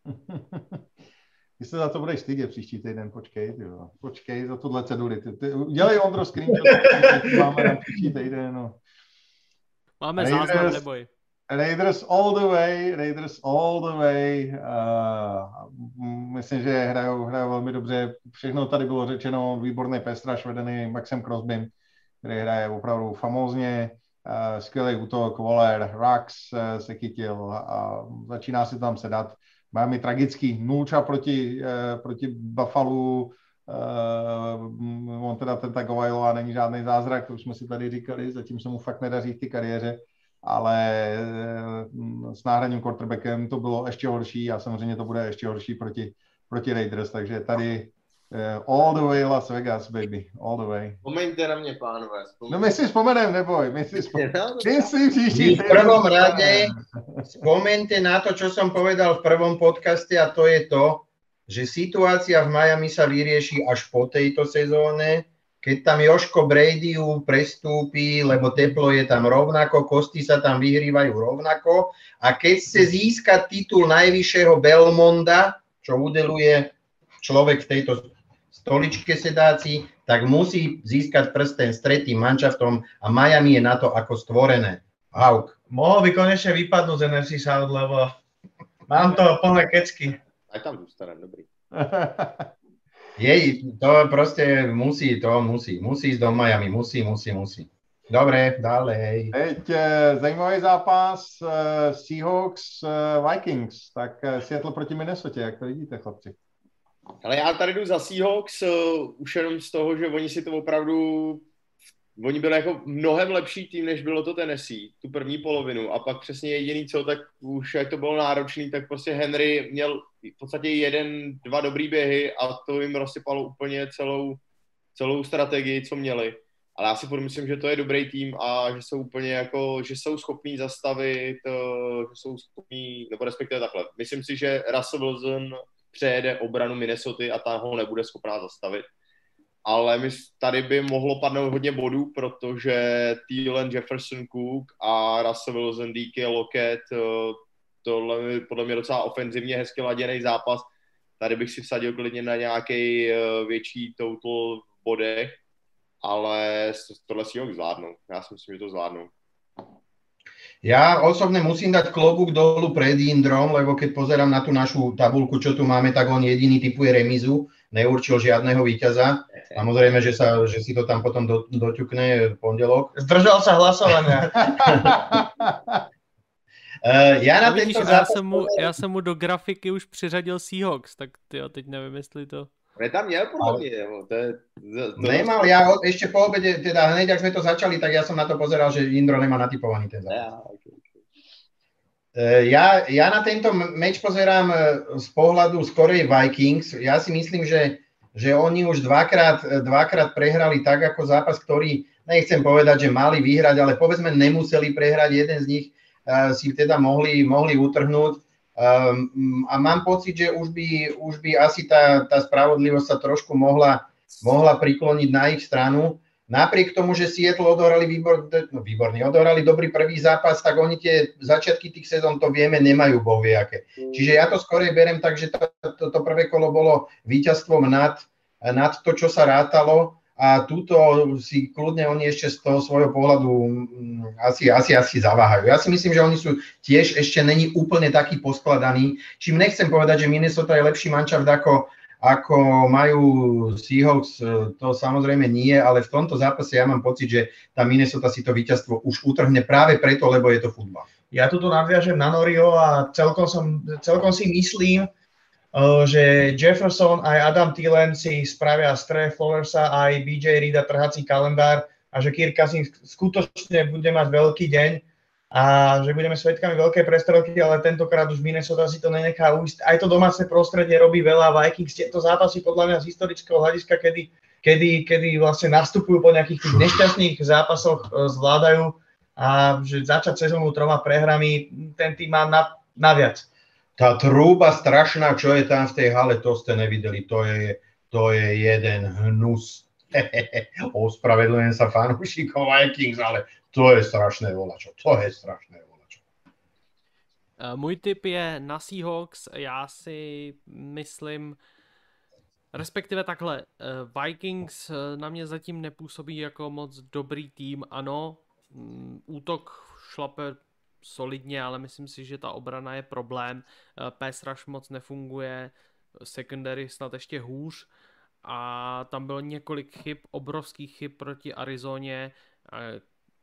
Ty se za to budeš stydět příští týden, počkej, jo. počkej za tuhle ceduly. Ty, ty, udělej Ondro screenshot, máme na příští týden. No. Máme Raiders, záznam, neboj. Raiders all the way, Raiders all the way. Uh, myslím, že hrajou, hrajou velmi dobře. Všechno tady bylo řečeno, výborný pestraž vedený Maxem Crosbym, který hraje opravdu famózně. Eh, skvělý útok, Waller, Rax eh, se chytil a začíná si tam sedat. Miami tragický, nulča proti, eh, proti Buffalo, on teda ten Tagovailoa není žádný zázrak, to už jsme si tady říkali, zatím se mu fakt nedaří v té kariéře, ale s náhradním quarterbackem to bylo ještě horší a samozřejmě to bude ještě horší proti, proti Raiders, takže tady Uh, all the way Las Vegas, baby. All the way. Vzpomeňte na mě, pánové. Vzpomeňte. No my si vzpomeneme, neboj. My si spomeneme. si příští V prvom rade spomeňte na to, čo som povedal v prvom podcaste a to je to, že situácia v Miami sa vyrieši až po tejto sezóne, keď tam Joško Brady prestúpi, lebo teplo je tam rovnako, kosti sa tam vyhrývajú rovnako a keď chce získať titul najvyššieho Belmonda, čo udeluje človek v tejto stoličke sedáci, tak musí získať prsten s tretím manšaftom a Miami je na to ako stvorené. Hauk. Mohol by konečne vypadnúť z NFC South, lebo mám to plné kecky. Aj tam zústanem, dobrý. Jej, to proste musí, to musí. Musí ísť do Miami, musí, musí, musí. Dobre, ďalej. Teď eh, zajímavý zápas eh, Seahawks eh, Vikings, tak Seattle proti Minnesota, jak to vidíte, chlapci? Ale já tady jdu za Seahawks už jenom z toho, že oni si to opravdu oni byli jako mnohem lepší tým, než bylo to Tennessee, tu první polovinu. A pak přesně jediný co, tak už jak to bylo náročný, tak prostě Henry měl v podstatě jeden, dva dobrý běhy a to jim rozsypalo úplně celou, celou strategii, co měli. Ale já si myslím, že to je dobrý tým a že jsou úplně jako, že jsou schopní zastavit, eh, že jsou schopní, nebo respektive takhle. Myslím si, že Russell Wilson přejede obranu Minnesota a ta ho nebude schopná zastavit. Ale my, tady by mohlo padnout hodně bodů, protože Thielen, Jefferson Cook a Russell Wilson, DK Lockett, eh, tohle je podle mě docela ofenzivně hezky laděný zápas. Tady bych si vsadil klidně na nějaký eh, větší total v bodech, ale tohle si ho zvládnou. Já si myslím, že to zvládnou. Ja osobne musím dať klobúk dolu pred Indrom, lebo keď pozerám na tú našu tabulku, čo tu máme, tak on jediný typuje remizu. Neurčil žiadneho víťaza. Samozrejme, že, sa, že si to tam potom do, doťukne v pondelok. Zdržal sa hlasovania. uh, ja na No vidíš, tento já, zápas... jsem mu, já jsem mu do grafiky už přiřadil Seahawks, tak ty teď nevím, jestli to... On je tam měl podle mě, jo. To je, to, to Nemal, ja ho- ešte po obede, teda hneď, ak sme to začali, tak ja som na to pozeral, že Indro nemá natypovaný ten zápas. Ja, okay. Ja, ja na tento meč pozerám e, z pohľadu skorej Vikings. Ja si myslím, že, že oni už dvakrát, e, dvakrát prehrali tak ako zápas, ktorý, nechcem povedať, že mali vyhrať, ale povedzme nemuseli prehrať. Jeden z nich si teda mohli, mohli utrhnúť. Um, a mám pocit, že už by, už by asi tá, tá spravodlivosť sa trošku mohla, mohla prikloniť na ich stranu. Napriek tomu, že Seattle odohrali výbor, no výborný, odohrali dobrý prvý zápas, tak oni tie začiatky tých sezón, to vieme, nemajú bohvie aké. Čiže ja to skorej berem tak, že to, to, to prvé kolo bolo víťazstvom nad, nad to, čo sa rátalo a túto si kľudne oni ešte z toho svojho pohľadu mm, asi, asi, asi zaváhajú. Ja si myslím, že oni sú tiež ešte není úplne taký poskladaný, čím nechcem povedať, že Minnesota je lepší mančaft ako, ako majú Seahawks, e, to samozrejme nie, ale v tomto zápase ja mám pocit, že tá Minnesota si to víťazstvo už utrhne práve preto, lebo je to futbal. Ja tu nadviažem na Norio a celkom, som, celkom si myslím, uh, že Jefferson aj Adam Thielen si spravia z Trey Flowersa aj BJ Reeda trhací kalendár a že Kirk Cousins skutočne bude mať veľký deň a že budeme svedkami veľkej prestrelky, ale tentokrát už Minnesota si to nenechá ujsť. Aj to domáce prostredie robí veľa. Vikings tieto zápasy podľa mňa z historického hľadiska, kedy, kedy, kedy vlastne nastupujú po nejakých tých nešťastných zápasoch, e, zvládajú a že začať sezónu troma prehrami, ten tým má na, naviac. Tá trúba strašná, čo je tam v tej hale, to ste nevideli, to je, to je jeden hnus. Ospravedlňujem sa fanúšikov Vikings, ale to je strašné volačo, to je strašné volačo. Eh, Můj tip je na Seahawks, já si myslím, respektive takhle, eh, Vikings eh, na mě zatím nepůsobí jako moc dobrý tým, ano, mm, útok šlape solidně, ale myslím si, že ta obrana je problém, pass rush moc nefunguje, secondary snad ještě hůř. A tam bylo několik chyb, obrovských chyb proti Arizoně,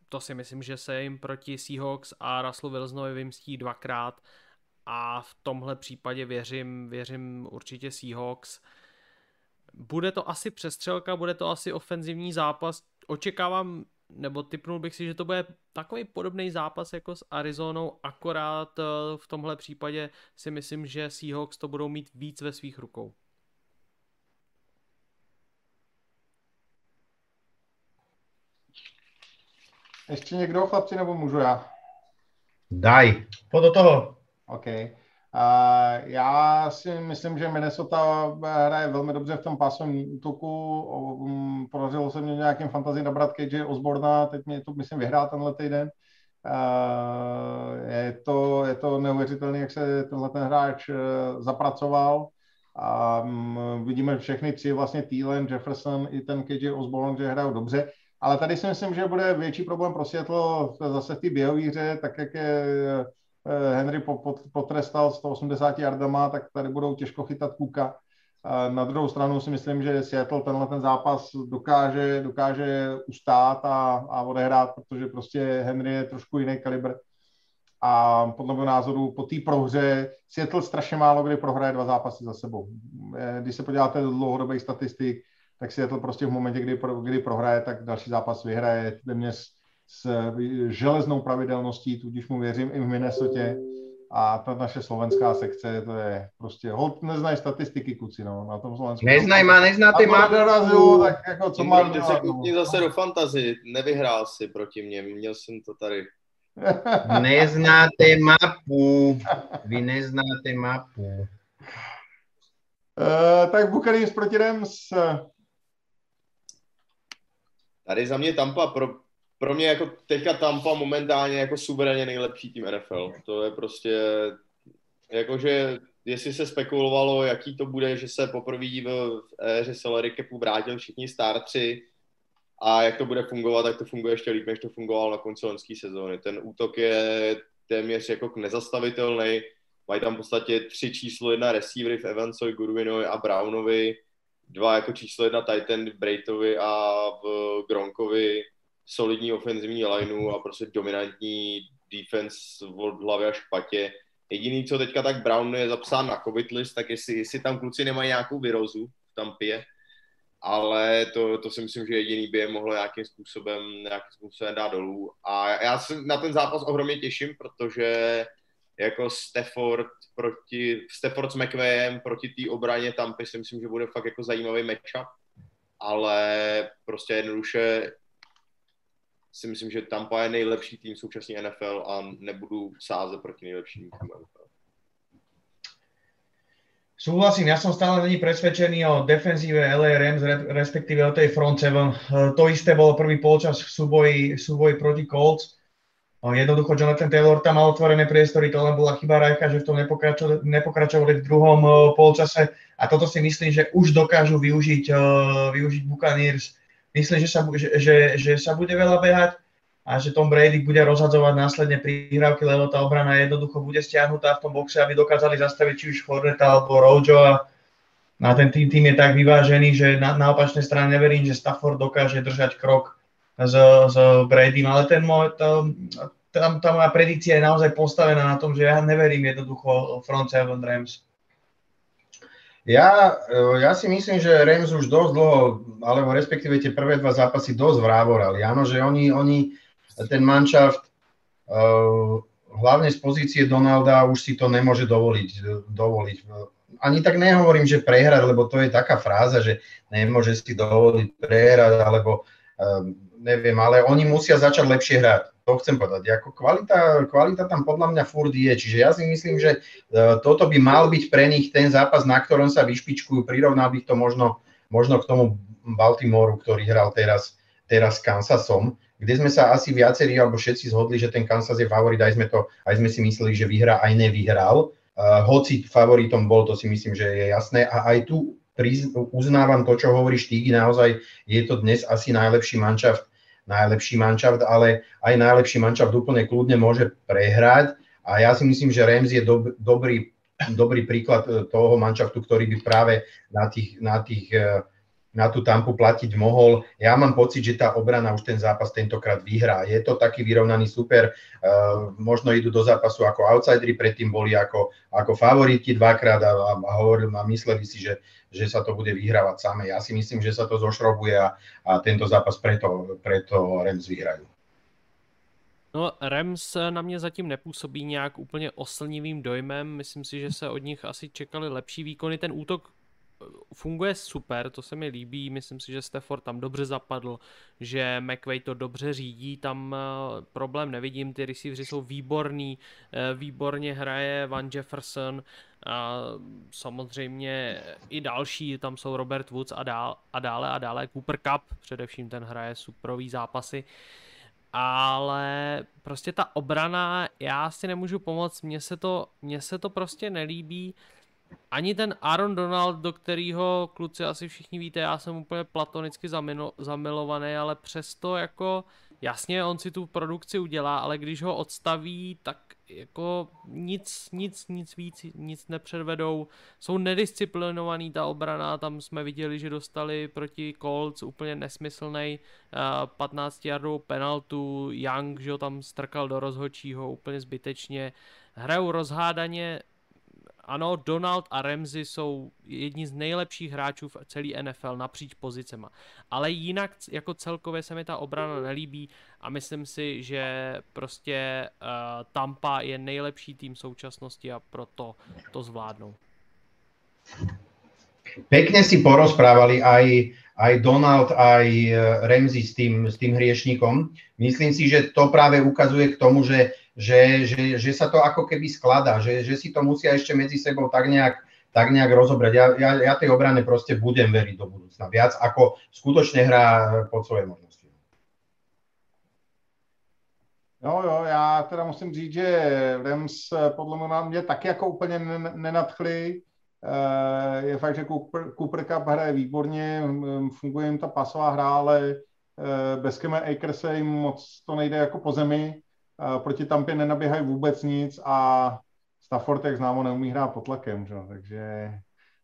to si myslím, že se jim proti Seahawks a Russellu Wilsonovi vymstí dvakrát a v tomhle případě věřím, věřím určitě Seahawks. Bude to asi přestřelka, bude to asi ofenzivní zápas. Očekávám, nebo typnul bych si, že to bude takový podobný zápas jako s Arizonou, akorát eh, v tomhle případě si myslím, že Seahawks to budou mít víc ve svých rukou. Ještě někdo, chlapci, nebo můžu já? Daj. Poď do toho. OK. Uh, já si myslím, že Minnesota hraje velmi dobře v tom pásovém útoku. Um, podařilo se mě nějakým fantazii nabrat KJ Osborna, teď mě to, myslím, vyhrál tenhle týden. Uh, je, to, je to neuvěřitelné, jak se tenhle ten hráč uh, zapracoval. A um, vidíme všechny tři, vlastně Thielen, Jefferson i ten KJ Osborne, že hrajou dobře. Ale tady si myslím, že bude větší problém pro Seattle zase v té běhové hře, tak jak je eh, Henry potrestal 180 yardama, tak tady budou těžko chytat Kuka. Na druhou stranu si myslím, že Seattle tenhle ten zápas dokáže, dokáže ustát a, a odehrát, protože prostě Henry je trošku jiný kalibr. A podle mého názoru po té prohře Seattle strašně málo kdy prohraje dva zápasy za sebou. Eh, Když se podíváte do dlouhodobých statistik, tak Seattle prostě v momentě, kdy, pro, kdy prohraje, tak další zápas vyhraje. Téměř s, s železnou pravidelností, tudíž mu věřím i v Minnesotě. A ta naše slovenská sekce, to je prostě, hold, neznají statistiky, kuci, no, na tom Slovensku. Neznaj ma, neznáte to dorazil, tak jako co má Ty se koukni zase do fantazy, nevyhrál si proti mně, měl jsem to tady. Neznáte mapu. Vy neznáte mapu. Uh, tak Buccaneers proti Rams. Tady za mě Tampa, pro, pro mě jako teďka Tampa momentálně jako suverénně nejlepší tým NFL. To je prostě, jakože jestli se spekulovalo, jaký to bude, že se poprvé v éře salary capu vrátil všichni starci a jak to bude fungovat, tak to funguje ještě líp, než to fungovalo na konci loňské sezóny. Ten útok je téměř jako nezastavitelný. Mají tam v podstatě tři číslo jedna receivery v Evansovi, Gurvinovi a Brownovi. Dva jako číslo jedna Titan v Brejtovi a v Gronkovi solidní ofenzivní lineu a prostě dominantní defense od hlavy až patě. Jediný, co teďka tak Brown je zapsán na covid list, tak jestli, jestli tam kluci nemají nějakou virozu v Tampě, ale to, to si myslím, že jediný by je mohlo nějakým způsobem, nějakým způsobem dát dolů. A já se na ten zápas ohromně těším, protože jako Stafford proti, Stafford s McVayem proti té obraně Tampy si myslím, že bude fakt jako zajímavý matchup, ale prostě jednoduše si myslím, že Tampa je nejlepší tým současný NFL a nebudu sázet proti nejlepším týmu NFL. Súhlasím, ja som stále není presvedčený o defenzíve LA Rams, respektíve o tej front seven. To isté bolo prvý polčas v súboji proti Colts. Jednoducho Jonathan Taylor tam mal otvorené priestory, to len bola chyba Rajka, že v tom nepokračovali, nepokračovali v druhom polčase. A toto si myslím, že už dokážu využiť, využiť Buccaneers. Myslím, že sa, že, že, že sa bude veľa behať a že Tom Brady bude rozhadzovať následne prihrávky, lebo tá obrana jednoducho bude stiahnutá v tom boxe, aby dokázali zastaviť či už Forneta alebo Rojo a na ten tým, tým je tak vyvážený, že na, na opačnej strane neverím, že Stafford dokáže držať krok s, s Bradym, ale ten môj, to, tam, tá moja predikcia je naozaj postavená na tom, že ja neverím jednoducho front seven Rams. Ja, e, ja si myslím, že Rams už dosť dlho, alebo respektíve tie prvé dva zápasy dosť vrávorali. Áno, že oni, oni ten manšaft, uh, hlavne z pozície Donalda, už si to nemôže dovoliť. dovoliť. Ani tak nehovorím, že prehrať, lebo to je taká fráza, že nemôže si dovoliť prehrať, alebo neviem, ale oni musia začať lepšie hrať to chcem povedať. Ako kvalita, kvalita tam podľa mňa furt je, čiže ja si myslím, že uh, toto by mal byť pre nich ten zápas, na ktorom sa vyšpičkujú. Prirovnal bych to možno, možno k tomu Baltimoru, ktorý hral teraz, teraz s Kansasom, kde sme sa asi viacerí alebo všetci zhodli, že ten Kansas je favorit, aj sme, to, aj sme si mysleli, že vyhrá, aj nevyhral. Uh, hoci favoritom bol, to si myslím, že je jasné. A aj tu uznávam to, čo hovoríš Týgy, naozaj je to dnes asi najlepší manšaft najlepší manšaft, ale aj najlepší manšaft úplne kľudne môže prehrať. A ja si myslím, že Rams je dob, dobrý, dobrý príklad e, toho manšaftu, ktorý by práve na, tých, na, tých, e, na tú tampu platiť mohol. Ja mám pocit, že tá obrana už ten zápas tentokrát vyhrá. Je to taký vyrovnaný super. Uh, možno idú do zápasu ako outsideri, predtým boli ako, ako favoriti dvakrát a, a, a hovorili a mysleli si, že že sa to bude vyhrávať samé. Ja si myslím, že sa to zošrobuje a, a tento zápas preto, preto Rams vyhrajú. No, Rams na mě zatím nepůsobí nějak úplně oslnivým dojmem. Myslím si, že se od nich asi čekali lepší výkony. Ten útok funguje super, to se mi líbí, myslím si, že Stafford tam dobře zapadl, že McVay to dobře řídí, tam eh, problém nevidím, ty receivery jsou výborný, eh, výborně hraje Van Jefferson, a samozřejmě i další, tam jsou Robert Woods a, dál, a dále a dále, Cooper Cup, především ten hraje superový zápasy, ale prostě ta obrana, já si nemůžu pomoct, mně se to, mně se to prostě nelíbí, ani ten Aaron Donald, do kterého kluci asi všichni víte, já jsem úplně platonicky zamilo, zamilovaný, ale přesto jako jasně on si tu produkci udělá, ale když ho odstaví, tak jako nic, nic, nic víc, nic nepředvedou. Jsou nedisciplinovaný ta obrana, tam jsme viděli, že dostali proti Colts úplně nesmyslný uh, 15 yardovou penaltu, Young, že ho tam strkal do rozhočího úplně zbytečně. Hrajou rozhádaně, ano, Donald a Ramsey jsou jedni z nejlepších hráčů v celý NFL napříč pozicema. Ale jinak jako celkově se mi ta obrana nelíbí a myslím si, že prostě uh, Tampa je nejlepší tým současnosti a proto to zvládnou. Pekne si porozprávali aj, aj Donald, aj eh, Ramsey s tým, s tým hriešníkom. Myslím si, že to práve ukazuje k tomu, že že, že, že sa to ako keby skladá, že, že si to musia ešte medzi sebou tak nejak, tak nejak rozobrať. Ja, ja, ja tej obrane proste budem veriť do budúcna. Viac ako skutočne hrá pod svoje možnosti. No jo, já teda musím říct, že Rams podle mě taky jako úplně nenadchli. Eh, je fakt, že Cooper, Cooper Cup hraje výborně, funguje jim ta pasová hra, ale eh, bez Kema Akerse jim moc to nejde jako po zemi proti Tampě nenaběhají vůbec nic a Stafford, jak známo, neumí hrát pod tlakem, že? takže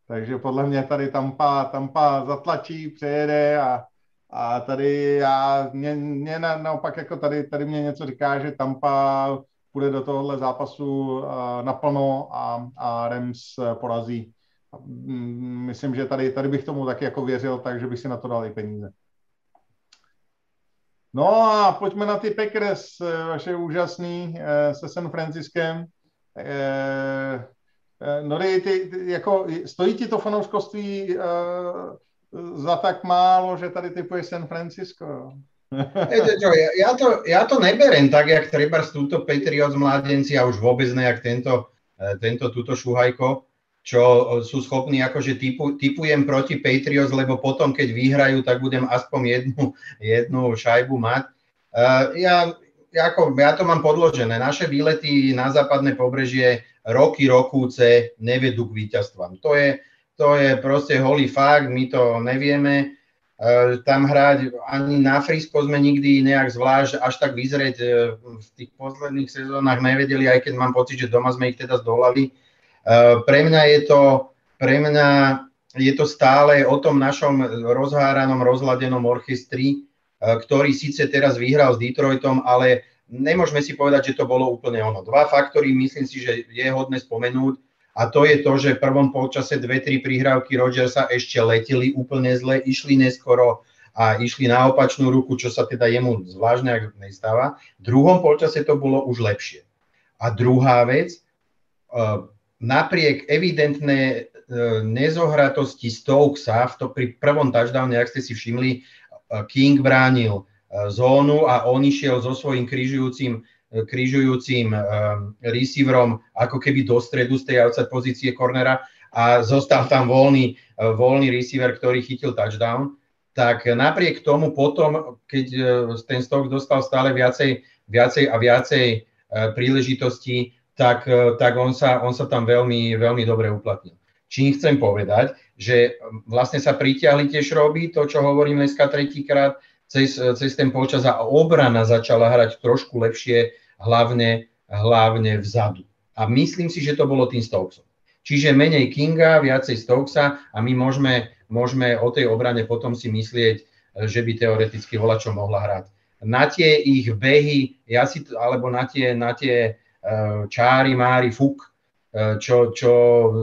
Takže podle mě tady Tampa, Tampa zatlačí, přejede a, a tady já, mě, mě na, naopak jako tady, tady mě něco říká, že Tampa půjde do tohohle zápasu uh, naplno a, a Rams porazí. Mm, myslím, že tady, tady bych tomu taky jako věřil, takže bych si na to dal i peníze. No a pojďme na ty Packers, eh, vaše úžasný eh, se San Franciskem. Eh, Nori, ty, ty, jako, stojí ti to fanouškovství za tak málo, že tady typuješ San Francisco? ja, to, ja to neberem tak, jak treba z túto Patriots mladenci a už vôbec ne, jak tento, tento túto šuhajko čo sú schopní, akože typu, typujem proti Patriots, lebo potom, keď vyhrajú, tak budem aspoň jednu, jednu šajbu mať. Uh, ja, ako, ja to mám podložené. Naše výlety na západné pobrežie roky, rokúce nevedú k víťazstvám. To je, to je proste holý fakt, my to nevieme. Uh, tam hrať ani na Frisko sme nikdy nejak zvlášť až tak vyzrieť uh, v tých posledných sezónach nevedeli, aj keď mám pocit, že doma sme ich teda zdolali. Eh, pre mňa je to, pre mňa je to stále o tom našom rozháranom, rozladenom orchestri, eh, ktorý síce teraz vyhral s Detroitom, ale nemôžeme si povedať, že to bolo úplne ono. Dva faktory, myslím si, že je hodné spomenúť. A to je to, že v prvom polčase dve, tri prihrávky Rodgersa ešte leteli úplne zle, išli neskoro a išli na opačnú ruku, čo sa teda jemu zvláštne nestáva. V druhom polčase to bolo už lepšie. A druhá vec, eh, napriek evidentnej nezohratosti Stokesa, v to pri prvom touchdowne, ak ste si všimli, e, King bránil e, zónu a on išiel so svojím križujúcim, e, križujúcim receiverom ako keby do stredu z tej outside pozície cornera a zostal tam voľný, voľný receiver, ktorý chytil touchdown. Tak napriek tomu potom, keď ten Stokes dostal stále viacej, viacej a viacej príležitostí, tak, e, tak on, sa, on sa tam veľmi, veľmi dobre uplatnil. Čím chcem povedať, že vlastne sa pritiahli tie šroby, to, čo hovorím dneska tretíkrát, cez, cez ten počas a obrana začala hrať trošku lepšie, hlavne, hlavne vzadu. A myslím si, že to bolo tým Stokesom. Čiže menej Kinga, viacej Stokesa a my môžeme, môžeme o tej obrane potom si myslieť, že by teoreticky čo mohla hrať. Na tie ich behy, ja si, alebo na tie, na tie Eh, čári, mári, fuk, eh, čo, čo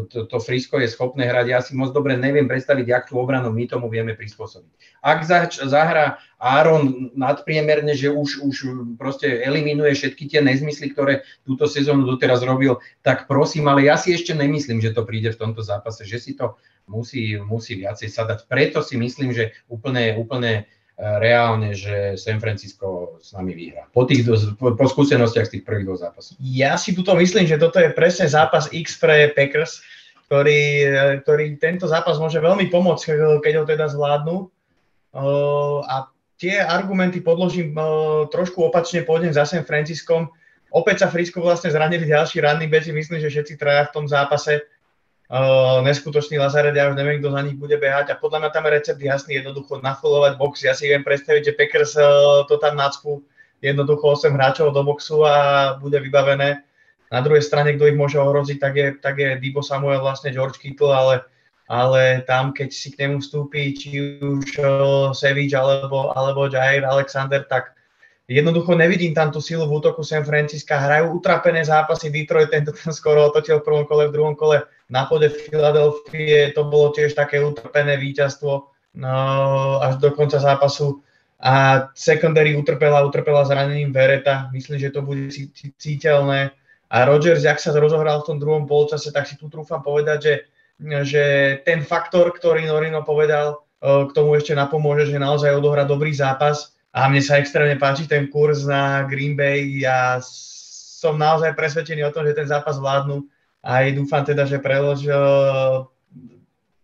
to, to Frisko je schopné hrať. Ja si moc dobre neviem predstaviť, jak tú obranu my tomu vieme prispôsobiť. Ak zač, zahra Aaron nadpriemerne, že už, už proste eliminuje všetky tie nezmysly, ktoré túto sezónu doteraz robil, tak prosím, ale ja si ešte nemyslím, že to príde v tomto zápase, že si to musí, musí viacej sadať. Preto si myslím, že úplne, úplne reálne, že San Francisco s nami vyhrá. Po, tých, po, skúsenostiach z tých prvých dvoch zápasov. Ja si tuto myslím, že toto je presne zápas X pre Packers, ktorý, ktorý tento zápas môže veľmi pomôcť, keď ho teda zvládnu. A tie argumenty podložím trošku opačne, pôjdem za San Franciskom. Opäť sa Frisco vlastne zranili ďalší ranný beci, myslím, že všetci traja v tom zápase uh, neskutočný Lazaret, ja už neviem, kto za nich bude behať a podľa mňa tam je recept jasný, jednoducho nafolovať box. Ja si viem predstaviť, že Packers uh, to tam nácku jednoducho 8 hráčov do boxu a bude vybavené. Na druhej strane, kto ich môže ohroziť, tak je, tak je Dibo Samuel, vlastne George Kittle, ale, ale tam, keď si k nemu vstúpi, či už uh, Sevič alebo, alebo Jair Alexander, tak jednoducho nevidím tam tú silu v útoku San Francisca. Hrajú utrapené zápasy, Detroit tento tam skoro otočil v prvom kole, v druhom kole na pôde Filadelfie to bolo tiež také utrpené víťazstvo no, až do konca zápasu. A secondary utrpela, utrpela zranením Vereta, myslím, že to bude cítelné. A Rodgers, jak sa rozohral v tom druhom polčase, tak si tu trúfam povedať, že, že ten faktor, ktorý Norino povedal, k tomu ešte napomôže, že naozaj odohrá dobrý zápas. A mne sa extrémne páči ten kurz na Green Bay. Ja som naozaj presvedčený o tom, že ten zápas vládnu aj dúfam teda, že prelož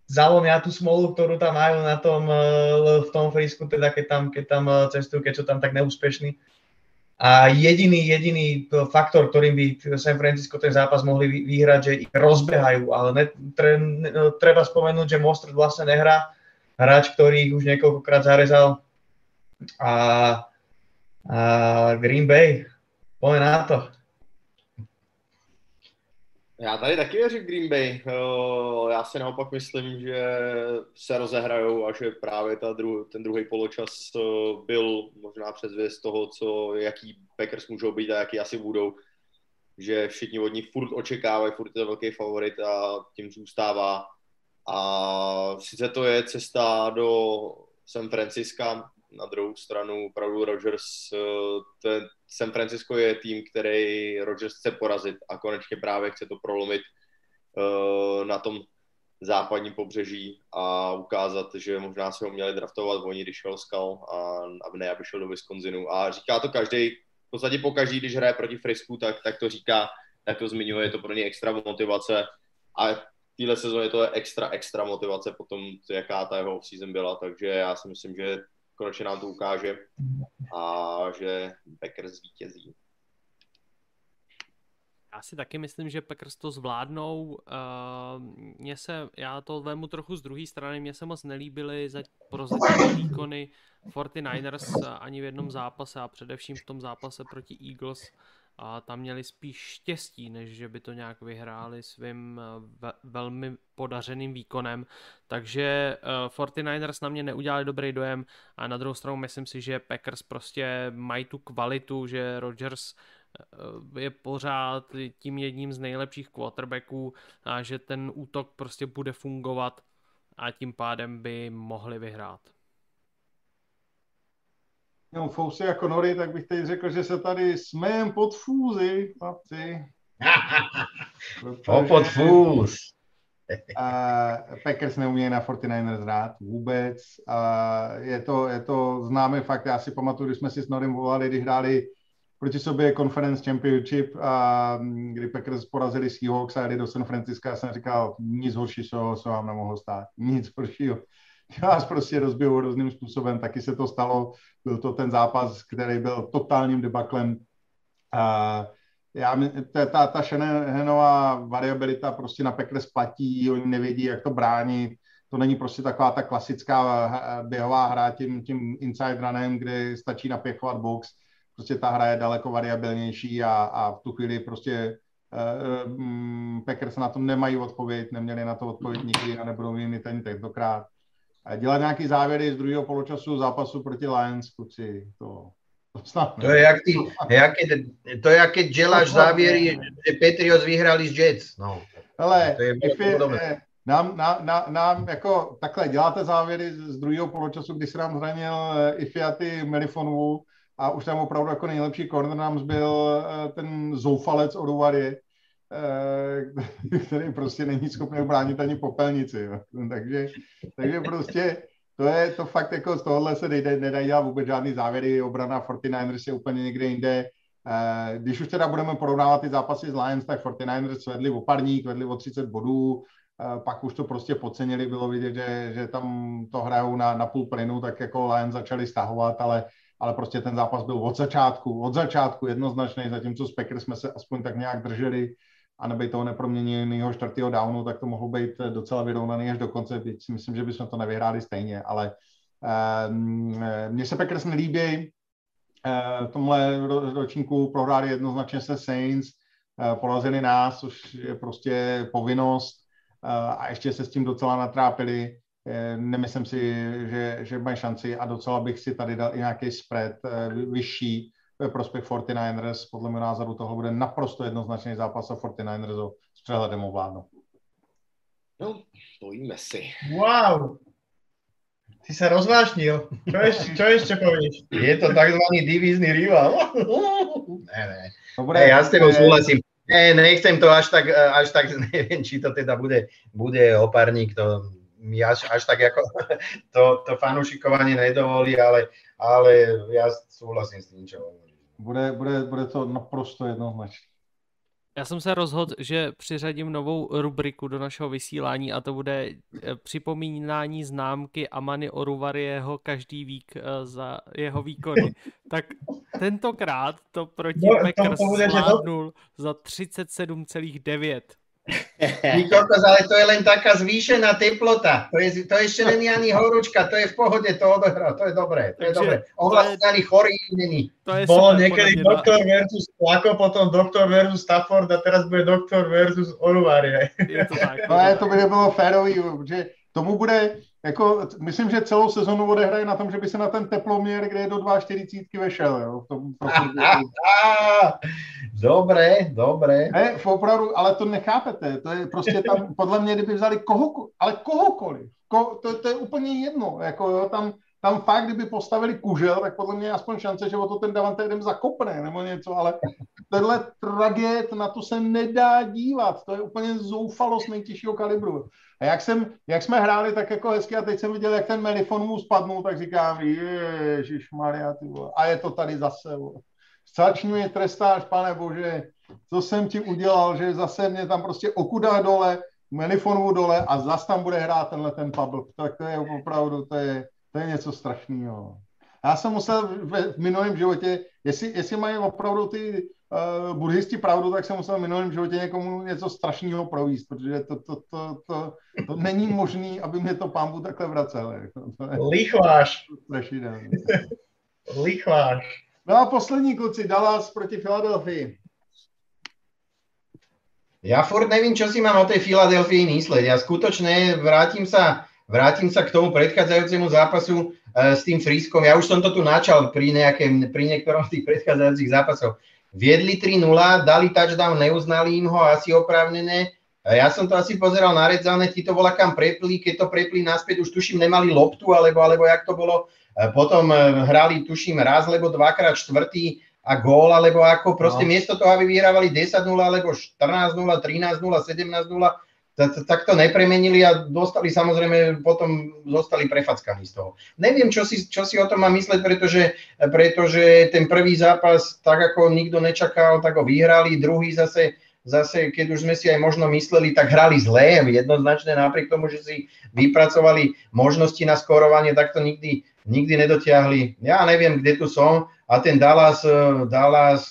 zalomia tú smolu, ktorú tam majú na tom, eh, v tom frisku, teda keď tam, keď tam eh, cestujú, keď sú tam tak neúspešní. A jediný, jediný faktor, ktorým by San Francisco ten zápas mohli vyhrať, že ich rozbehajú, ale ne, tre, ne, treba spomenúť, že Mostert vlastne nehrá, hráč, ktorý ich už niekoľkokrát zarezal a, a Green Bay, poďme na to. Já tady taky věřím Green Bay. Já si naopak myslím, že se rozehrajou a že právě ta dru, ten druhý poločas byl možná předzvěst toho, co, jaký Packers můžou být a jaký asi budou. Že všichni od nich furt očekávají, furt je to velký favorit a tím zůstává. A sice to je cesta do San Francisca, na druhou stranu opravdu Rodgers, ten San Francisco je tým, který Rodgers chce porazit a konečně právě chce to prolomit uh, na tom západním pobřeží a ukázat, že možná se ho měli draftovat oni, když šel Skal a, a ne, aby šel do Wisconsinu. A říká to každý, v podstatě po každý, když hraje proti Frisku, tak, tak to říká, tak to zmiňuje, je to pro ně extra motivace a téhle sezóně to je extra, extra motivace po tom, jaká ta jeho season byla, takže já si myslím, že konečně nám to ukáže a že Packers zvítězí. Já si taky myslím, že Packers to zvládnou. Uh, mě se, já to vemu trochu z druhé strany, mně se moc nelíbily za prozatím výkony 49ers ani v jednom zápase a především v tom zápase proti Eagles a tam měli spíš štěstí, než že by to nějak vyhráli svým eh, ve- velmi podařeným výkonem. Takže uh, 49ers na mě neudělali dobrý dojem a na druhou stranu myslím si, že Packers prostě mají tu kvalitu, že Rodgers uh, je pořád tím jedním z nejlepších quarterbacků a že ten útok prostě bude fungovat a tím pádem by mohli vyhrát no, fousy jako nory, tak bych teď řekl, že se tady smém pod fúzy, chlapci. o pod fúz. Uh, Packers neumějí na 49ers hrát vůbec. Uh, je, to, je to známý fakt. Já si pamatuju, když jsme si s Norem volali, když hráli proti sobě Conference Championship, a kdy Packers porazili Seahawks a jeli do San Francisco, já jsem říkal, nic horšího, co vám nemohlo stát. Nic horšího vás prostě rozbijou různým způsobem. Taky se to stalo. Byl to ten zápas, který byl totálním debaklem. A já, ta, ta, ta Shanahanová variabilita prostě na pekle splatí, oni nevědí, jak to bránit. To není prostě taková ta klasická běhová hra tím, tím inside runem, kde stačí napěchovat box. Prostě ta hra je daleko variabilnější a, a v tu chvíli prostě uh, um, Packers na to nemají odpověď, neměli na to odpověď nikdy a nebudou mít ani tentokrát dělat nějaký závěry z druhého poločasu zápasu proti Lions, kluci, to, to snad To je jak ty, jak, to je děláš závěry, že Patriots vyhrali z Jets, no. Hele, to je, je nám, nám, nám, nám, jako takhle děláte závěry z druhého poločasu, kdy se nám zranil eh, Ifiaty Melifonu a už tam opravdu jako nejlepší corner nám zbyl eh, ten zoufalec od Uvary, Eh, který prostě není schopný ubránit ani popelnici. Jo. Takže, takže prostě to je to fakt jako z tohohle se nejde, nedají dělat vůbec žádný závěry, obrana 49ers je úplně někde jinde. Eh, když už teda budeme porovnávat ty zápasy s Lions, tak 49ers vedli o parník, vedli o 30 bodů, eh, pak už to prostě podcenili, bylo vidět, že, že tam to hrajou na, na půl plynu, tak jako Lions začali stahovat, ale, ale prostě ten zápas byl od začátku, od začátku jednoznačný, zatímco s Packers jsme se aspoň tak nějak drželi a nebej toho neproměněného čtvrtého downu, tak to mohlo být docela vyrovnaný až do konce, byť si myslím, že bychom to nevyhráli stejně, ale um, mně se Packers nelíbí, uh, v tomhle ročníku prohráli jednoznačně se Saints, porazili nás, což je prostě povinnost a ještě se s tím docela natrápili. Nemyslím si, že, že mají šanci a docela bych si tady dal i nějaký spread vyšší, ve prospěch 49ers. Podle mého názoru toho bude naprosto jednoznačný zápas a 49ers s přehledem ovládnou. No, spojíme si. Wow! Ty sa rozvášnil. Čo ešte, čo ešte povieš? Je to takzvaný divízny rival. ne, ne. Dobre, ne, ja s tebou súhlasím. Ne, nechcem to až tak, až tak, neviem, či to teda bude, bude opárnik, to mi až, až tak ako to, to fanúšikovanie nedovolí, ale, ale ja súhlasím s tým, čo hovorí. Bude, bude, bude to naprosto jednoznačné. Já jsem se rozhodl, že přiřadím novou rubriku do našeho vysílání a to bude eh, připomínání známky Amany Oruvarieho každý vík eh, za jeho výkony. tak tentokrát to proti no, Packers zvládnul za 37,9. Kokos, ale to je len taká zvýšená teplota. To, je, to ešte není ani horúčka, to je v pohode, to odohral, to je dobré, to je dobré. Ohlasovali chorý není. Bolo niekedy doktor versus Flako, potom doktor versus Stafford a teraz bude doktor versus Oruvarie. Je to tak. No, to by nebylo férový, že tomu bude, jako, myslím, že celou sezonu odehraje na tom, že by se na ten teploměr, kde je do 2,40 vešel. Jo, v tom, dobré, dobré. Ne, opravdu, ale to nechápete. To je prostě tam, podle mě, kdyby vzali kohokoliv, ale kohokoliv, ko, to, to, je úplně jedno. Jako, jo, tam, tam fakt, kdyby postavili kužel, tak podle mě je aspoň šance, že o to ten Davante jeden zakopne nebo něco, ale tenhle traget, na to se nedá dívat. To je úplně zoufalost nejtěžšího kalibru. A jak, jsem, jak jsme hráli tak jako hezky a teď jsem viděl, jak ten Melifon mu spadnul, tak říkám, ježiš Maria, ty vole. A je to tady zase. Strašně mě trestáš, pane bože, co jsem ti udělal, že zase mě tam prostě okuda dole, Melifonu dole a zase tam bude hrát tenhle ten Pabl. Tak to je opravdu, to je, to je něco strašného. Já jsem musel v, v minulém životě, jestli, jestli mají opravdu ty uh, buddhisti pravdu, tak jsem musel v minulém životě někomu něco strašného províst, protože to, to, to, to, to není možné, aby mě to pámbu takhle vracel. Jako, Lichváš. Lichváš. No a poslední kluci, Dallas proti Filadelfii. Ja furt nevím, čo si mám o tej Filadelfii mysleť. Ja skutočne vrátim sa, vrátim sa k tomu predchádzajúcemu zápasu uh, s tým Friskom. Ja už som to tu načal pri, nejakém, pri niektorom z tých predchádzajúcich zápasov. Viedli 3-0, dali touchdown, neuznali im ho asi oprávnené. Ja som to asi pozeral na redzané, ti to bola kam prepli, keď to prepli naspäť, už tuším, nemali loptu, alebo, alebo jak to bolo. Potom hrali, tuším, raz, lebo dvakrát štvrtý a gól, alebo ako proste no. miesto toho, aby vyhrávali 10-0, alebo 14-0, 13-0, 17-0, tak to nepremenili a dostali samozrejme, potom zostali prefackaní z toho. Neviem, čo si, čo si o tom mám mysleť, pretože, pretože ten prvý zápas, tak ako nikto nečakal, tak ho vyhrali, druhý zase, zase, keď už sme si aj možno mysleli, tak hrali zlé, jednoznačne napriek tomu, že si vypracovali možnosti na skorovanie, tak to nikdy, nikdy nedotiahli. Ja neviem, kde tu som a ten Dallas, Dallas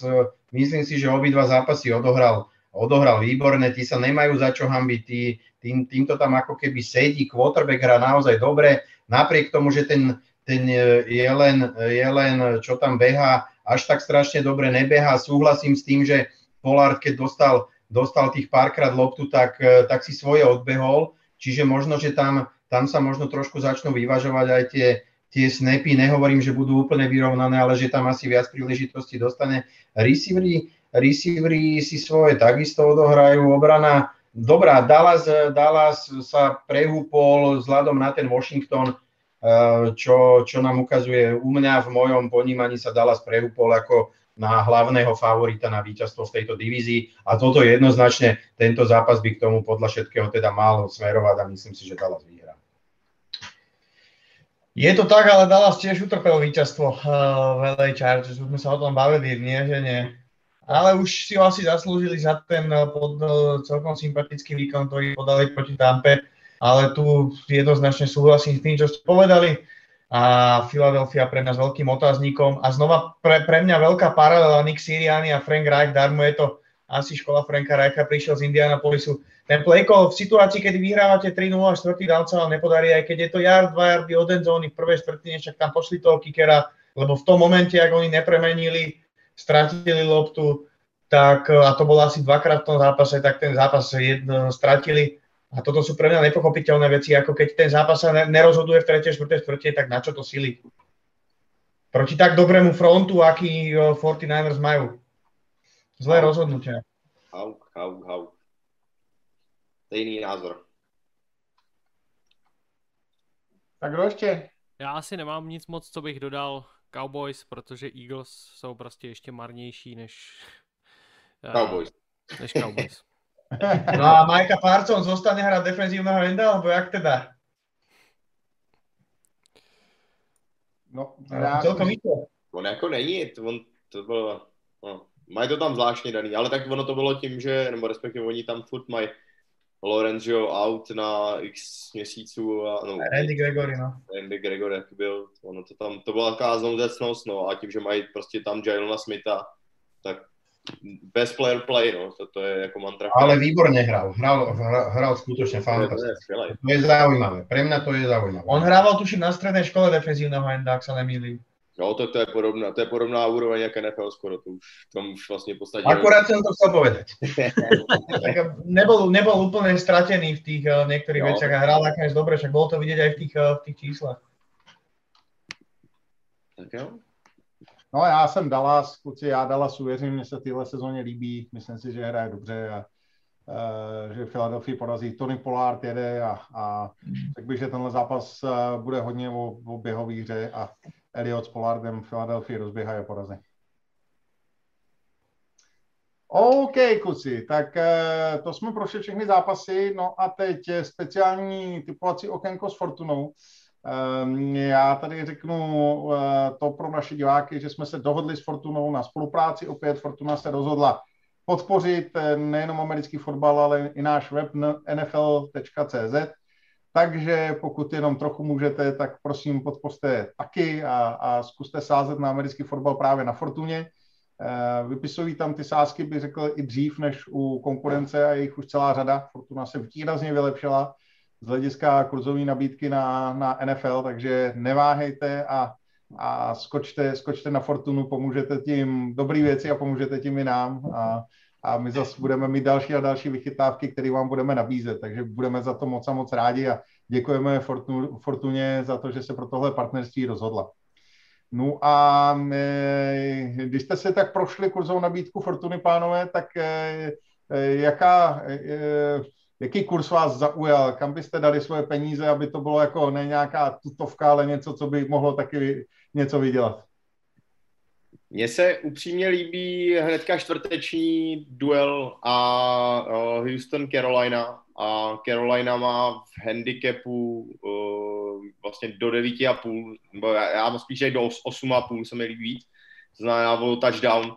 myslím si, že obidva zápasy odohral odohral výborne, tí sa nemajú za čo hambiť, tí, tým, týmto tam ako keby sedí, quarterback hrá naozaj dobre, napriek tomu, že ten, ten jelen, jelen, čo tam beha, až tak strašne dobre nebeha. Súhlasím s tým, že Pollard, keď dostal, dostal tých párkrát loptu, tak, tak si svoje odbehol, čiže možno, že tam, tam sa možno trošku začnú vyvažovať aj tie, tie snapy, nehovorím, že budú úplne vyrovnané, ale že tam asi viac príležitostí dostane. Receivery, receivery si svoje takisto odohrajú, obrana dobrá, Dallas, Dallas sa prehúpol vzhľadom na ten Washington, eh, čo, čo nám ukazuje u mňa v mojom ponímaní sa Dallas prehúpol ako na hlavného favorita na víťazstvo v tejto divízii. A toto jednoznačne, tento zápas by k tomu podľa všetkého teda mal smerovať a myslím si, že Dallas vyhrá. Je to tak, ale Dallas tiež utrpel víťazstvo uh, v LA Chargers, už sme sa o tom bavili, nie, že nie ale už si ho asi zaslúžili za ten eh, pod, eh, celkom sympatický výkon, ktorý podali proti Tampe, ale tu jednoznačne súhlasím s tým, čo ste povedali a Philadelphia pre nás veľkým otáznikom a znova pre, pre mňa veľká paralela Nick Siriani a Frank Reich, darmo je to asi škola Franka Reicha, prišiel z Indianapolisu. Ten play call v situácii, kedy vyhrávate 3-0 a 4. down sa vám nepodarí, aj keď je to yard, 2 yardy od zóny v prvej štvrtine, však tam pošli toho kickera, lebo v tom momente, ak oni nepremenili stratili loptu, tak, a to bolo asi dvakrát v tom zápase, tak ten zápas jedno, stratili. A toto sú pre mňa nepochopiteľné veci, ako keď ten zápas sa nerozhoduje v 3. 4. štvrte, tak na čo to sily? Proti tak dobrému frontu, aký 49ers majú. Zlé rozhodnutia. Hauk, hauk, hauk. Stejný názor. Tak kdo ještě? Já asi nemám nic moc, co bych dodal. Cowboys, protože Eagles jsou prostě ještě marnější než... Uh, Cowboys. Než Cowboys. No a Majka Parson zostane hrať defenzívneho enda, alebo jak teda? No, no celkom to. On jako není, on to bylo, no, mají to tam zvláštně daný, ale tak ono to bylo tím, že, nebo respektive oni tam furt mají Lorenzo out na x měsíců. A, no, Randy Gregory, no. Randy Gregory, jak byl, ono to tam, to byla taková znouzecnost, no a tím, že mají prostě tam Jalona Smitha, tak best player play, no, to, to je jako mantra. Ale výborne hral, hral, hral, hral skutočne fantasticky. To je zaujímavé, pre mňa to je zaujímavé. On hrával tuším na strednej škole defenzívneho enda, ak sa nemýlim. No, to, to, je podobná, to je podobná úroveň jak NFL skoro, to už, tam už vlastně v podstatě... Akurát jsem to chcel povedať. nebol, nebol úplne stratený v tých uh, niektorých no. veciach a hral nakoniec dobre, však bolo to vidieť aj v tých, uh, v tých číslach. Tak jo. No já jsem Dallas, kluci, já Dallas uvěřím, mně se tyhle sezóně líbí, myslím si, že hraje dobře a uh, že Philadelphia porazí Tony Pollard jede a, a tak bych, že tenhle zápas bude hodně o, o běhové hře a Elliot s Pollardem Philadelphia rozběhají a porazí. OK, kluci, tak uh, to jsme prošli všechny zápasy, no a teď speciální typovací okénko s Fortunou. Ehm, já tady řeknu eh, to pro naše diváky, že jsme se dohodli s Fortunou na spolupráci. Opět Fortuna se rozhodla podpořit eh, nejenom americký fotbal, ale i náš web nfl.cz. Takže pokud jenom trochu můžete, tak prosím podpořte taky a, a zkuste sázet na americký fotbal právě na Fortuně. Eh, vypisují tam ty sázky, bych řekl, i dřív než u konkurence a jejich už celá řada. Fortuna se výrazně vylepšila z hlediska kurzové nabídky na, na NFL, takže neváhejte a, a skočte, skočte na Fortunu, pomůžete tím dobrý věci a pomůžete tím i nám a, a my zase budeme mít další a další vychytávky, které vám budeme nabízet, takže budeme za to moc a moc rádi a děkujeme Fortuně za to, že se pro tohle partnerství rozhodla. No a e, když jste si tak prošli kurzovou nabídku Fortuny, pánové, tak e, e, jaká, Jaký kurz vás zaujal? Kam byste dali svoje peníze, aby to bylo jako ne nějaká tutovka, ale něco, co by mohlo taky něco vydělat? Mně se upřímně líbí hnedka čtvrteční duel a Houston Carolina. A Carolina má v handicapu uh, vlastně do 9,5, nebo já, já spíš do 8,5 se mi líbí to znamená o touchdown,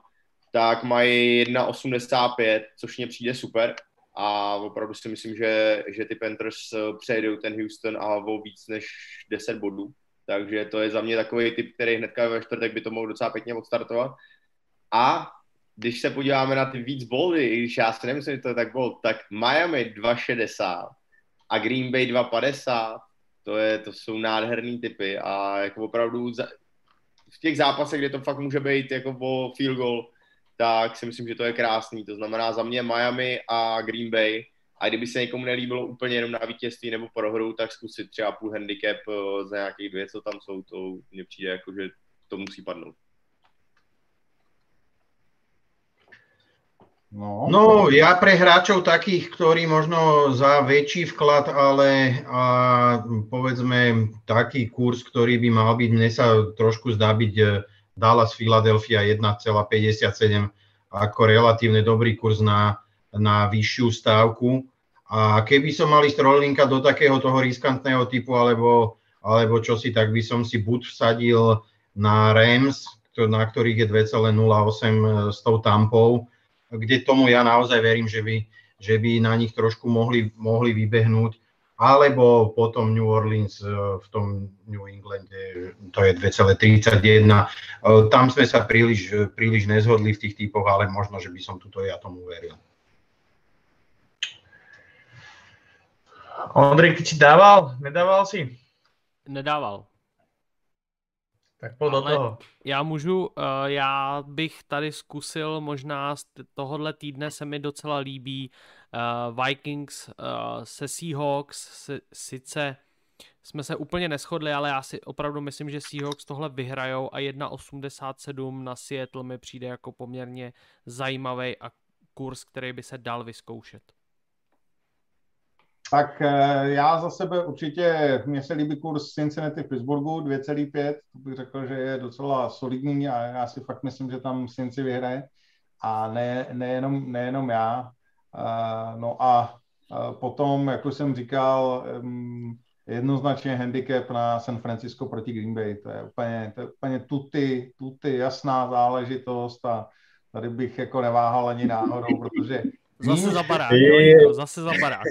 tak mají 1,85, což mě přijde super. A opravdu si myslím, že, že ty Panthers eh, přejdou ten Houston a o víc než 10 bodů. Takže to je za mě takový typ, který hnedka ve čtvrtek by to mohl docela pěkně odstartovat. A když se podíváme na ty víc boldy, i když já si nemyslím, že to je tak bold, tak Miami 2,60 a Green Bay 2,50, to, je, to jsou nádherný typy a jako opravdu za, v těch zápasech, kde to fakt může být jako o field goal, tak si myslím, že to je krásný. To znamená za mě Miami a Green Bay. A kdyby se někomu nelíbilo úplně jenom na vítězství nebo prohru, tak zkusit třeba půl handicap eh, za nějakých dvě, co tam jsou, to mně přijde jako, že to musí padnout. No, no ja pre hráčov takých, ktorí možno za väčší vklad, ale a, povedzme taký kurz, ktorý by mal byť, mne sa trošku zdá byť eh, Dallas Philadelphia 1,57 ako relatívne dobrý kurz na, na vyššiu stávku. A keby som mal ísť rollinka do takého toho riskantného typu alebo, alebo čosi, tak by som si buď vsadil na Rams, na ktorých je 2,08 s tou tampou, kde tomu ja naozaj verím, že by, že by na nich trošku mohli, mohli vybehnúť alebo potom New Orleans e, v tom New Englande, to je 2,31. E, tam sme sa príliš, príliš nezhodli v tých typoch, ale možno, že by som tuto ja tomu veril. Ondrej, ty si dával? Nedával si? Nedával. Tak pojď do toho. Já můžu, uh, já bych tady zkusil možná z tohohle týdne se mi docela líbí uh, Vikings uh, se Seahawks, se, sice jsme se úplně neschodli, ale já si opravdu myslím, že Seahawks tohle vyhrajou a 1,87 na Seattle mi přijde jako poměrně zajímavý a kurz, který by se dal vyzkoušet. Tak eh, já za sebe určitě, mně se líbí kurz Cincinnati v Pittsburghu 2,5, to bych řekl, že je docela solidní a já si fakt myslím, že tam Cincy vyhraje a ne, nejenom, nejenom já. Uh, no a uh, potom, jak už jsem říkal, jednoznačně handicap na San Francisco proti Green Bay. To je úplně, to je úplně tuty, tuty jasná záležitost a tady bych jako neváhal ani náhodou, protože Zase za barák, jo, zase za barák.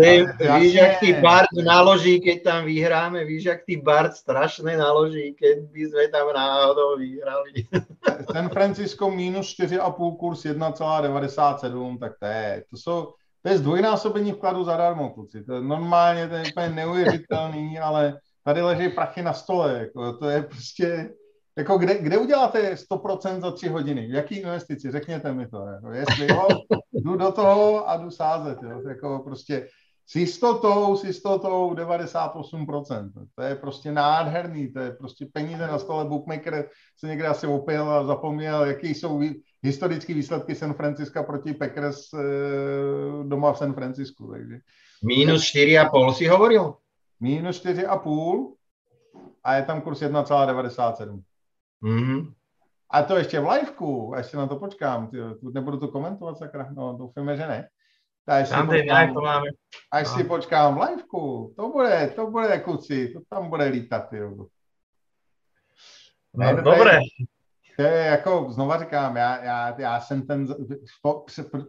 Ty, víš, jak ty Bart naloží, keď tam vyhráme, víš, jak ty Bart strašne naloží, keď by sme tam náhodou vyhrali. San Francisco minus 4,5 kurz 1,97, tak to je, to jsou, to je zdvojnásobení vkladu zadarmo, kluci. To je normálně, to je úplně neuvěřitelný, ale tady leží prachy na stole, jako, to je prostě, jako kde, kde uděláte 100% za tři hodiny? V jaký investici? Řekněte mi to. Jako, jestli jo, jdu do toho a jdu sázet. Jo. Jako prostě s jistotou, s jistotou 98%. To je prostě nádherný, to je prostě peníze na stole. Bookmaker se někde asi opil a zapomněl, jaký jsou historické výsledky San Francisca proti Packers e, doma v San Francisku. Takže. Minus 4,5 si hovoril? Minus 4,5 a je tam kurz 1,97. Mm-hmm. A to ještě v liveku, až si na to počkám, tyjo, nebudu to komentovat, sakra, no doufujeme, že ne. Až tam si, počkám, to máme. až no. si počkám v liveku, to bude, to bude, kuci, to tam bude lítat, jo. No, ne, dobré. To je jako, znova říkám, já, já, já jsem ten, po,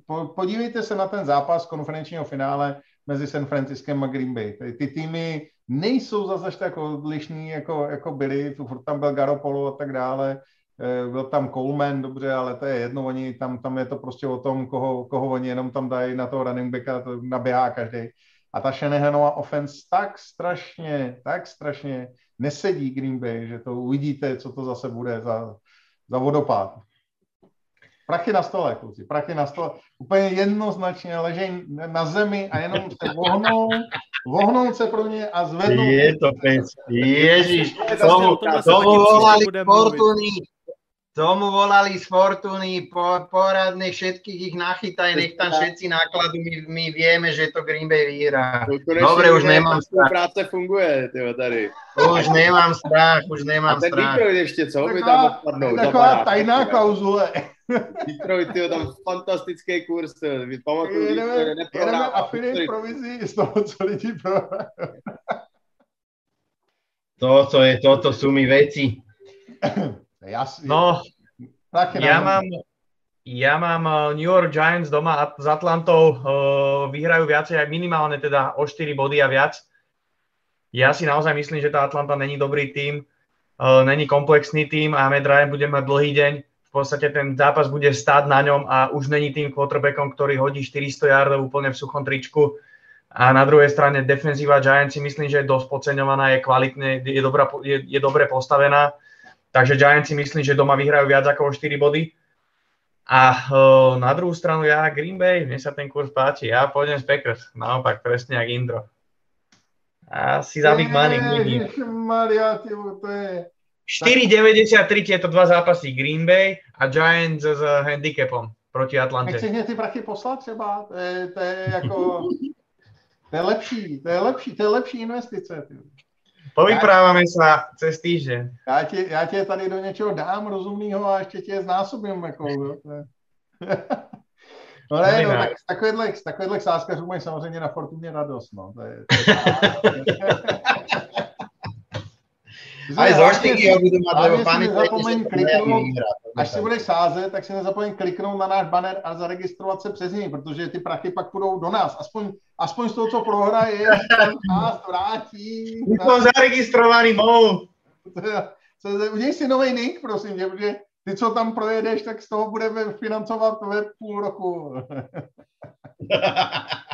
po, podívejte se na ten zápas konferenčního finále mezi San Franciskem a Green Bay. Ty, ty týmy nejsou zase tak odlišní, jako, jako byli, furt tam byl Garopolo a tak dále, eh, byl tam Coleman, dobře, ale to je jedno, oni, tam, tam je to prostě o tom, koho, koho oni jenom tam dají na toho running backa, to naběhá každý. A ta Shanahanova offense tak strašně, tak strašně nesedí Green Bay, že to uvidíte, co to zase bude za, za vodopád. Prachy na stole, kluci, prachy na stole. Úplně jednoznačně leží na zemi a jenom se vohnou, vohnou se pro ně a zvednou. Je to pec, ježiš, tomu, tomu volali Fortuny, tomu volali z Fortuny, po, poradne všetkých ich nachytaj, nech tam všetci nákladu, my, my vieme, že to Green Bay vyhrá. Dobre, už nemám strach. práce funguje, tyjo, tady. Už nemám strach, už nemám strach. A ten Detroit ještě, co? Taková, tam odpadnou. Taková tajná klauzule. Detroit, tyjo, tam fantastický kurz. Pamatuju, jedeme, jedeme affiliate provizi z toho, co lidi prohrají. Toto, je, toto sú mi veci. Jasne. No, ja mám, ja mám eh, New York Giants doma s Atlantou, uh, vyhrajú viacej aj minimálne teda o 4 body a viac. Ja si naozaj myslím, že tá Atlanta není dobrý tým, uh, není komplexný tým a Ahmed Ryan bude mať dlhý deň podstate ten zápas bude stáť na ňom a už není tým quarterbackom, ktorý hodí 400 yardov úplne v suchom tričku. A na druhej strane defenzíva Giants si myslím, že je dosť podceňovaná, je kvalitne, je, dobrá, je, je dobre postavená. Takže Giants si myslím, že doma vyhrajú viac ako o 4 body. A uh, na druhú stranu ja Green Bay, mne sa ten kurz páči, ja pôjdem z Packers, naopak presne jak Indro. Asi za Big Money. Maria, to je 4,93 tieto dva zápasy Green Bay a Giants s handicapom proti Atlante. Nechci mě ty prachy poslat třeba? To je, to je jako... To je lepší, to je lepší, to je lepší investice. Ty. Povyprávame sa cez týždeň. Já tě, já tě tady do něčeho dám rozumného a ještě tě znásobím. Jako, jo. No ne, no, tak z takovýchhle sáskařů mají samozřejmě na Fortuně radost. No. To je, to je Aj z Horštingy ho budú mať, lebo páni až si budeš sázet, tak si nezapomeň kliknout na náš banner a zaregistrovat se přes něj, protože ty prachy pak půjdou do nás. Aspoň, aspoň z toho, co prohraje, nás vrátí. Už jsem zaregistrovaný, mou. Uděj si nový nick, prosím tě, protože ty, co tam projedeš, tak z toho budeme financovat ve půl roku.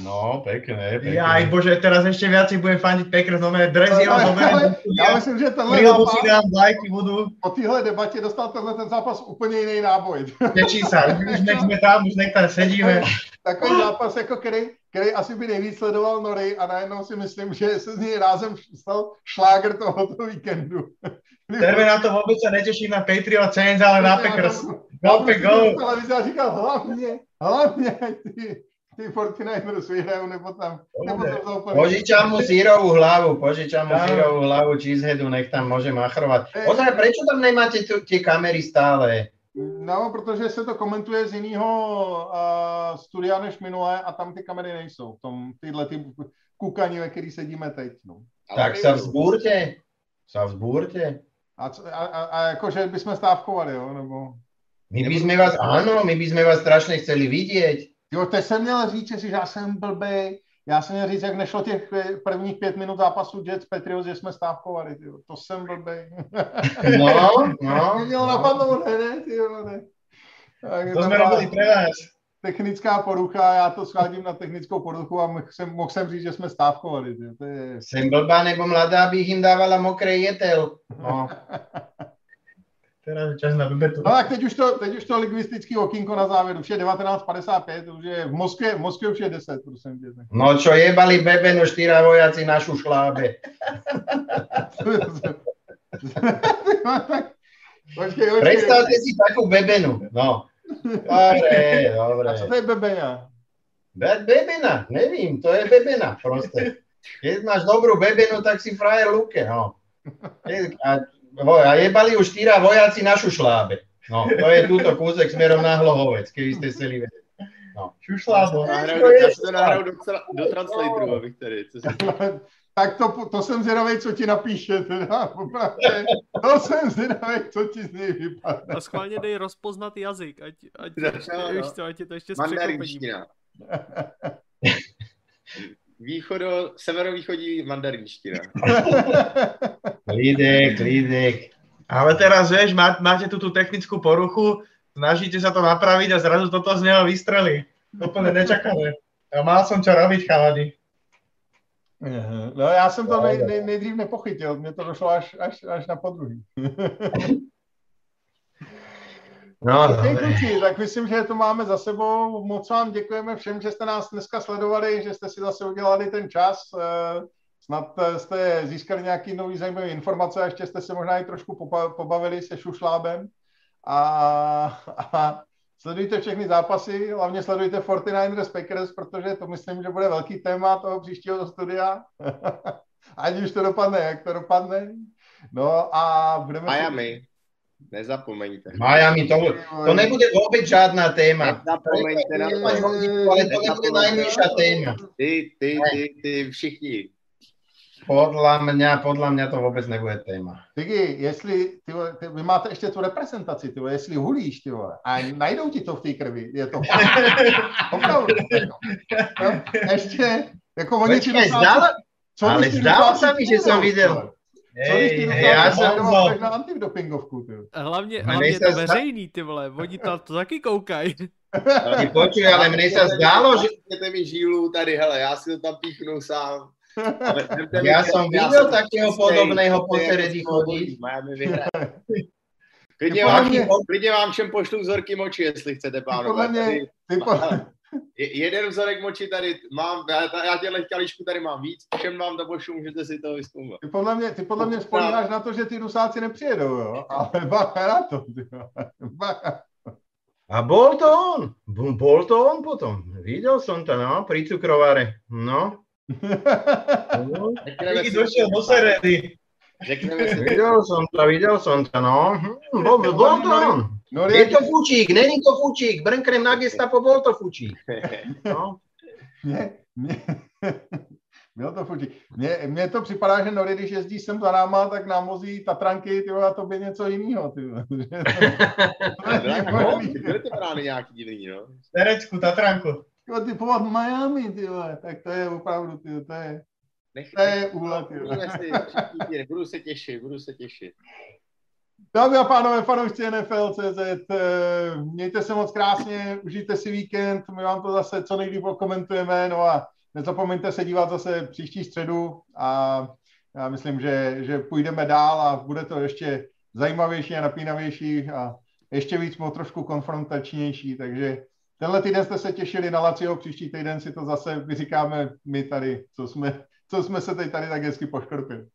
No, pekné, pekné. Ja, aj bože, teraz ešte viac budem fandiť Packers, no mene dres jeho zoberiem. Ja myslím, že tenhle zápas, si dám lajky budú. Po téhle debatě dostal tenhle ten zápas úplně jiný náboj. Tečí sa, už nech sme tam, už nech tam sedíme. Takový zápas, jako který, který asi by nejvíc sledoval Nory a najednou si myslím, že se z něj rázem stal šláger tohoto víkendu. Terve na to vůbec se neteším na Patriot Saints, ale na Packers. Go, go. Televize říkal, hlavně, hlavně ty, ty 49ers vyhrajú, nebo tam, nebo tam zopakujú. Požičam mu sírovú hlavu, požičam mu sírovú hlavu Cheeseheadu, nech tam môže machrovať. Ozaj, prečo tam nemáte tie kamery stále? No, protože se to komentuje z jiného uh, studia než minulé a tam ty kamery nejsou. V tom, tyhle ty kukani, ve který sedíme teď. No. Tak sa vzbúrte. Sa vzbúrte. A, a, a, a jakože bychom stávkovali, jo? Nebo... My by sme vás, áno, my by sme vás strašne chceli vidieť. Jo, teď jsem měl říct, že já jsem blbej. Já jsem měl říct, jak nešlo těch prvních pět minut zápasu Jets Patriots, že jsme stávkovali, tyjo. To jsem blbej. No, no. Mělo napadnout, ne, ne, tyjo, ne. Tak, To sme robili pre vás. technická porucha, já to schádím na technickou poruchu a mohl jsem, mohl jsem říct, že jsme stávkovali. Tyjo. To je... Sem blbá nebo mladá, bych im dávala mokré jetel. No. Teraz je čas na bebetu. No tak teď už to, teď už to lingvistický okýnko na závěr, už je 19.55, už je v Moskvě, v Moskvě už je 10, prosím tě. no čo jebali bebenu štyra vojaci na šušlábe. počkej, počkej. Predstavte si takú bebenu. No. Dobre, dobre. A co to je bebeňa? Be- Bebena, nevím, to je bebena proste. Keď máš dobrú bebenu, tak si frajer luke, no. A, vo- a jebali už štyra vojaci na šušlábe. No, to je túto kúsek smerom na Hlohovec, keby ste chceli vedieť. Šušlábo. Já to nahraju do, tra- do translatoru, abych tady, co tak to, to jsem zvědavý, co ti napíše, teda, popravdě. To jsem zvědavý, co ti z něj vypadne. A schválně dej rozpoznat jazyk, ať, ať, ať, no. víš co, ať je to ještě s překvapením. Východo, severovýchodní mandarinština. Klídek, klídek. Ale teraz, vieš, má, máte tu tú technickú poruchu, snažíte sa to napraviť a zrazu toto z neho vystrelí. Úplne nečakané. A mal som čo robiť, chalani. No já jsem to nej, nej, nejdřív nepochytil, mně to došlo až, až, až na podruhý. No, Okay, dobre. kluci, tak myslím, že to máme za sebou. Moc vám děkujeme všem, že jste nás dneska sledovali, že jste si zase udělali ten čas. Eh, Snad eh, jste získali nějaký nový zajímavé informace a ještě jste se možná i trošku pobavili se Šušlábem. A, a sledujte všechny zápasy, hlavně sledujte 49ers Packers, protože to myslím, že bude velký téma toho příštího studia. Ať už to dopadne, jak to dopadne. No a budeme... si- Miami. Nezapomeňte. Miami, to, to nebude vôbec žiadna téma. Nezapomeňte na to. Ale to nebude najnižšia téma. Ty, ty, ty, ty, všichni. Podľa mňa, podľa mňa to vôbec nebude téma. Tigi, jestli, ty, ty, vy máte ještě tu reprezentaci, ty jestli hulíš, ty a najdou ti to v té krvi, je to opravdu. jako. No, ještě, jako oni ti dosáhnou- co ale dosáhnou sa mi, že ty vole? Co když Hej, já jsem- půl, máš na antidopingovku, ty? Hlavně, hlavně to veřejný, ty vole, oni to, to taky koukají. Ty počuj, ale mne sa zdalo, že Dejte mi žílu tady, hele, já si to tam píchnu sám. Já jsem takého čistý, podobného jako vyhraje. Klidně podle vám, mě- klidně vám všem pošlu vzorky moči, jestli chcete, podle pánové. mě- Tady, Ty, po, je- jeden vzorek moči tady mám, já, já těhle kalíčku tady mám víc, všem vám to pošlu, můžete si to vyzkoumat. ty podle mě, ty podle mě spolíháš na to, že ty rusáci nepřijedou, jo? Ale bacha na to, ty. Bacha. A bol to on. Bol to on potom. Videl som to, no, pri cukrovare. No. no. Si, došiel do seredy. řekneme si, Videl som to, videl som to, no. Hm, Bol, bol to on. No, Je to fučík, není to fučík. Brnkrem na gestapo, bol to fučík. No. Mě, mě, bylo to fučí. Mně, mně to připadá, že Nori, když jezdí sem za náma, tak nám vozí Tatranky, ty vole, a to by něco jiného, ty no, byly ty brány nějaký divný, no. Terecku, Tatranku. Jo, typovat Miami, ty vole, tak to je opravdu, ty, vole, to je, Nech, to je úlet, ty budu se těšit, budu se těšit. Dámy a pánové, fanoušci NFL.cz, eh, mějte se moc krásně, užijte si víkend, my vám to zase co nejdřív komentujeme, no a nezapomeňte se dívat zase příští středu a já myslím, že, že půjdeme dál a bude to ještě zajímavější a napínavější a ještě víc trošku konfrontačnější, takže tenhle týden jste se těšili na Lacio, příští týden si to zase vyříkáme my tady, co jsme, co jsme se tady, tady tak hezky poškorpili.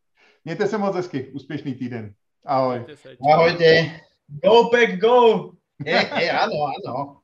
Mějte se moc hezky, úspěšný týden. Ahoj. Ahojte. Go, Pack, go! E, e, áno, áno.